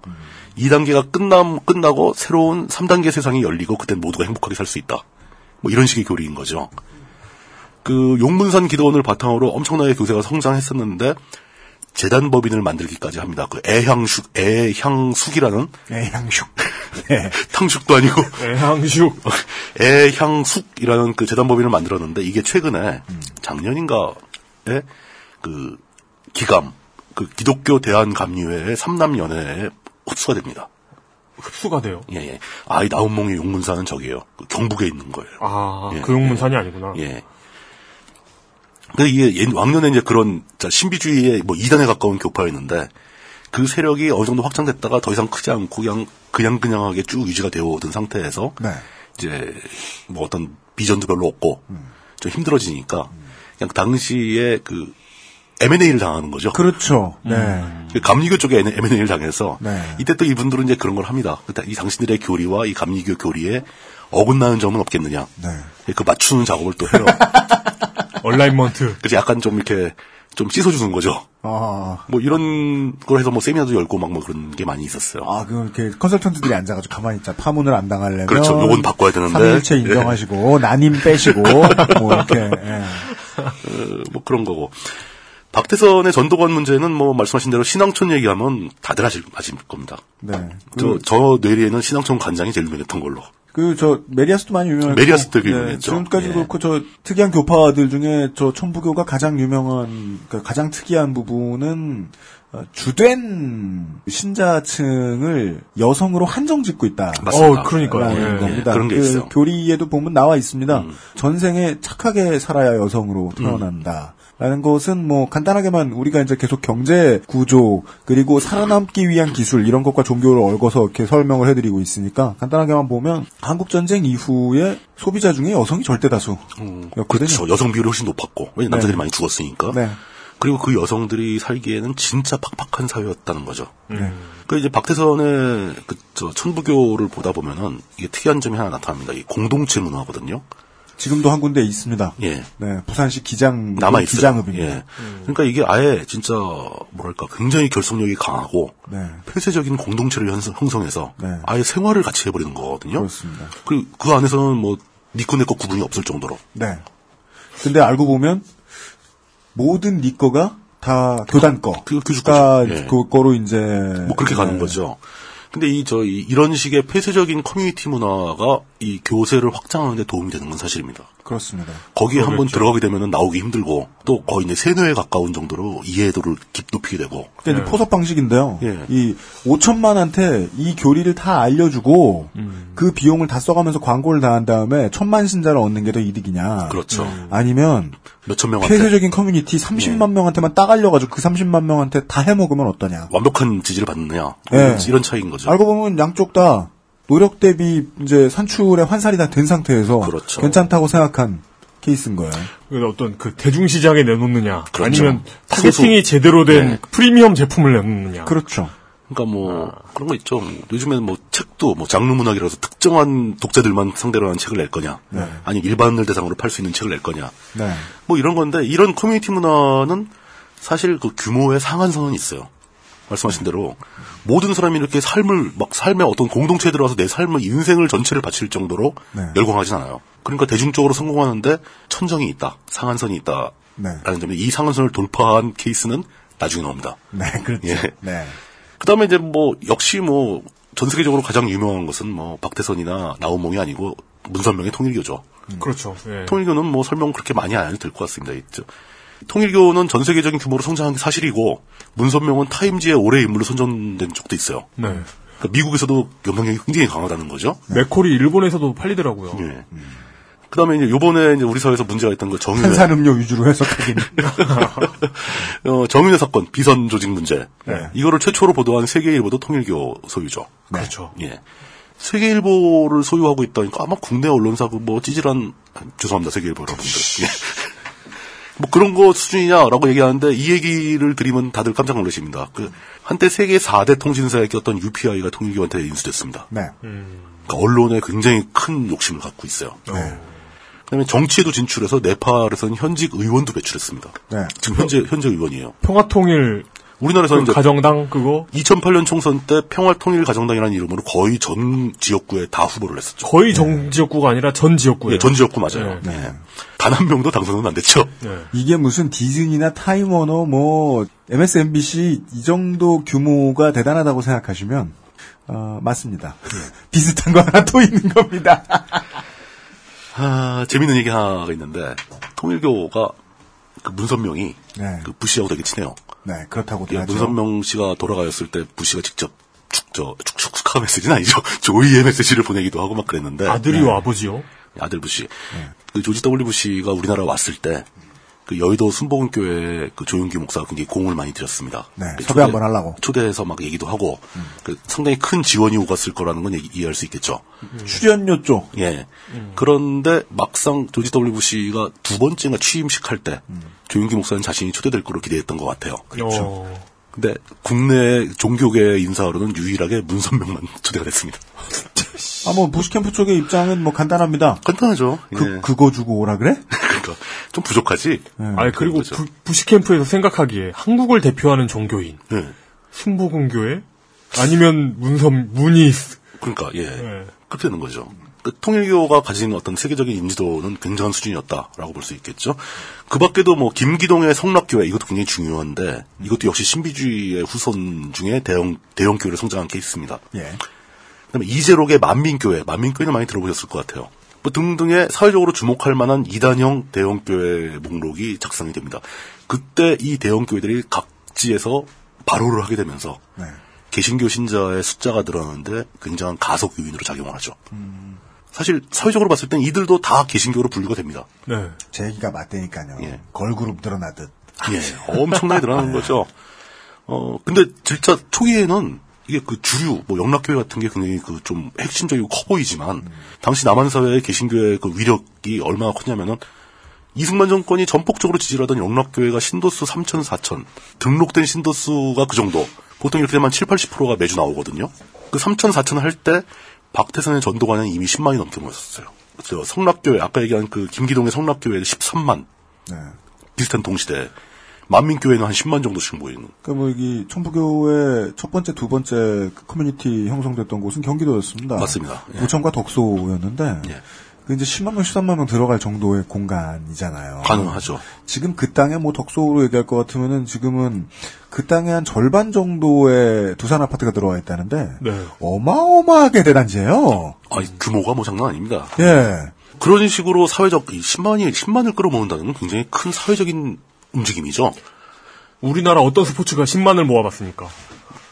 2단계가 끝남, 끝나고 새로운 3단계 세상이 열리고 그땐 모두가 행복하게 살 수 있다. 뭐 이런 식의 교리인 거죠. 그 용문산 기도원을 바탕으로 엄청나게 교세가 성장했었는데, 재단 법인을 만들기까지 합니다. 그 애향숙, 애향숙이라는 애향숙. 네. 탕숙도 아니고 애향숙 애향숙이라는 그 재단 법인을 만들었는데 이게 최근에 작년인가에 그 기감 그 기독교 대한 감리회의 삼남연회에 흡수가 됩니다. 흡수가 돼요. 예, 예. 아, 이 나온몽의 용문산은 저기요. 그 경북에 있는 거예요. 아, 예, 그 용문산이 아니구나. 예. 근데 이게 옛- 왕년에 이제 그런 자, 신비주의의 뭐 이단에 가까운 교파였는데 그 세력이 어느 정도 확장됐다가 더 이상 크지 않고 그냥 그냥 그냥하게 쭉 유지가 되어 오던 상태에서 네. 이제 뭐 어떤 비전도 별로 없고 좀 힘들어지니까 그냥 당시에 그 M&A를 당하는 거죠. 그렇죠. 네. 그 감리교 쪽에 M&A를 당해서 네. 이때 또 이분들은 이제 그런 걸 합니다. 그때 이 당신들의 교리와 이 감리교 교리에 어긋나는 점은 없겠느냐. 네. 그 맞추는 작업을 또 해요. 얼라인먼트. 그래서 약간 좀 이렇게 좀 씻어주는 거죠. 아, 뭐 이런 걸 해서 뭐 세미나도 열고 막 뭐 그런 게 많이 있었어요. 아, 그, 이렇게 컨설턴트들이 앉아가지고 가만히 있자. 파문을 안 당하려면. 그렇죠. 요건 바꿔야 되는데. 3위일체 예. 인정하시고, 난임 빼시고, 뭐, 이렇게, 예. 어, 뭐 그런 거고. 박태선의 전도관 문제는 뭐 말씀하신 대로 신앙촌 얘기하면 다들 하실, 하실 겁니다. 네. 저, 저 뇌리에는 신앙촌 간장이 제일 유명했던 걸로. 그, 저, 메리야스도 많이 유명했고. 메리야스 되게 유명했죠. 지금까지도 예. 그렇고, 저, 특이한 교파들 중에 저 천부교가 가장 유명한, 그 가장 특이한 부분은, 어, 주된 신자층을 여성으로 한정 짓고 있다. 맞습니다. 어, 그러니까요. 라는 예, 겁니다. 예, 그런 게 그 있어요. 음. 교리에도 보면 나와 있습니다. 전생에 착하게 살아야 여성으로 태어난다. 라는 것은 뭐 간단하게만 우리가 이제 계속 경제 구조 그리고 살아남기 위한 기술 이런 것과 종교를 얽어서 이렇게 설명을 해드리고 있으니까 간단하게만 보면 한국 전쟁 이후에 소비자 중에 여성이 절대 다수였거든요. 그렇죠. 여성 비율이 훨씬 높았고 왜냐 네. 남자들이 많이 죽었으니까. 네. 그리고 그 여성들이 살기에는 진짜 팍팍한 사회였다는 거죠. 네. 그 이제 박태선의 그 저 천부교를 보다 보면은 이게 특이한 점이 하나 나타납니다. 이 공동체 문화거든요. 지금도 한 군데 있습니다. 예. 네, 부산시 기장 남아 있어요. 기장읍입니다. 예. 그러니까 이게 아예 진짜 뭐랄까 굉장히 결속력이 강하고 네. 폐쇄적인 공동체를 형성- 형성해서 네. 아예 생활을 같이 해버리는 거거든요. 그렇습니다. 그리고 그 안에서는 뭐 니꺼 내꺼 구분이 없을 정도로. 네. 근데 알고 보면 모든 네 거가 다 교단 거. 그 교주 가 거죠. 예. 그거로 이제 뭐 그렇게 가는 네. 거죠. 근데 이저 이런 식의 폐쇄적인 커뮤니티 문화가 이 교세를 확장하는 데 도움이 되는 건 사실입니다. 그렇습니다. 거기 에 한번 그러겠죠. 들어가게 되면 나오기 힘들고 또 거의 이제 세뇌에 가까운 정도로 이해도를 깊 높이게 되고 그게 이제 포섭 방식인데요. 예. 이 5천만한테 이 교리를 다 알려주고 음. 그 비용을 다 써가면서 광고를 다 한 다음에 천만 신자를 얻는 게 더 이득이냐. 그렇죠. 아니면 몇천 명한테 폐쇄적인 커뮤니티 30만 명한테만 딱 알려가지고 그 30만 명한테 다 해먹으면 어떠냐. 완벽한 지지를 받느냐 예. 이런 차이인 거죠. 알고 보면 양쪽 다 노력 대비 이제 산출의 환산이 다 된 상태에서 그렇죠. 괜찮다고 생각한 케이스인 거예요. 그래서 어떤 그 대중시장에 내놓느냐, 그렇죠. 아니면 targeting이 소수. 제대로 된 네. 프리미엄 제품을 내놓느냐. 그렇죠. 그러니까 뭐 그런 거 있죠. 요즘에는 뭐 책도 뭐 장르 문학이라서 특정한 독자들만 상대로 하는 책을 낼 거냐, 네. 아니 일반을 대상으로 팔 수 있는 책을 낼 거냐, 네. 뭐 이런 건데 이런 커뮤니티 문화는 사실 그 규모의 상한선은 있어요. 말씀하신 대로 모든 사람이 이렇게 삶을 막 삶의 어떤 공동체에 들어와서 내 삶의 인생을 전체를 바칠 정도로 네. 열광하진 않아요. 그러니까 대중적으로 성공하는데 천정이 있다, 상한선이 있다라는 네. 점에 이 상한선을 돌파한 케이스는 나중에 나옵니다. 네, 그렇죠. 예. 네. 그다음에 이제 뭐 역시 뭐 전 세계적으로 가장 유명한 것은 뭐 박태선이나 나우몽이 아니고 문선명의 통일교죠. 그렇죠. 예. 통일교는 뭐 설명 그렇게 많이 안 해도 될 것 같습니다. 있죠. 통일교는 전 세계적인 규모로 성장한 게 사실이고 문선명은 타임지의 올해 인물로 선정된 적도 있어요. 네. 그러니까 미국에서도 영향력이 굉장히 강하다는 거죠. 맥콜이 일본에서도 팔리더라고요. 예. 그다음에 이제 요번에 이제 우리 사회에서 문제가 있던 거 정윤회 탄산음료 위주로 해석하기는. 어, 정윤회 사건 비선 조직 문제 네. 이거를 최초로 보도한 세계일보도 통일교 소유죠. 그렇죠. 예. 세계일보를 소유하고 있다니까 아마 국내 언론사 그뭐 찌질한 죄송합니다 세계일보 여러분들. 예. 뭐 그런 거 수준이냐라고 얘기하는데 이 얘기를 드리면 다들 깜짝 놀라십니다. 그 한때 세계 4대 통신사에 꼈던 UPI가 통일교한테 인수됐습니다. 네. 그러니까 언론에 굉장히 큰 욕심을 갖고 있어요. 네. 그다음에 정치에도 진출해서 네팔에서는 현직 의원도 배출했습니다. 네. 지금 현재 현재 의원이에요. 평화통일 우리나라에서는 그 가정당 그거 2008년 총선 때 평화통일가정당이라는 이름으로 거의 전 지역구에 다 후보를 했었죠. 거의 정 지역구가 아니라 전 지역구예요. 예, 전 지역구 맞아요. 네. 예. 단한 명도 당선은 안 됐죠. 네. 이게 무슨 디즈니나 타임워너 뭐 MSNBC 이 정도 규모가 대단하다고 생각하시면 어, 맞습니다. 비슷한 거 하나 또 있는 겁니다. 아, 재밌는 얘기 하나가 있는데 통일교가 그 문선명이 네. 그 부시하고 되게 친해요. 네, 그렇다고 예. 문선명 씨가 돌아가셨을 때 부시가 직접 축저 축축 축하 메시지는 아니죠. 조이의 메시지를 보내기도 하고 막 그랬는데 아들이요, 아버지요? 아들 부시. 그 조지 W 부시가 우리나라 왔을 때 그 여의도 순복음교회 그 조용기 목사가 굉장히 공을 많이 들였습니다. 네, 그 섭외 한번 하려고. 초대해서 막 얘기도 하고 그 상당히 큰 지원이 오갔을 거라는 건 얘기- 이해할 수 있겠죠. 출연료 쪽. 예. 그런데 막상 조지 W 부시가 두 번째가 취임식 할 때 조용기 목사는 자신이 초대될 거로 기대했던 것 같아요. 그렇죠. 근데 국내 종교계 인사로는 유일하게 문선명만 초대가 됐습니다. 아, 뭐, 부시캠프 쪽의 입장은 뭐 간단합니다. 간단하죠. 그, 예. 그거 주고 오라 그래? 그러니까 좀 부족하지. 아니 그리고. 부, 부시 캠프에서 생각하기에 한국을 대표하는 종교인 예. 순복음교회 아니면 문섬 문이스 그러니까 예. 예. 그렇게 되는 거죠. 그 통일교가 가진 어떤 세계적인 인지도는 굉장한 수준이었다라고 볼 수 있겠죠. 그 밖에도 뭐 김기동의 성락교회 이것도 굉장히 중요한데 이것도 역시 신비주의의 후손 중에 대형 대형 교회를 성장한 케이스입니다. 예. 그다음에 이재록의 만민교회, 만민교회는 많이 들어보셨을 것 같아요. 뭐 등등의 사회적으로 주목할 만한 이단형 대형교회 목록이 작성이 됩니다. 그때 이 대형교회들이 각지에서 발호를 하게 되면서 네. 개신교 신자의 숫자가 늘어나는데 굉장한 가속 요인으로 작용을 하죠. 사실 사회적으로 봤을 땐 이들도 다 개신교로 분류가 됩니다. 네. 제 얘기가 맞다니까요. 걸그룹 늘어나듯. 예, 엄청나게 늘어나는 거죠. 어, 근데 진짜 초기에는 이게 그 주류, 뭐 영락교회 같은 게 굉장히 그 좀 핵심적이고 커 보이지만, 당시 남한 사회의 개신교의 그 위력이 얼마나 컸냐면은, 이승만 정권이 전폭적으로 지지를 하던 영락교회가 신도수 3천, 4천, 등록된 신도수가 그 정도, 보통 이렇게 되면 7, 80%가 매주 나오거든요. 그 3천, 4천 할 때, 박태선의 전도관은 이미 10만이 넘게 모였었어요. 저 성락교회, 아까 얘기한 그 김기동의 성락교회 13만, 네. 비슷한 동시대, 만민교회는 한 10만 정도씩 모이는. 그러니까 뭐 여기 천부교의 첫 번째, 두 번째 그 커뮤니티 형성됐던 곳은 경기도였습니다. 맞습니다. 예. 부천과 덕소였는데 그 이제 10만 명, 13만 명 들어갈 정도의 공간이잖아요. 가능하죠. 지금 그 땅에 뭐 덕소로 얘기할 것 같으면은 지금은 그 땅에 한 절반 정도의 두산 아파트가 들어와 있다는데 네. 어마어마하게 대단지예요. 아, 규모가 뭐 장난 아닙니다. 예. 그런 식으로 사회적 이 10만이 10만을 끌어모은다는 건 굉장히 큰 사회적인 움직임이죠. 우리나라 어떤 스포츠가 10만을 모아봤습니까?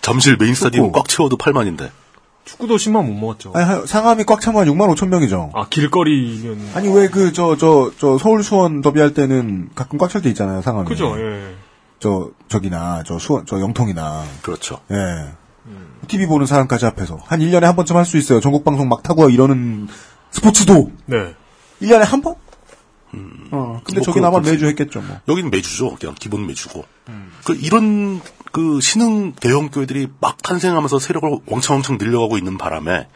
잠실 메인 스타디움 꽉 채워도 8만인데. 축구도 10만 못 모았죠. 아니, 하- 상암이 꽉 차면 6만 5천 명이죠. 아, 길거리면. 아니 왜 그 저 저 저 서울 수원 더비 할 때는 가끔 꽉 찰 때 있잖아요 상암이. 그죠, 예. 저 저기나 저 수원 저 영통이나. 그렇죠. 예. TV 보는 사람까지 앞에서 한 1년에 한 번쯤 할 수 있어요. 전국 방송 막 타고 이러는 스포츠도 네. 1년에 한 번? 어. 근데 뭐 저긴 아마 그렇겠지. 매주 했겠죠, 뭐. 여기는 매주죠. 그냥 기본 매주고. 그 이런 그 신흥 대형 교회들이 막 탄생하면서 세력을 왕창왕창 늘려가고 있는 바람에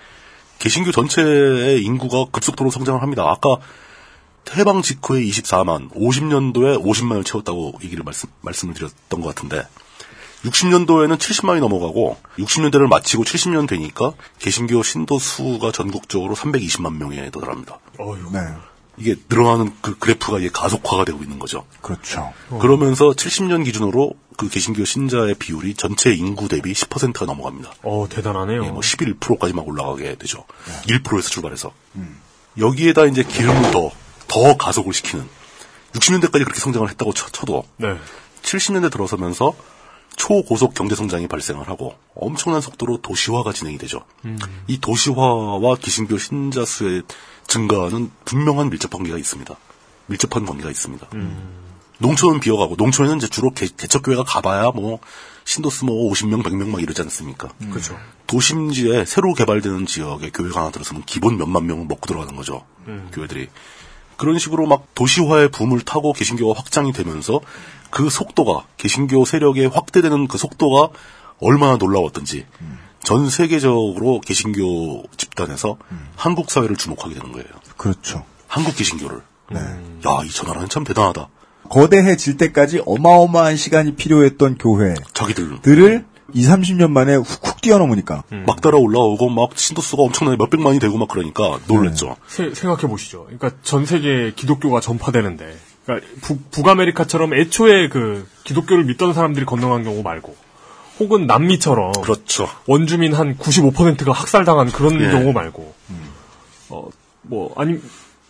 개신교 전체의 인구가 급속도로 성장을 합니다. 아까 해방 직후에 24만, 50년도에 50만을 채웠다고 얘기를 말씀, 말씀을 드렸던 것 같은데 60년도에는 70만이 넘어가고 60년대를 마치고 70년 되니까 개신교 신도 수가 전국적으로 320만 명에 도달합니다. 네. 이게 늘어나는 그 그래프가 이게 가속화가 되고 있는 거죠. 그렇죠. 그러면서 70년 기준으로 그 개신교 신자의 비율이 전체 인구 대비 10%가 넘어갑니다. 어, 대단하네요. 뭐 11%까지 막 올라가게 되죠. 1%에서 출발해서. 여기에다 이제 기름을 더, 더 가속을 시키는 60년대까지 그렇게 성장을 했다고 쳐, 쳐도 네. 70년대 들어서면서 초고속 경제 성장이 발생을 하고 엄청난 속도로 도시화가 진행이 되죠. 이 도시화와 개신교 신자 수의 증가는 분명한 밀접 관계가 있습니다. 밀접한 관계가 있습니다. 농촌은 비어가고 농촌에는 이제 주로 개, 개척교회가 가봐야 뭐 신도수 뭐 50명, 100명 막 이러지 않습니까? 그렇죠. 도심지에 새로 개발되는 지역에 교회가 하나 들어서면 기본 몇만 명은 먹고 들어가는 거죠. 음. 교회들이. 그런 식으로 막 도시화의 붐을 타고 개신교가 확장이 되면서 그 속도가 개신교 세력의 확대되는 그 속도가 얼마나 놀라웠던지 전 세계적으로 개신교 집단에서 한국 사회를 주목하게 되는 거예요. 그렇죠. 한국 개신교를. 네. 야, 이 저 나라는 참 대단하다. 거대해질 때까지 어마어마한 시간이 필요했던 교회들을 자기들 2, 30년 만에 훅훅 뛰어넘으니까. 막 따라 올라오고 막 신도수가 엄청나게 몇백만이 되고 막 그러니까 놀랬죠. 생각해 보시죠. 그러니까 전 세계 기독교가 전파되는데, 그러니까 북, 북아메리카처럼 애초에 그 기독교를 믿던 사람들이 건너간 경우 말고, 혹은 남미처럼 그렇죠. 원주민 한 95%가 학살당한 그런 예. 경우 말고, 어, 뭐 아니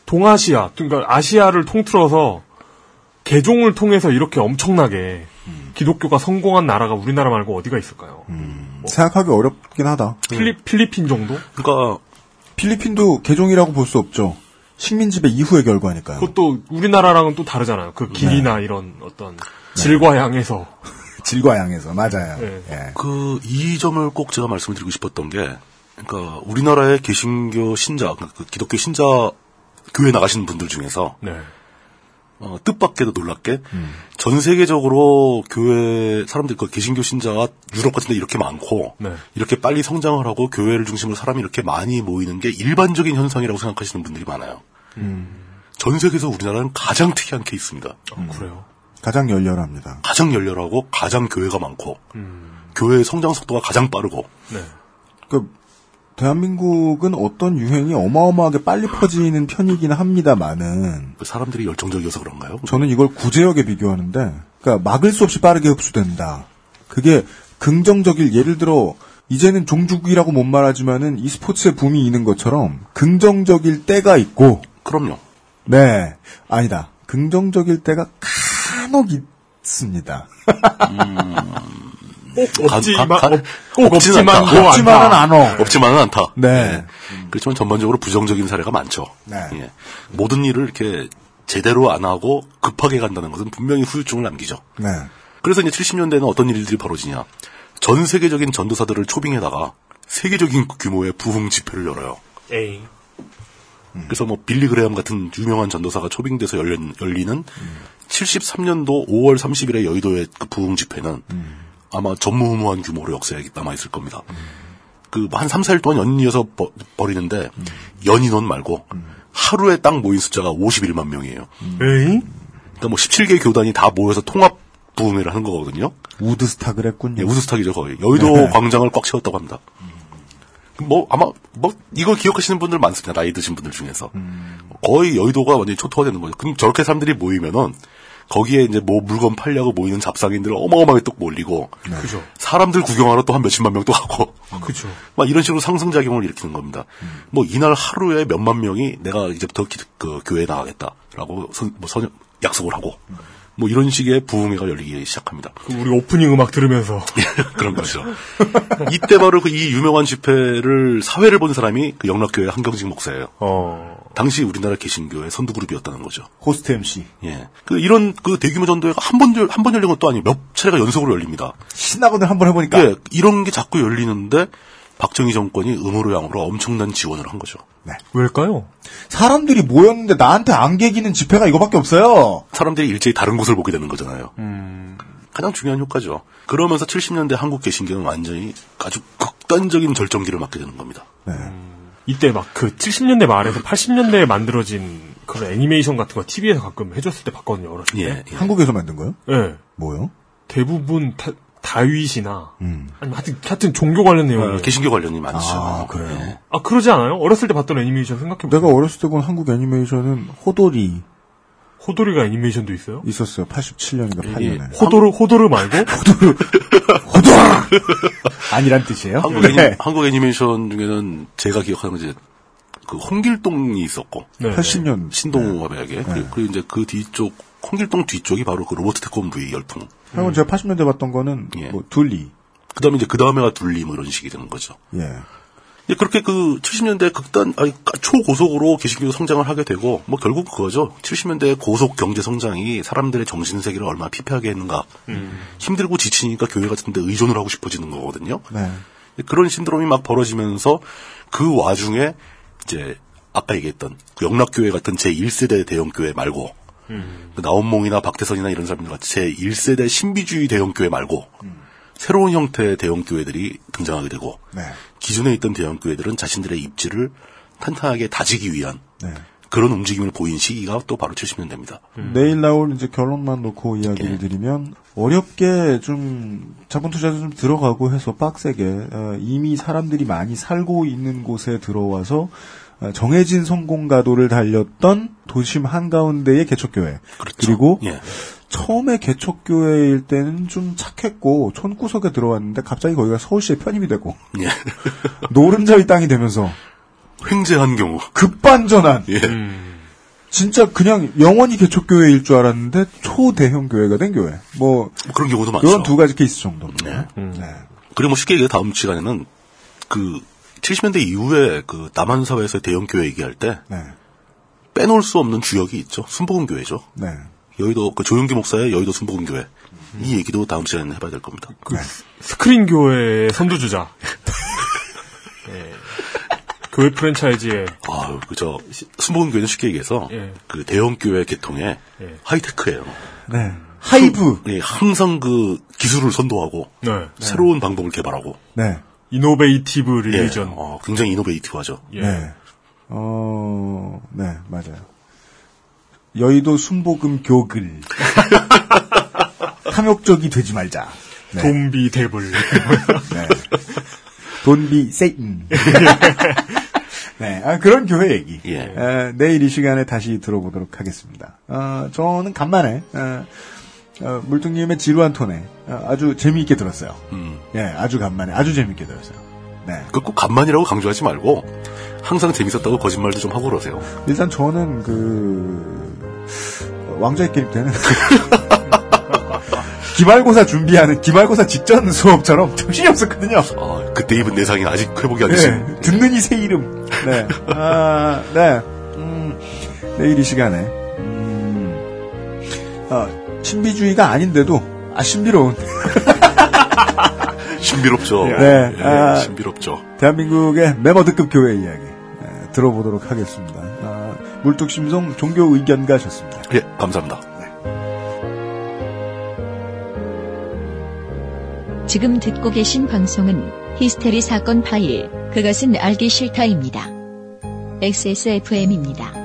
동아시아, 그러니까 아시아를 통틀어서 개종을 통해서 이렇게 엄청나게 기독교가 성공한 나라가 우리나라 말고 어디가 있을까요? 생각하기 어렵긴 하다. 필리, 필리핀 정도? 그러니까 필리핀도 개종이라고 볼 수 없죠. 식민지배 이후의 결과니까요. 그것도 우리나라랑은 또 다르잖아요. 그 길이나 이런 어떤 질과 양에서. 질과 양에서 맞아요. 네. 예. 그이 점을 꼭 제가 말씀을 드리고 싶었던 게 그러니까 우리나라의 개신교 신자 그 기독교 신자 교회 나가시는 분들 중에서 네. 어, 뜻밖에도 놀랍게 전 세계적으로 교회 사람들 그 개신교 신자가 유럽 같은 데 이렇게 많고 네. 이렇게 빨리 성장을 하고 교회를 중심으로 사람이 이렇게 많이 모이는 게 일반적인 현상이라고 생각하시는 분들이 많아요. 전 세계에서 우리나라는 가장 특이한 케이스입니다. 그래요. 가장 열렬합니다. 가장 열렬하고 가장 교회가 많고 교회의 성장 속도가 가장 빠르고 네. 그 대한민국은 어떤 유행이 어마어마하게 빨리 퍼지는 편이긴 합니다만은 그 사람들이 열정적이어서 그런가요? 저는 이걸 구제역에 비교하는데 그러니까 막을 수 없이 빠르게 흡수된다. 그게 긍정적일 예를 들어 이제는 종주국이라고 못 말하지만은 이 스포츠의 붐이 있는 것처럼 긍정적일 때가 있고 그럼요. 네 아니다 긍정적일 때가 간혹 있습니다. 없지만- 가- 가- 없- 꼭 않다. 없지만도 없지만은 않어. 없지만은 않다. 네. 그렇지만 전반적으로 부정적인 사례가 많죠. 네. 예. 모든 일을 이렇게 제대로 안 하고 급하게 간다는 것은 분명히 후유증을 남기죠. 네. 그래서 이제 70년대에는 어떤 일들이 벌어지냐. 전 세계적인 전도사들을 초빙에다가 세계적인 규모의 부흥 집회를 열어요. 에이. 그래서 뭐 빌리 그레엄 같은 유명한 전도사가 초빙돼서 열린, 열리는 73년도 5월 30일에 여의도의 그 부흥 집회는 아마 전무후무한 규모로 역사에 남아 있을 겁니다. 그한 3, 4일 동안 연이어서 버, 버리는데 연인원 말고 하루에 딱 모인 숫자가 51만 명이에요. 에이? 그러니까 뭐 17개 교단이 다 모여서 통합 부흥회를 하는 거거든요. 우드스탁을 했군요. 예, 우드스탁이죠 거의. 여의도 네. 광장을 꽉 채웠다고 합니다. 뭐 아마 뭐 이걸 기억하시는 분들 많습니다. 나이 드신 분들 중에서 거의 여의도가 완전히 초토화되는 거죠. 그럼 저렇게 사람들이 모이면은 거기에 이제 뭐 물건 팔려고 모이는 잡상인들 어마어마하게 또 몰리고 그죠. 사람들 구경하러 또 한 몇십만 명 또 하고 그죠. 막 이런 식으로 상승작용을 일으키는 겁니다. 뭐 이날 하루에 몇만 명이 내가 이제부터 기- 그 교회에 나가겠다라고 선, 뭐 선- 약속을 하고 뭐 이런 식의 부흥회가 열리기 시작합니다. 그 우리 오프닝 음악 들으면서 그런 거죠. 이때 바로 그 이 유명한 집회를 사회를 본 사람이 그 영락교회 한경직 목사예요. 어. 당시 우리나라 개신교의 선두 그룹이었다는 거죠. 호스트 MC. 예. 그 이런 그 대규모 전도회가 한번 한 번 열린 것도 아니고 몇 차례가 연속으로 열립니다. 신나거든 한번 해보니까. 예. 이런 게 자꾸 열리는데 박정희 정권이 음으로 양으로 엄청난 지원을 한 거죠. 왜일까요? 사람들이 모였는데 나한테 안개기는 집회가 이거밖에 없어요. 사람들이 일제히 다른 곳을 보게 되는 거잖아요. 가장 중요한 효과죠. 그러면서 70년대 한국 개신교는 완전히 아주 극단적인 절정기를 맞게 되는 겁니다. 이때 막 그 70년대 말에서 80년대에 만들어진 그런 애니메이션 같은 거 TV에서 가끔 해줬을 때 봤거든요, 어렸을 때. 예, 예. 한국에서 만든 거요? 예. 뭐요? 대부분 다, 다윗이나 음. 아니면 하여튼, 하여튼 종교 관련 내용이에요. 어, 개신교 관련이 많죠. 아, 그래요? 예. 아, 그러지 않아요? 어렸을 때 봤던 애니메이션 생각해보세요. 내가 어렸을 때 본 한국 애니메이션은 호돌이 호돌이가 애니메이션도 있어요? 있었어요. 87년인가 예. 8년에. 호도르, 호도르 말고? 아니란 뜻이에요? 한국, 네. 애니, 한국 애니메이션 중에는 제가 기억하는 건 이제 그 홍길동이 있었고 네. 80년. 신동호가 배역에 그리고, 그리고 이제 그 뒤쪽 홍길동 뒤쪽이 바로 그 로버트 태권브이 열풍. 그리고 제가 80년대 봤던 거는 예. 뭐 둘리. 그다음에 이제 그 다음에가 둘리 뭐 이런 식이 되는 거죠. 예. 이제 그렇게 그 70년대 극단 아니 초고속으로 개신교 성장을 하게 되고 뭐 결국 그거죠. 70년대 고속 경제 성장이 사람들의 정신 세계를 얼마나 피폐하게 했는가. 힘들고 지치니까 교회 같은 데 의존을 하고 싶어지는 거거든요. 네. 그런 신드롬이 막 벌어지면서 그 와중에 이제 아까 얘기했던 그 영락교회 같은 제1세대 대형교회 말고 그 나온몽이나 박태선이나 이런 사람들 같이 제 1세대 신비주의 대형교회 말고 새로운 형태의 대형교회들이 등장하게 되고 네. 기존에 있던 대형교회들은 자신들의 입지를 탄탄하게 다지기 위한 네. 그런 움직임을 보인 시기가 또 바로 70년대입니다. 내일 나올 이제 결론만 놓고 이야기를 예. 드리면 어렵게 좀 자본 투자도 좀 들어가고 해서 빡세게 어, 이미 사람들이 많이 살고 있는 곳에 들어와서 어, 정해진 성공 가도를 달렸던 도심 한가운데의 개척교회 그렇죠. 리고 예. 처음에 개척교회일 때는 좀 착했고 촌구석에 들어왔는데 갑자기 거기가 서울시에 편입이 되고 예. 노른자의 땅이 되면서 횡재한 경우. 급반전한 예. 진짜 그냥 영원히 개척교회일 줄 알았는데 초대형 교회가 된 교회. 뭐 그런 경우도 많죠. 그런 두 가지 케이스 정도입니다. 네. 네. 그리고 뭐 쉽게 얘기해 다음 시간에는 그 70년대 이후에 그 남한 사회에서 대형 교회 얘기할 때 네. 빼놓을 수 없는 주역이 있죠. 순복음 교회죠. 네. 여의도 그 조용기 목사의 여의도 순복음 교회. 이 얘기도 다음 시간에 해봐야 될 겁니다. 네. 스크린 교회의 선두주자. 예. 교회 프랜차이즈의 아유, 그저 순복음 교회는 쉽게 얘기해서 예. 그 대형 교회 계통의 예. 하이테크예요. 네. 하이브. 예, 항상 그 기술을 선도하고 네. 새로운 방법을 개발하고 네. innovative 예, religion. 어, 굉장히 innovative하죠. 예. 네. 어, 네, 맞아요. 여의도 순복음 교글. 탐욕적이 되지 말자. 네. 좀비 데블. 네. 돈비 세이튼. 네, 아, 그런 교회 얘기. 예. 에, 내일 이 시간에 다시 들어보도록 하겠습니다. 어, 저는 간만에 어, 어, 물뚱님의 지루한 톤에 어, 아주 재미있게 들었어요. 음. 예, 아주 간만에 아주 재미있게 들었어요. 네. 그꼭 간만이라고 강조하지 말고 항상 재밌었다고 거짓말도 좀 하고 그러세요. 일단 저는 그 왕자의 게임 때는 기말고사 준비하는 기말고사 직전 수업처럼 정신이 없었거든요. 아, 그때 입은 내상이 아직 회복이 안 네, 됐어요. 듣는 이 새 이름. 네. 아, 네. 음, 내일 이 시간에, 음, 아, 신비주의가 아닌데도, 아, 신비로운. 신비롭죠. 네. 예, 아, 신비롭죠. 대한민국의 메머드급 교회 이야기, 예, 들어보도록 하겠습니다. 아, 물뚝심송 종교 의견가셨습니다. 예, 감사합니다. 지금 듣고 계신 방송은 히스테리 사건 파일, 그것은 알기 싫다입니다. XSFM입니다.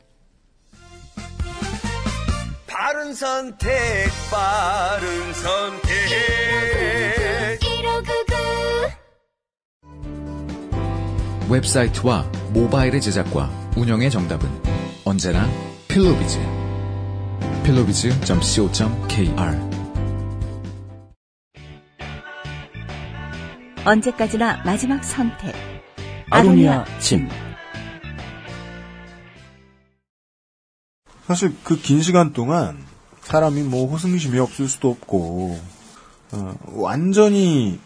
바른 선택, 바른 선택. 웹사이트와 모바일의 제작과 운영의 정답은 언제나 필로비즈. 필로비즈.co.kr 언제까지나 마지막 선택. 아로니아 진. 사실 그 긴 시간 동안 사람이 뭐 호승심이 없을 수도 없고 어, 완전히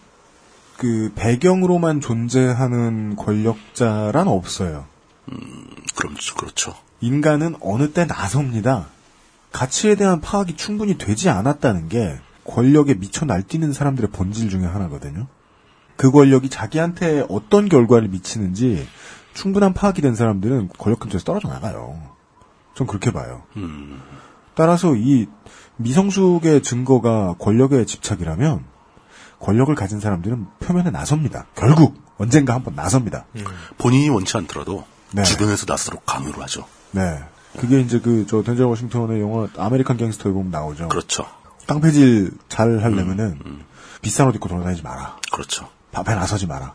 그 배경으로만 존재하는 권력자란 없어요. 그렇죠, 그렇죠. 인간은 어느 때 나섭니다. 가치에 대한 파악이 충분히 되지 않았다는 게 권력에 미쳐 날뛰는 사람들의 본질 중에 하나거든요. 그 권력이 자기한테 어떤 결과를 미치는지 충분한 파악이 된 사람들은 권력 근처에서 떨어져 나가요. 전 그렇게 봐요. 음, 따라서 이 미성숙의 증거가 권력의 집착이라면 권력을 가진 사람들은 표면에 나섭니다. 결국 언젠가 한번 나섭니다. 본인이 원치 않더라도 네. 주변에서 나서도록 강요를 하죠. 네. 그게 이제 그 저 덴젤 워싱턴의 영화 아메리칸 갱스터에 보면 나오죠. 그렇죠. 깡패질 잘 하려면은 비싼 옷 입고 돌아다니지 마라. 그렇죠. 앞에 나서지 마라.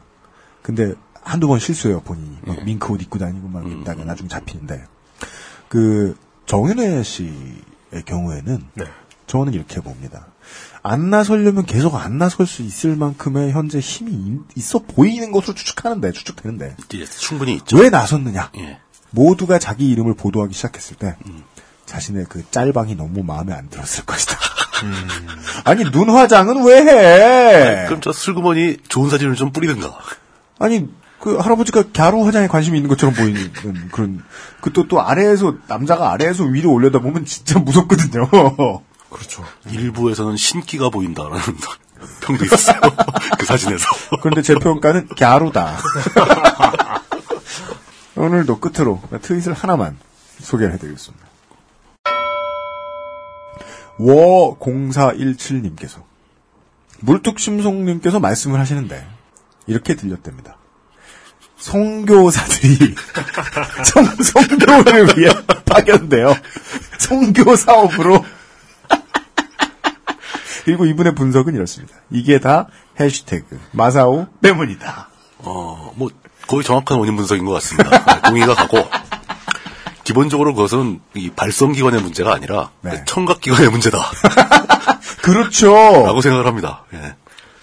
근데 한두 번 실수해요 본인이. 막 밍크 옷 입고 다니고 막 있다가 나중에 잡히는데 그 정윤회 씨의 경우에는 저는 이렇게 봅니다. 안 나서려면 계속 안 나설 수 있을 만큼의 현재 힘이 인- 있어 보이는 것으로 추측하는데 추측되는데 예, 충분히 있죠. 왜 나섰느냐? 예. 모두가 자기 이름을 보도하기 시작했을 때 자신의 그 짤방이 너무 마음에 안 들었을 것이다. 아니 눈 화장은 왜 해? 그럼 저 슬그머니 좋은 사진을 좀 뿌리든가. 아니 그 할아버지가 갸루 화장에 관심이 있는 것처럼 보이는 그런 그 또 또 아래에서 남자가 아래에서 위로 올려다 보면 진짜 무섭거든요. 그렇죠. 일부에서는 신기가 보인다라는 평도 있었어요. 그 사진에서. 그런데 제 평가는 갸루다. 오늘도 끝으로 트윗을 하나만 소개를 해드리겠습니다. 워0417님께서 물뚝심송님께서 말씀을 하시는데 이렇게 들렸답니다. 성교사들이 성, 성교를 위해 파견돼요. 성교 사업으로 그리고 이분의 분석은 이렇습니다. 이게 다 해시태그 마사오 때문이다. 어, 뭐, 거의 정확한 원인 분석인 것 같습니다. 네, 동의가 가고, 기본적으로 그것은 이 발성 기관의 문제가 아니라, 청각 기관의 문제다. 그렇죠. 라고 생각을 합니다. 예.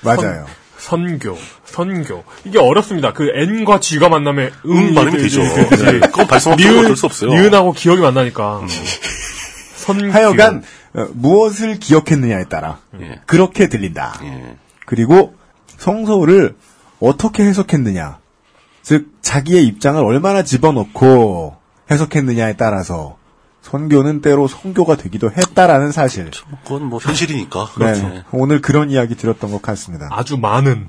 맞아요. 선, 교 선교. 이게 어렵습니다. 그 N과 G가 만나면 응 발음이 되죠. 네, 그건 발성학적으로 어쩔 수 없어요. 니은하고 기억이 만나니까. 선교. 하여간 어, 무엇을 기억했느냐에 따라 예. 그렇게 들린다. 그리고 성서를 어떻게 해석했느냐, 즉 자기의 입장을 얼마나 집어넣고 해석했느냐에 따라서 선교는 때로 성교가 되기도 했다라는 사실. 그건 뭐 현실이니까. 네, 그렇죠. 오늘 그런 이야기 드렸던 것 같습니다. 아주 많은.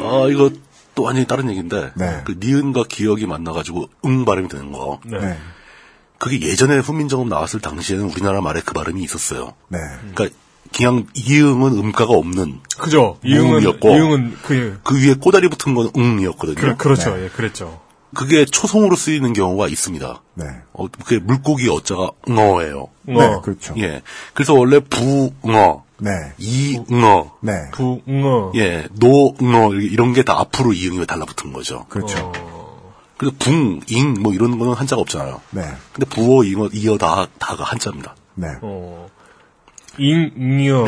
아, 이거 또 완전히 다른 얘기인데, 네. 그 니은과 기억이 만나가지고 응 발음이 되는 거. 네. 그게 예전에 훈민정음 나왔을 당시에는 우리나라 말에 그 발음이 있었어요. 네. 그러니까 그냥 이응은 음가가 없는 그죠. 이응은 무음이었고 이응은 그 그 위에 꼬다리 붙은 건 응이었거든요. 그, 그렇죠. 예, 그랬죠. 그게 초성으로 쓰이는 경우가 있습니다. 네. 어, 그게 물고기 어자가 응어예요. 네, 그렇죠. 예. 그래서 원래 부응어, 네. 이응어, 네. 부응어, 예, 노응어 이런 게 다 앞으로 이응이 달라붙은 거죠. 그렇죠. 그래서 붕, 잉, 뭐 이런 거는 한자가 없잖아요. 네. 근데 부어, 잉어, 이어 다, 다가 한자입니다. 네. 어. 잉이어.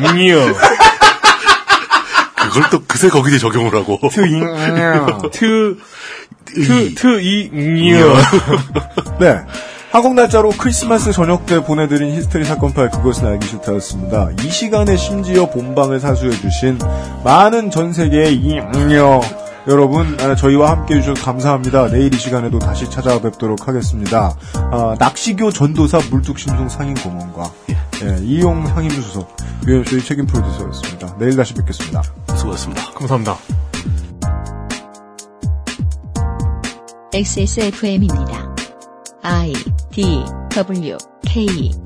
이잉이어. 그걸 또 그새 거기에 적용을 하고. 트잉이어. 트, 트, 트잉이어. 네. 한국 날짜로 크리스마스 저녁 때 보내드린 히스테리 사건 파일 그것은 알기 싫다였습니다. 이 시간에 심지어 본방을 사수해주신 많은 전 세계의 이잉여 여러분 아, 저희와 함께해 주셔서 감사합니다. 내일 이 시간에도 다시 찾아뵙도록 하겠습니다. 아, 낚시교 전도사 물뚝심송 상인 고문과 예, 이용 상임수석 유현수의 책임 프로듀서였습니다. 내일 다시 뵙겠습니다. 수고하셨습니다. 감사합니다. XSFM입니다. I D W K